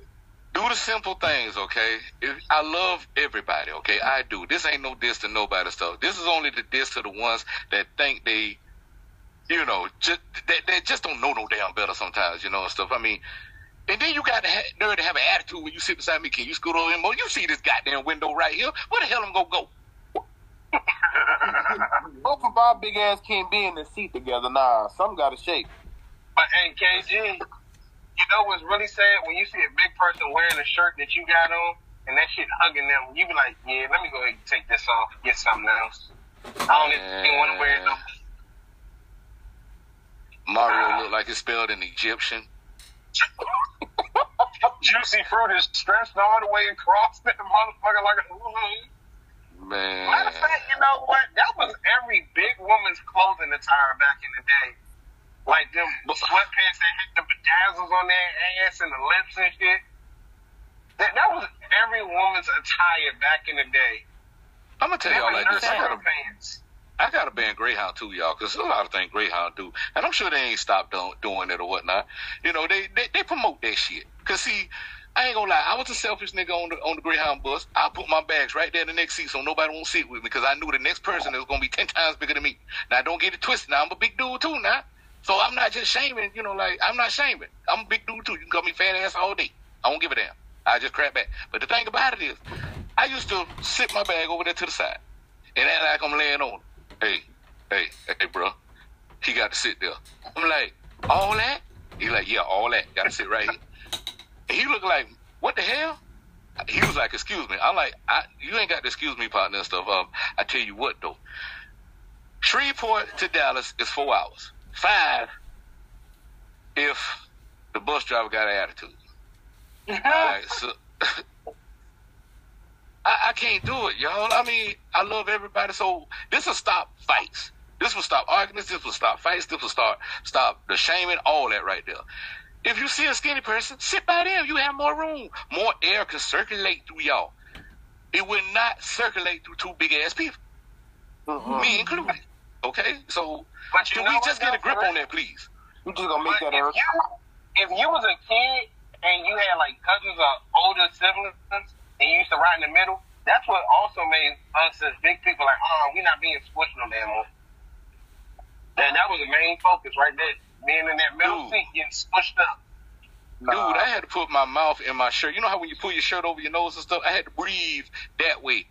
Do the simple things, okay? If, I love everybody, okay? I do. This ain't no diss to nobody stuff. This is only the diss to the ones that think they, you know, just that, that just don't know no damn better sometimes, you know, and stuff. I mean, and then you got to have, nerve to have an attitude when you sit beside me. Can you scoot over more? You see this goddamn window right here? Where the hell am I'm gonna go? [LAUGHS] Both of our big ass can't be in the seat together. Nah, some got to shake. But hey, KG, you know what's really sad when you see a big person wearing a shirt that you got on and that shit hugging them. You be like, yeah, let me go ahead and take this off, get something else. I don't even want to wear it. No. Mario look like it's spelled in Egyptian. [LAUGHS] Juicy fruit is stretched all the way across that motherfucker like a. Man. Matter of fact, you know what? That was every big woman's clothing attire back in the day. Like them sweatpants that had the bedazzles on their ass and the lips and shit. That, that was every woman's attire back in the day. I'm gonna tell y'all like this. I got a pants. I got a band Greyhound too, y'all, because there's a lot of things Greyhound do, and I'm sure they ain't stopped do- doing it or whatnot. You know, they, they they promote that shit. Cause see, I ain't gonna lie, I was a selfish nigga on the on the Greyhound bus. I put my bags right there in the next seat so nobody won't sit with me, because I knew the next person was gonna be ten times bigger than me. Now don't get it twisted. Now I'm a big dude too now, so I'm not just shaming. You know, like I'm not shaming. I'm a big dude too. You can call me fat ass all day. I won't give a damn. I just crap back. But the thing about it is, I used to sit my bag over there to the side and act like I'm laying on. it. Hey, hey, hey, bro. He got to sit there. I'm like, all that? He like, yeah, all that. Got to sit right here. And he looked like, what the hell? He was like, excuse me. I'm like, I, you ain't got to excuse me, partner and stuff. Um, I tell you what though. Shreveport to Dallas is four hours. Five if the bus driver got an attitude. [LAUGHS] Alright, so [LAUGHS] I, I can't do it, y'all. I mean, I love everybody, so this will stop fights. This will stop arguments. This will stop fights. This will start stop the shaming. All that right there. If you see a skinny person, sit by them. You have more room. More air can circulate through y'all. It will not circulate through two big ass people, mm-hmm. me included. Okay, so But you can we just get a grip for on that, please? You just gonna make But that if earth. you if you was a kid and you had like cousins or older siblings and you used to ride in the middle, that's what also made us as big people like, oh, we're not being squished no damn more. And that was the main focus right there. Being in that middle Dude. seat getting squished up. Dude, I had to put my mouth in my shirt. You know how when you pull your shirt over your nose and stuff? I had to breathe that way.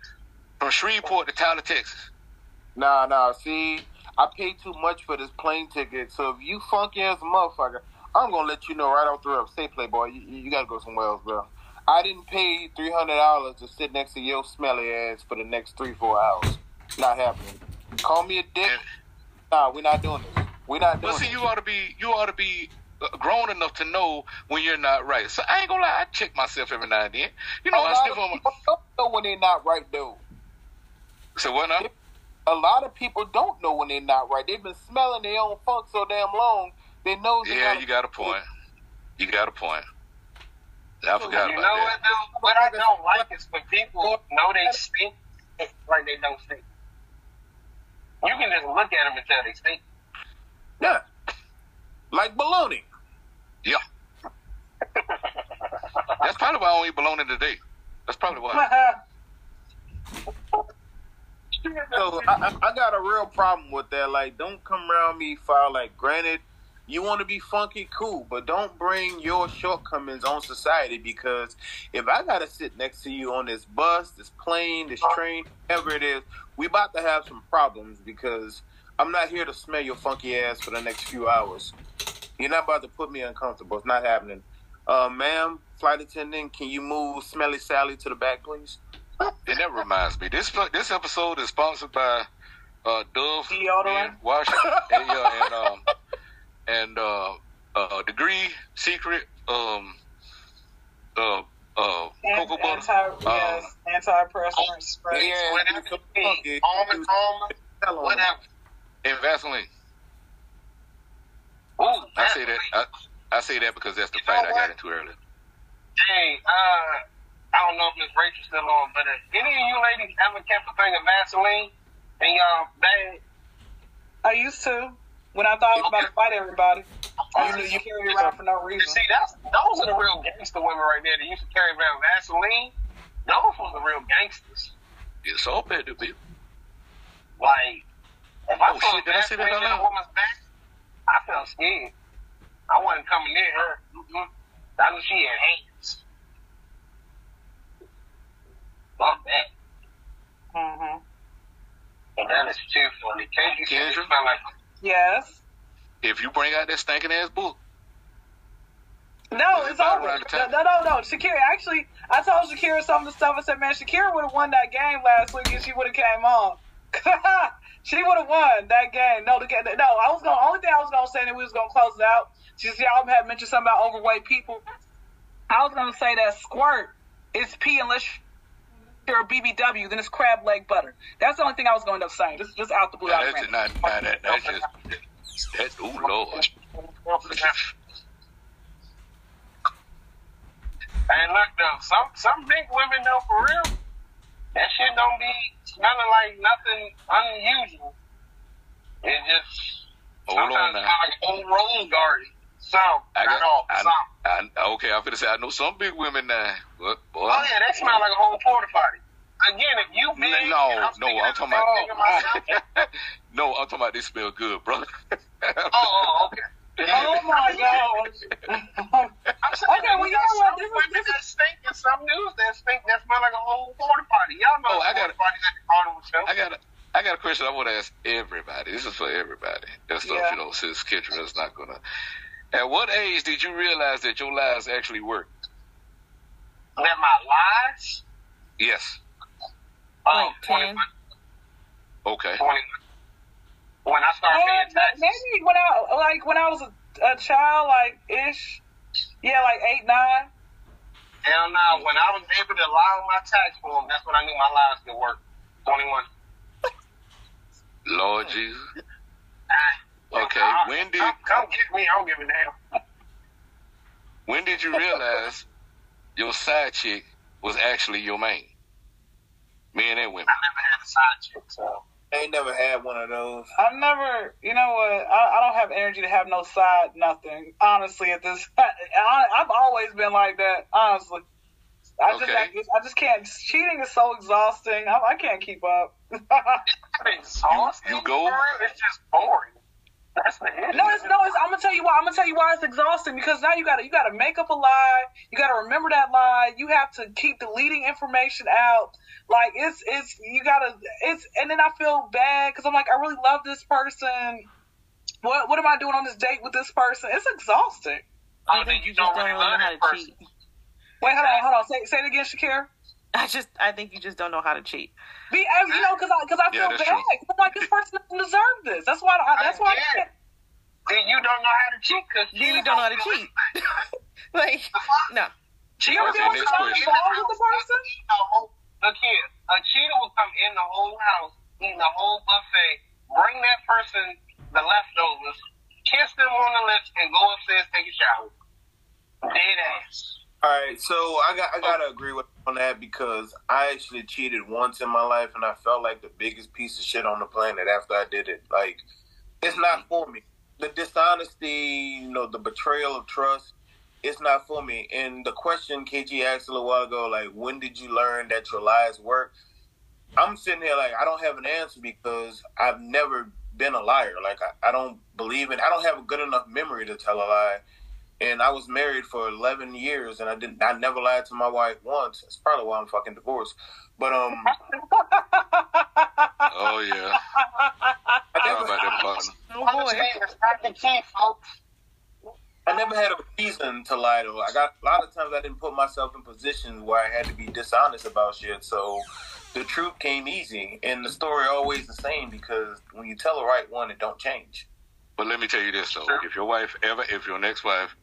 From Shreveport to Tyler, Texas. Nah, nah. See, I paid too much for this plane ticket. So if you funky as a motherfucker, I'm gonna let you know right off the rip. Say, Playboy, you, you gotta go somewhere else, bro. I didn't pay three hundred dollars to sit next to your smelly ass for the next three, four hours. Not happening. Call me a dick. Nah, we're not doing this. We're not doing But see, this. you ought to be you ought to be uh, grown enough to know when you're not right. So I ain't gonna lie, I check myself every now and then. You know, a I lot stiff of on my. don't know when they're not right, though. So what now? A lot of people don't know when they're not right. They've been smelling their own funk so damn long. They know. Yeah, gotta- you got a point. You got a point. I forgot you about know that. what though? What I don't like is when people know they stink like they don't stink. You can just look at them and tell they stink. Yeah. Like baloney. Yeah. [LAUGHS] That's probably why I don't eat bologna today. That's probably why. [LAUGHS] So I, I, got a real problem with that. Like, don't come around me foul. Like, granted, You want to be funky, cool, but don't bring your shortcomings on society because if I gotta sit next to you on this bus, this plane, this train, whatever it is, we about to have some problems because I'm not here to smell your funky ass for the next few hours. You're not about to put me uncomfortable. It's not happening. Uh, ma'am, flight attendant, can you move Smelly Sally to the back, please? And that reminds me, this this episode is sponsored by uh, Dove and Wash and, uh, and um and uh, uh, Degree Secret um uh uh cocoa butter. Anti, yes, Um, antiperspirant spray. Yeah, whatever you Almond, almond, whatever. and Vaseline. Ooh, I say that I, I say that because that's the You fight I got into earlier. Hey, uh, I don't know if Miss Rachel's still on, but if any of you ladies ever kept a thing of Vaseline in y'all bag, I used to when I thought I was about to fight everybody. I used to carry it around for no you reason. see, that's those are the real gangster women right there. That used to carry around Vaseline. Those were the real gangsters. It's all better, people. Like, if I Oh, saw shit, did I say that in a woman's back, I felt scared. I wasn't coming near her. Mm-hmm. I knew she had hands. Fuck that. hmm And that is too funny. Can't you see it Kendra? smell like Yes. If you bring out that stinking ass book, No, it's over. around the time? No, no, no, no. Shakira, actually, I told Shakira some of the stuff. I said, man, Shakira would have won that game last week if she would have came on. [LAUGHS] she would have won that game. No, the, game, no, I was going. to Only thing I was gonna say that we was gonna close it out. She said, y'all had mentioned something about overweight people. I was gonna say that squirt is pee unless you're a BBW, then it's crab leg butter. That's the only thing I was going to end up saying. Just, just out the blue. now out that's just not, not that, that's just that. Oh lord. And look though, some some big women though for real, that shit don't be smelling like nothing unusual. It just Hold on sometimes now. like a whole rose garden. Some, I not got. all, some. I, I, okay, I'm finna say I know some big women now. But boy, Oh yeah, they smell like a whole porta potty. Again, if you big, no, I'm no, I'm talking the same thing in myself. about. [LAUGHS] no, I'm talking about they smell good, bro. oh, oh, okay. Oh my god. I'm saying, Okay, well, we you got know what? some This is- women this that stink and some dudes that stink that smell like a whole porta potty. Y'all know Oh, I got it. potties at the carnival show. I got a, I got a question I want to ask everybody. This is for everybody. That stuff, Yeah. you know, since Kendra is not gonna. At what age did you realize that your lies actually worked? That my lies. Yes. Oh, Like 10. 21. Okay. 21. When I started paying taxes. maybe when I like when I was a, a child, like ish, yeah, like eight, nine. Hell no. When I was able to lie on my tax form, that's when I knew my lies could work. 21. Lord Jesus. Ah. Okay. Uh, When did Come, come get me. I don't give a damn. when did you realize your side chick was actually your main? Men and women. I never had a side chick, so. I ain't never had one of those. I've never, you know what? I, I don't have energy to have no side nothing. Honestly, at this, [LAUGHS] I, I've always been like that. Honestly, I just, I, Okay. just, I just can't. Cheating is so exhausting. I, I can't keep up. It's [LAUGHS] exhausting. You- you go- It's just boring. That's the issue. No, it's no. It's, I'm gonna tell you why. I'm gonna tell you why it's exhausting because now you gotta you gotta make up a lie. You gotta remember that lie. You have to keep deleting information out. Like it's it's you gotta it's and then I feel bad because I'm like I really love this person. What what am I doing on this date with this person? It's exhausting. Oh, I then think you don't really love that person. cheat. Wait, hold on, hold on. Say say it again, Shakira. I just, I think you just don't know how to cheat. Be I- you know because I because I Yeah, feel that's bad. I'm like this person doesn't deserve this. That's why I, that's why I get Then you don't know how to cheat because Then you don't know how to cheat. [LAUGHS] [LAUGHS] like, no. You ever Okay, been on question. with the person? Look here, a cheater will come in the whole house, eat the whole buffet, bring that person the leftovers, kiss them on the lips, and go upstairs take a shower. Dead ass. All right, so I got I gotta agree with on that because I actually cheated once in my life and I felt like the biggest piece of shit on the planet after I did it. Like it's not for me. The dishonesty, you know, the betrayal of trust, it's not for me. And the question KG asked a little while ago, like, when did you learn that your lies work? I'm sitting here like I don't have an answer because I've never been a liar. Like I, I don't believe in. I don't have a good enough memory to tell a lie. And I was married for eleven years, and I didn't. I never lied to my wife once. That's probably why I'm fucking divorced. But um, Oh yeah. I never, about that button? Oh boy. It's not the key, folks. I never had a reason to lie though. I got a lot of times I didn't put myself in positions where I had to be dishonest about shit. So the truth came easy, and the story always the same because when you tell the right one, it don't change. But let me tell you this though: if your wife ever, if your next wife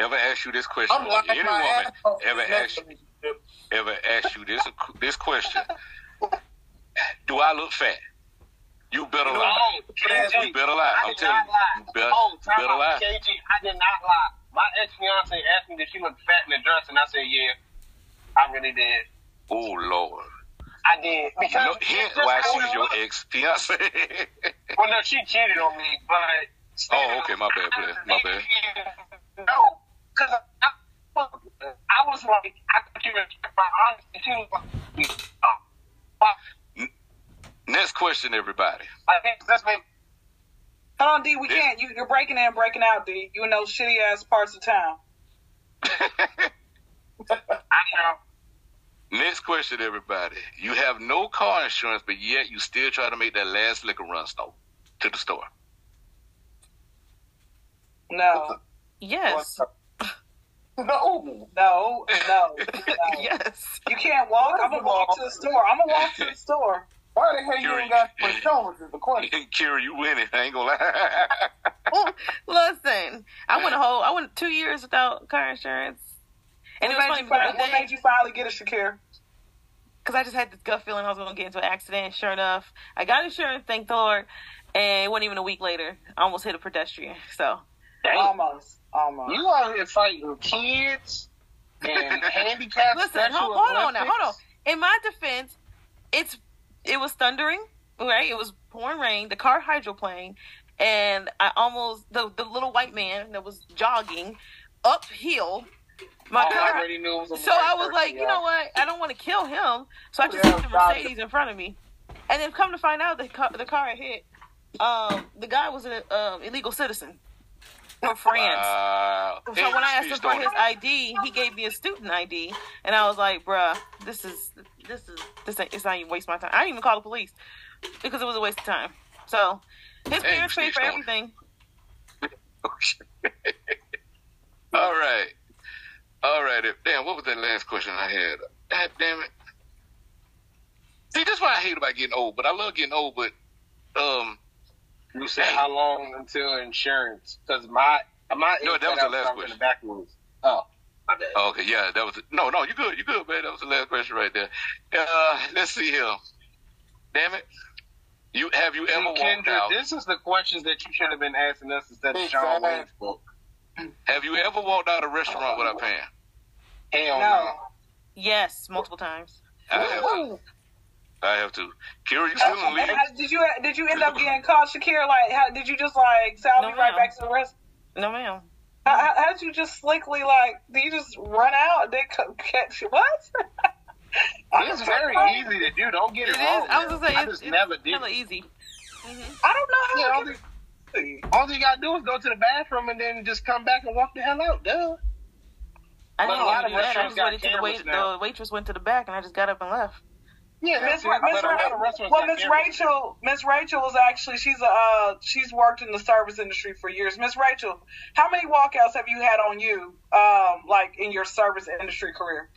ever asks you this question, or any woman ever next relationship. ever asks you this this question, do I look fat? You better lie. Oh, KG, You better lie. I'm telling you. lie. You better, oh, you better lie. KG, I did not lie. My ex fiance asked me if she looked fat in the dress, and I said, yeah, I really did. Oh Lord. I did. Because No, hint why she's your ex fiance. [LAUGHS] Well, no, she cheated on me, but. Oh, okay, my bad, man. My bad. No, because I, I was like, I thought you respect my honesty too. Uh, Next question, everybody. I think that's me. Hold on, D. We can't. You, you're breaking in, breaking out, D. You in those shitty ass parts of town. [LAUGHS] I know. Next question, everybody. You have no car insurance, but yet you still try to make that last liquor run store to the store. No, Yes. [LAUGHS] No. no, no, no. [LAUGHS] Yes. You can't walk. I'm gonna walk to the store. I'm gonna walk to the store. Why the hell you ain't got insurance is the question. [LAUGHS] Kira, you winning. I ain't gonna lie. Oh, Listen, I went a whole, I went two years without car insurance. And it was What funny made, you fi- what made you finally get a Shakir? because I just had this gut feeling I was going to get into an accident. Sure enough, I got insurance, thank the Lord. And it wasn't even a week later. I almost hit a pedestrian. So, Almost, almost. You out here fighting kids and [LAUGHS] handicapped. listen, Special hold, hold on now, hold on. In my defense, it's it was thundering, right? It was pouring rain. The car hydroplaned, and I almost the the little white man that was jogging uphill. My I car. already knew it was a So I was person, like, you y'all. know what? I don't want to kill him. So I just Yeah, hit the. Mercedes in front of me. And then come to find out, the car, the car I hit, um, the guy was an um, illegal citizen from France. Wow. So when I asked him for his ID, he gave me a student ID, and I was like, "Bruh, this is this is this ain't, it's not even waste my time. I didn't even call the police because it was a waste of time." So his Hey, parents paid for everything. [LAUGHS] All right. All right. Damn, what was that last question I had? God damn it. See, that's why I hate about getting old, but I love getting old, but um You said how long until insurance? Because my my No, that was the last question. The backwards. Oh, oh, okay, yeah, that was no, no, you good, you good, man. That was the last question right there. Uh let's see here. Damn it. You have you ever See, walked out this is the questions that you should have been asking us instead of Big Sean fat Wayne's book. have you ever walked out of a restaurant without paying? Hell No. no. Yes, multiple times. I have to. I have to. Kira, you still in the lead? Did you did you end up getting caught, Shakir? Like, how, did you just like say I'll No, be right back to the rest? No, ma'am. How, how, how did you just slickly like? Did you just run out and then co- catch what? [LAUGHS] It's very easy to do. Don't get It it, is. wrong. I was gonna say I it's, just it's never did. hella it. easy. Mm-hmm. I don't know how. Yeah, all, get the, all you gotta do is go to the bathroom and then just come back and walk the hell out. Duh. I didn't a lot do that. I just got waited till the, wait, now. the waitress went to the back, and I just got up and left. Yeah, Miss. Ra- Miss But Ra- well, Miss. Rachel, Miss Rachel is actually she's a uh, she's worked in the service industry for years. Miss Rachel, how many walkouts have you had on you, um, like in your service industry career?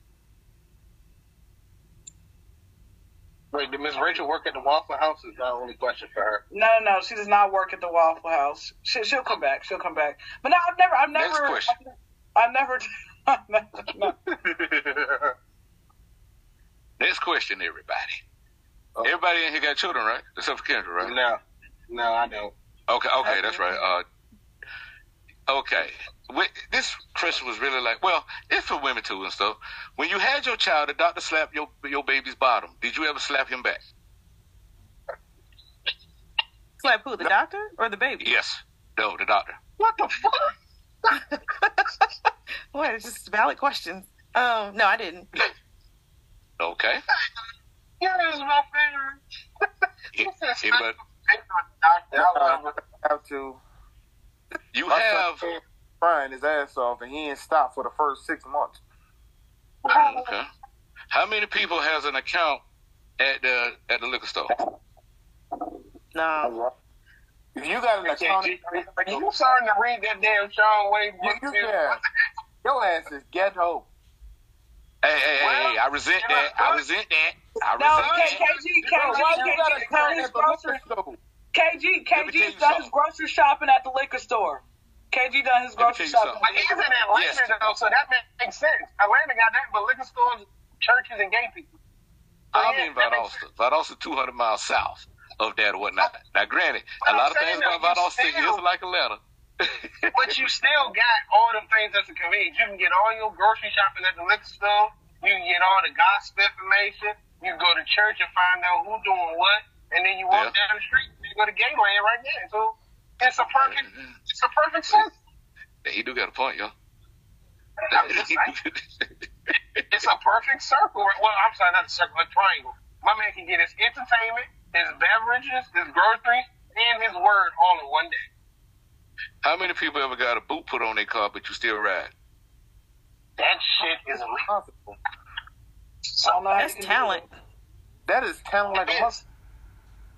Wait, did Miss Rachel work at the Waffle House? Is the only question for her. No, no, no. She does not work at the Waffle House. She, she'll come back. She'll come back. But no, I've never, I've never, question. I've never, [LAUGHS] I've never no. [LAUGHS] Next question, everybody. Everybody in here got children, right? Except for Kendra, right? no, no, I don't. Okay, okay, that's right. Uh, okay, Wait, this question was really like, well, it's for women too and stuff. When you had your child, the doctor slapped your your baby's bottom. Did you ever slap him back? Slap who? The doctor or the baby? Yes. No, the doctor. What the fuck? [LAUGHS] What? It's just valid questions. Um, no, I didn't. [LAUGHS] Okay. Yeah, that's my favorite. [LAUGHS] Anybody? I have to. You My have. crying his ass off, and he ain't stopped for the first six months. Okay. How many people has an account at the at the liquor store? No. If you got an account, You starting to read that damn Sean Wade book? you, too? yeah, your ass is ghetto. Hey, hey, hey, hey! I resent that. I resent that. I resent K- that. KG, Bro, KG, why you got KG, a done his at the liquor grocery. KG, Let KG done his grocery shopping at the liquor store. KG done his grocery shopping. But he's in Atlanta Yes. though, so that makes sense. Atlanta got that, but liquor stores, churches, and gay people. So, I'm yeah, in that makes Valdosta. Valdosta, 200 miles south of that or whatnot. Now, granted, a lot of things about that you Valdosta is like Atlanta. [LAUGHS] But you still got all them things that's a convenience. You can get all your grocery shopping at the liquor store. You can get all the gossip information. You can go to church and find out who doing what, and then you walk Yeah. down the street. You go to Gayland right there. So it's a perfect, it's a perfect sense. he do got a point. I'm [LAUGHS] just saying. It's a perfect circle. Well, I'm sorry, not a circle, a triangle. My man can get his entertainment, his beverages, his groceries, and his word all in one day. How many people ever got a boot put on their car, but you still ride? That shit is impossible. I don't know how That's you can do talent. That is talent like a must.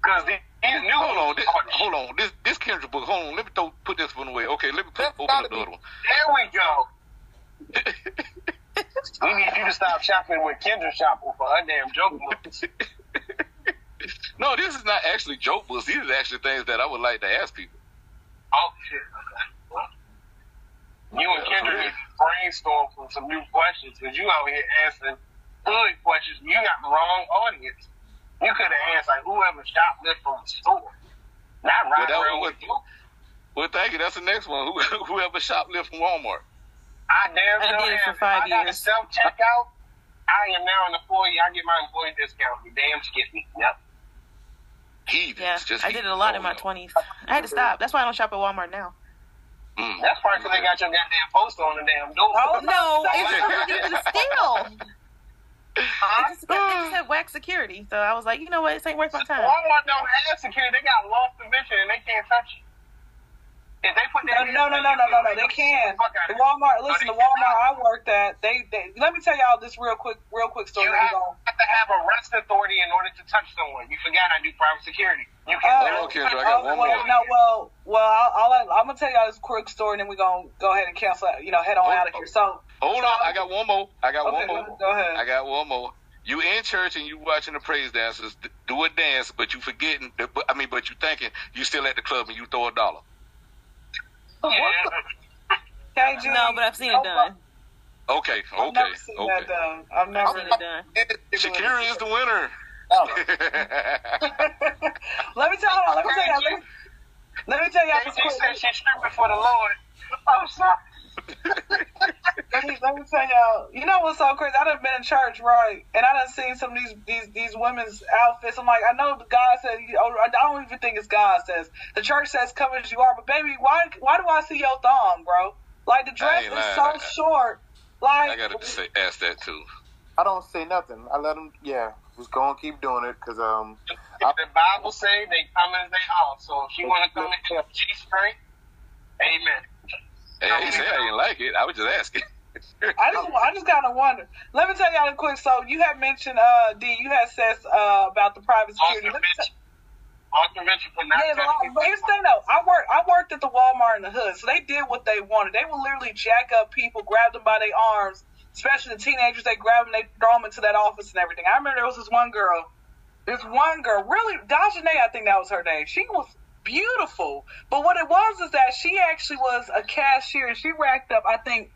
Because these new Hold on, this, oh, hold on. This this Kendrick book. Hold on. Let me throw, put this one away. Okay, let me put, That's open gotta up the be- other one. There we go. [LAUGHS] We need you to stop shopping with Kendra shopping for her damn joke books. [LAUGHS] no, this is not actually joke books. These are actually things that I would like to ask people. Oh shit. Okay. Well, you and Kendra need to brainstorm from some new questions because you out here answering good questions. You got the wrong audience. You could have asked like whoever shoplift from the store, not right that around was- with you. Well, thank you. That's the next one. Who, [LAUGHS] whoever shoplift from Walmart. I damn I sure did it for have. five I got a years. self checkout. I am now an employee. I get my employee discount. You damn skippy. Yep. Heathens. Yeah, just I did it a lot in my twenties. I had to stop. That's why I don't shop at Walmart now. Mm. That's probably because they got your goddamn poster on the damn door. Oh, [LAUGHS] No, it's not even still. It just, it just had whack security, so I was like, you know what, this ain't worth my time. Walmart don't have security. They got lost division and they can't touch you. If they put No, that no, no, no, no, no, no. They can. The Walmart. Listen, the Walmart I worked at. They, they. Let me tell y'all this real quick, real quick story. You We have, gonna- have to have arrest authority in order to touch someone. You forgot I do private security. You Oh, can Hold on, Kendra. I got oh, one well, more. No, well, well, I'll, I'll, I'm gonna tell y'all this quick story, and then we're gonna go ahead and cancel. Out, you know, head on out of here. So, Hold on. I got one more. I got okay, one more. go, go ahead. I got one more. You in church and you watching the praise dancers do a dance, but you forgetting. that- but- I mean, but you thinking you still at the club and you throw a dollar. Yeah. KG, [LAUGHS] No, but I've seen it oh, done. Okay, I've okay, never seen okay. that done. I've I've never. seen it done. Shakira is the winner. Oh. [LAUGHS] [LAUGHS] let me tell y'all. Let me tell y'all. Let me, let me tell y'all this She quick. said she's stripping for the Lord. I'm oh, sorry. Let me, let me tell y'all. You know what's so crazy? I done been in church, right? And I done seen some of these these these women's outfits. I'm like, I know the God said. Oh, I don't even think it's God says. The church says, "Come as you are." But baby, why why do I see your thong, bro? Like the dress is lying. so I- short. Like I gotta say, ask that too. I don't say nothing. I let them. Yeah, just go and keep doing it because um. If the Bible say they come as they are, so if you want to come in G straight, amen. Hey, I ain't say I didn't like it. I was just asking. I just I just kind of wonder. Let me tell y'all a quick. So you had mentioned uh D. You had said uh about the private security. Let me tell- Mitchell. Arthur Mitchell for not Yeah, but, here's the thing though. I worked I worked at the Walmart in the hood, so they did what they wanted. They would literally jack up people, grab them by their arms, especially the teenagers. They grab them, they throw them into that office and everything. I remember there was this one girl, this one girl, really Dajane, I think that was her name. She was beautiful, but what it was is that she actually was a cashier, and she racked up, I think.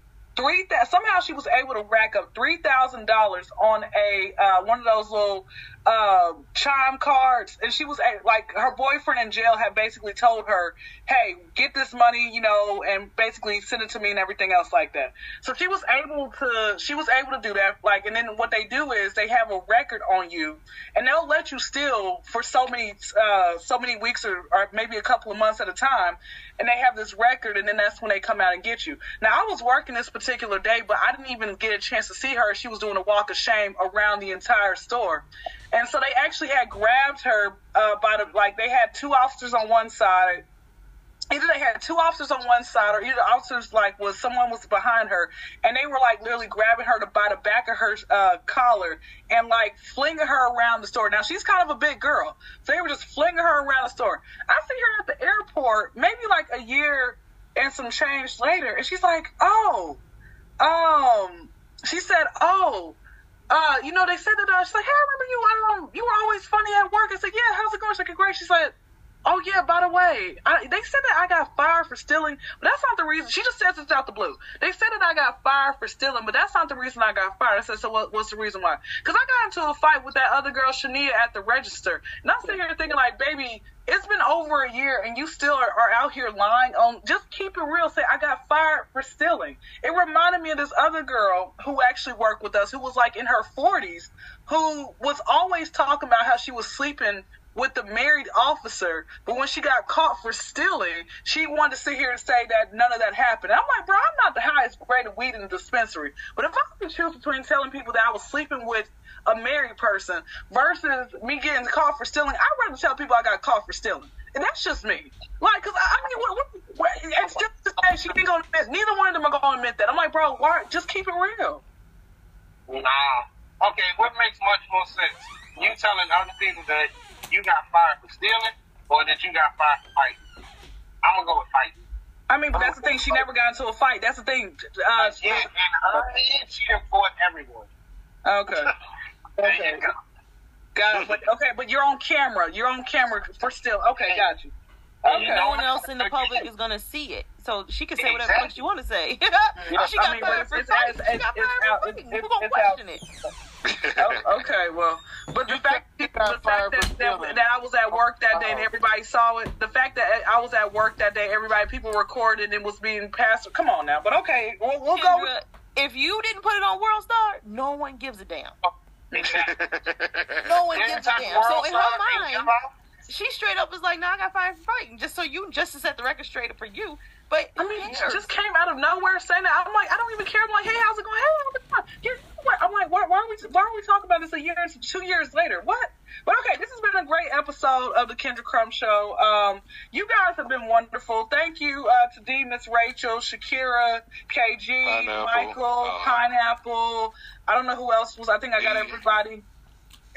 Somehow she was able to rack up three thousand dollars on a uh, one of those little uh, chime cards, and she was like her boyfriend in jail had basically told her, "Hey, get this money, you know, and basically send it to me and everything else like that." So she was able to she was able to do that. Like, and then what they do is they have a record on you, and they'll let you steal for so many uh, so many weeks or, or maybe a couple of months at a time, and they have this record, and then that's when they come out and get you. Now I was working this particular day, but I didn't even get a chance to see her. She was doing a walk of shame around the entire store. And so they actually had grabbed her uh, by the like they had two officers on one side. Either they had two officers on one side or either officers like was someone was behind her. And they were like literally grabbing her by the back of her uh, collar and like flinging her around the store. Now she's kind of a big girl. So they were just flinging her around the store. I see her at the airport maybe like a year and some change later. And she's like oh um she said oh uh, you know, they said that, uh, she's like, hey, I remember you, um, you were always funny at work. I said, yeah, how's it going? She's like, great. She's like, Oh yeah, by the way, I, they said that I got fired for stealing, but that's not the reason. She just says it's out the blue. They said that I got fired for stealing, but that's not the reason I got fired. I said, so what, what's the reason why? Because I got into a fight with that other girl, Shania, at the register, and I'm sitting here thinking like, baby, it's been over a year and you still are, are out here lying on. Just keep it real. Say I got fired for stealing. It reminded me of this other girl who actually worked with us, who was like in her 40s, who was always talking about how she was sleeping with the married officer, but when she got caught for stealing, she wanted to sit here and say that none of that happened. And I'm like, bro, I'm not the highest grade of weed in the dispensary. But if I could choose between telling people that I was sleeping with a married person versus me getting caught for stealing, I'd rather tell people I got caught for stealing. And that's just me. Like, cause I, I mean, what, what, what, it's just to say she ain't gonna admit. Neither one of them are gonna admit that. I'm like, bro, why? Just keep it real. Nah. Okay, what makes much more sense? You telling other people that you got fired for stealing or that you got fired for fighting? I'm gonna go with fighting. I mean, but that's the thing. She never got into a fight. That's the thing. Uh, yeah, and her and she done fought everyone. Okay. [LAUGHS] There you go. Got it. But okay, but you're on camera. You're on camera for still. Okay, got you. And Okay. no one else in the public is gonna see it, so she can say whatever the fuck she want to say. [LAUGHS] she I got mean, but fired for it's- She got it's fired for it's- fighting. Who gonna it's out. question it? Oh, okay, well, but the [LAUGHS] fact, the fact that, that, that I was at work that day and everybody saw it, the fact that I was at work that day, everybody, people recorded and was being passed. Come on now, but okay, we'll, we'll go. With, if you didn't put it on World Star, no one gives a damn. Oh, No one gives a damn. So in her mind, she straight up was like, "No, I got fired for fighting." Just so you, just to set the record straight for you. But I mean, she just came out of nowhere saying that. I'm like, I don't even care. I'm like, hey, how's it going? Hey, how's it going? I'm like, why, why are we why are we talking about this a year, two years later? What? But okay, this has been a great episode of the Kendra Crumb Show. Um, you guys have been wonderful. Thank you uh, to Dee, Miss Rachel, Shakira, KG, Pineapple, Michael, uh, Pineapple. I don't know who else was. I think I got Dee. everybody.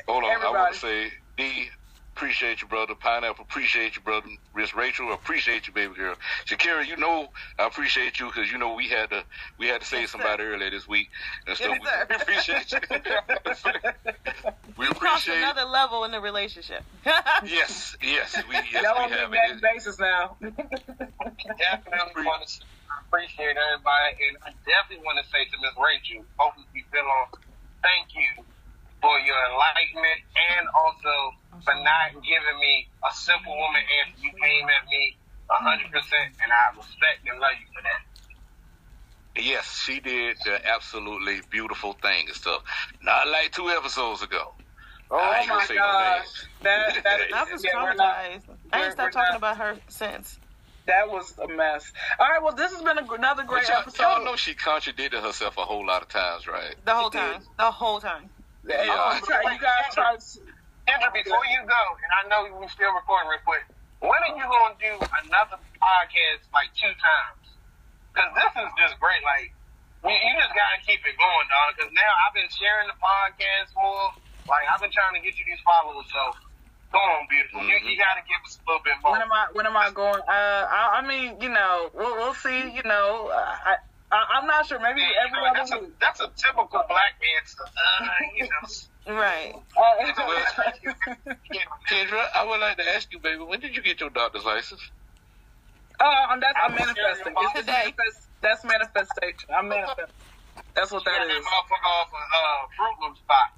Hold on, I Everybody. want to say, Dee, appreciate you, brother. Pineapple, appreciate you, brother. Miss Rachel, appreciate you, baby girl. Shakira, you know I appreciate you because you know we had to we had to save somebody earlier this week and stuff. Yes, we sir. [LAUGHS] appreciate you. [LAUGHS] we you appreciate. another level in the relationship. [LAUGHS] Yes, yes, we yes Y'all we on have a daily it. basis now. Definitely want to appreciate everybody, and I definitely want to say to Miss Rachel, hopefully you feel on. Thank you for your enlightenment and also for not giving me a simple woman answer. You came at me hundred percent, and I respect and love you for that. Yes, she did the absolutely beautiful thing and stuff. Not like two episodes ago. Oh I my say no gosh, that that [LAUGHS] I was yeah, we're not- traumatized. I we're- ain't stopped talking not- about her since. That was a mess. All right, well, this has been a, another great y'all, episode. y'all know she contradicted herself a whole lot of times, right? The whole She did. time. The whole time. Yeah. I'm you guys try to. Kendra, before you go, and I know we still recording real quick, when are you going to do another podcast like two times? Because this is just great. Like, you, you just got to keep it going, dog. Because now I've been sharing the podcast more. Like, I've been trying to get you these followers. So, come on, beautiful. You, you got to give us a little bit more. When am I? When am I going? Uh, I, I mean, you know, we'll, we'll see. You know, I, I, I'm not sure. Maybe Yeah, every that's, other a, that's a typical black answer. Uh, you know. [LAUGHS] Right. Uh, Kendra, I would like to ask you, baby, when did you get your doctor's license? uh, that's I'm manifesting. It's Today. manifest, that's manifestation. I'm manifesting. That's what that is. motherfucker off of uh, Froot Loops box.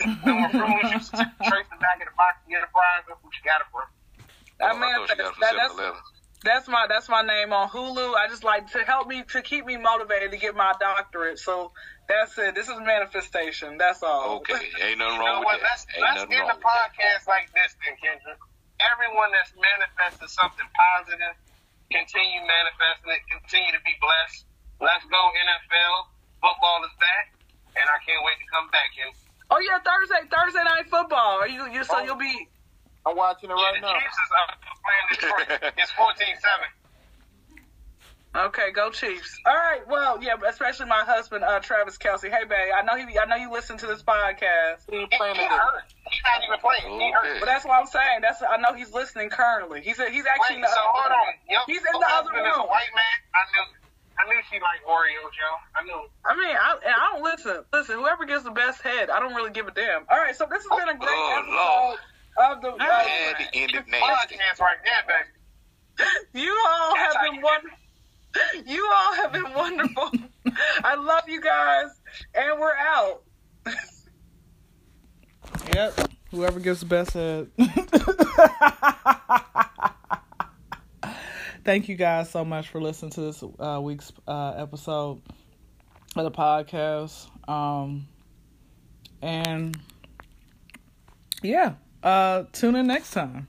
And when Froot Loops used to [LAUGHS] trace the back of the box to get a prize, that's what you got it from. I Oh, I That, that's 7-Eleven. That's my that's my name on Hulu. I just like to help me to keep me motivated to get my doctorate. So that's it. This is manifestation. That's all. Okay, ain't nothing You know wrong what? with Let's, that. Ain't let's nothing end wrong the with that. podcast like this, then, Kendra. Everyone that's manifested something positive, continue manifesting it, continue to be blessed. Let's go, NFL. Football is back, and I can't wait to come back. And Oh yeah, Thursday Thursday night football. Are you you so Oh. you'll be I'm watching it Yeah, right the now. Chiefs is playing Detroit. [LAUGHS] It's 14-7. Okay, go Chiefs. All right, well, yeah, especially my husband, uh, Travis Kelce. Hey, babe, I know he, I know you listen to this podcast, He ain't He, playing he it. hurt. He's not even playing. He hurt. But that's what I'm saying. That's I know he's listening currently. He's he's actually Wait, so hold on. Yo, He's in your the other husband is a room. white man. I knew. I knew she liked Oreos, yo. I knew. I mean, I, and I don't listen. Listen, whoever gives the best head, I don't really give a damn. All right, so this has been a great Oh, episode of the. I Uh, had to end it nasty. Podcast right there, baby. you all That's have been wonderful. You all have been wonderful. I love you guys, and we're out. Yep. Whoever gives the best head. [LAUGHS] Thank you guys so much for listening to this uh, week's uh, episode of the podcast. Um, and yeah, uh, tune in next time.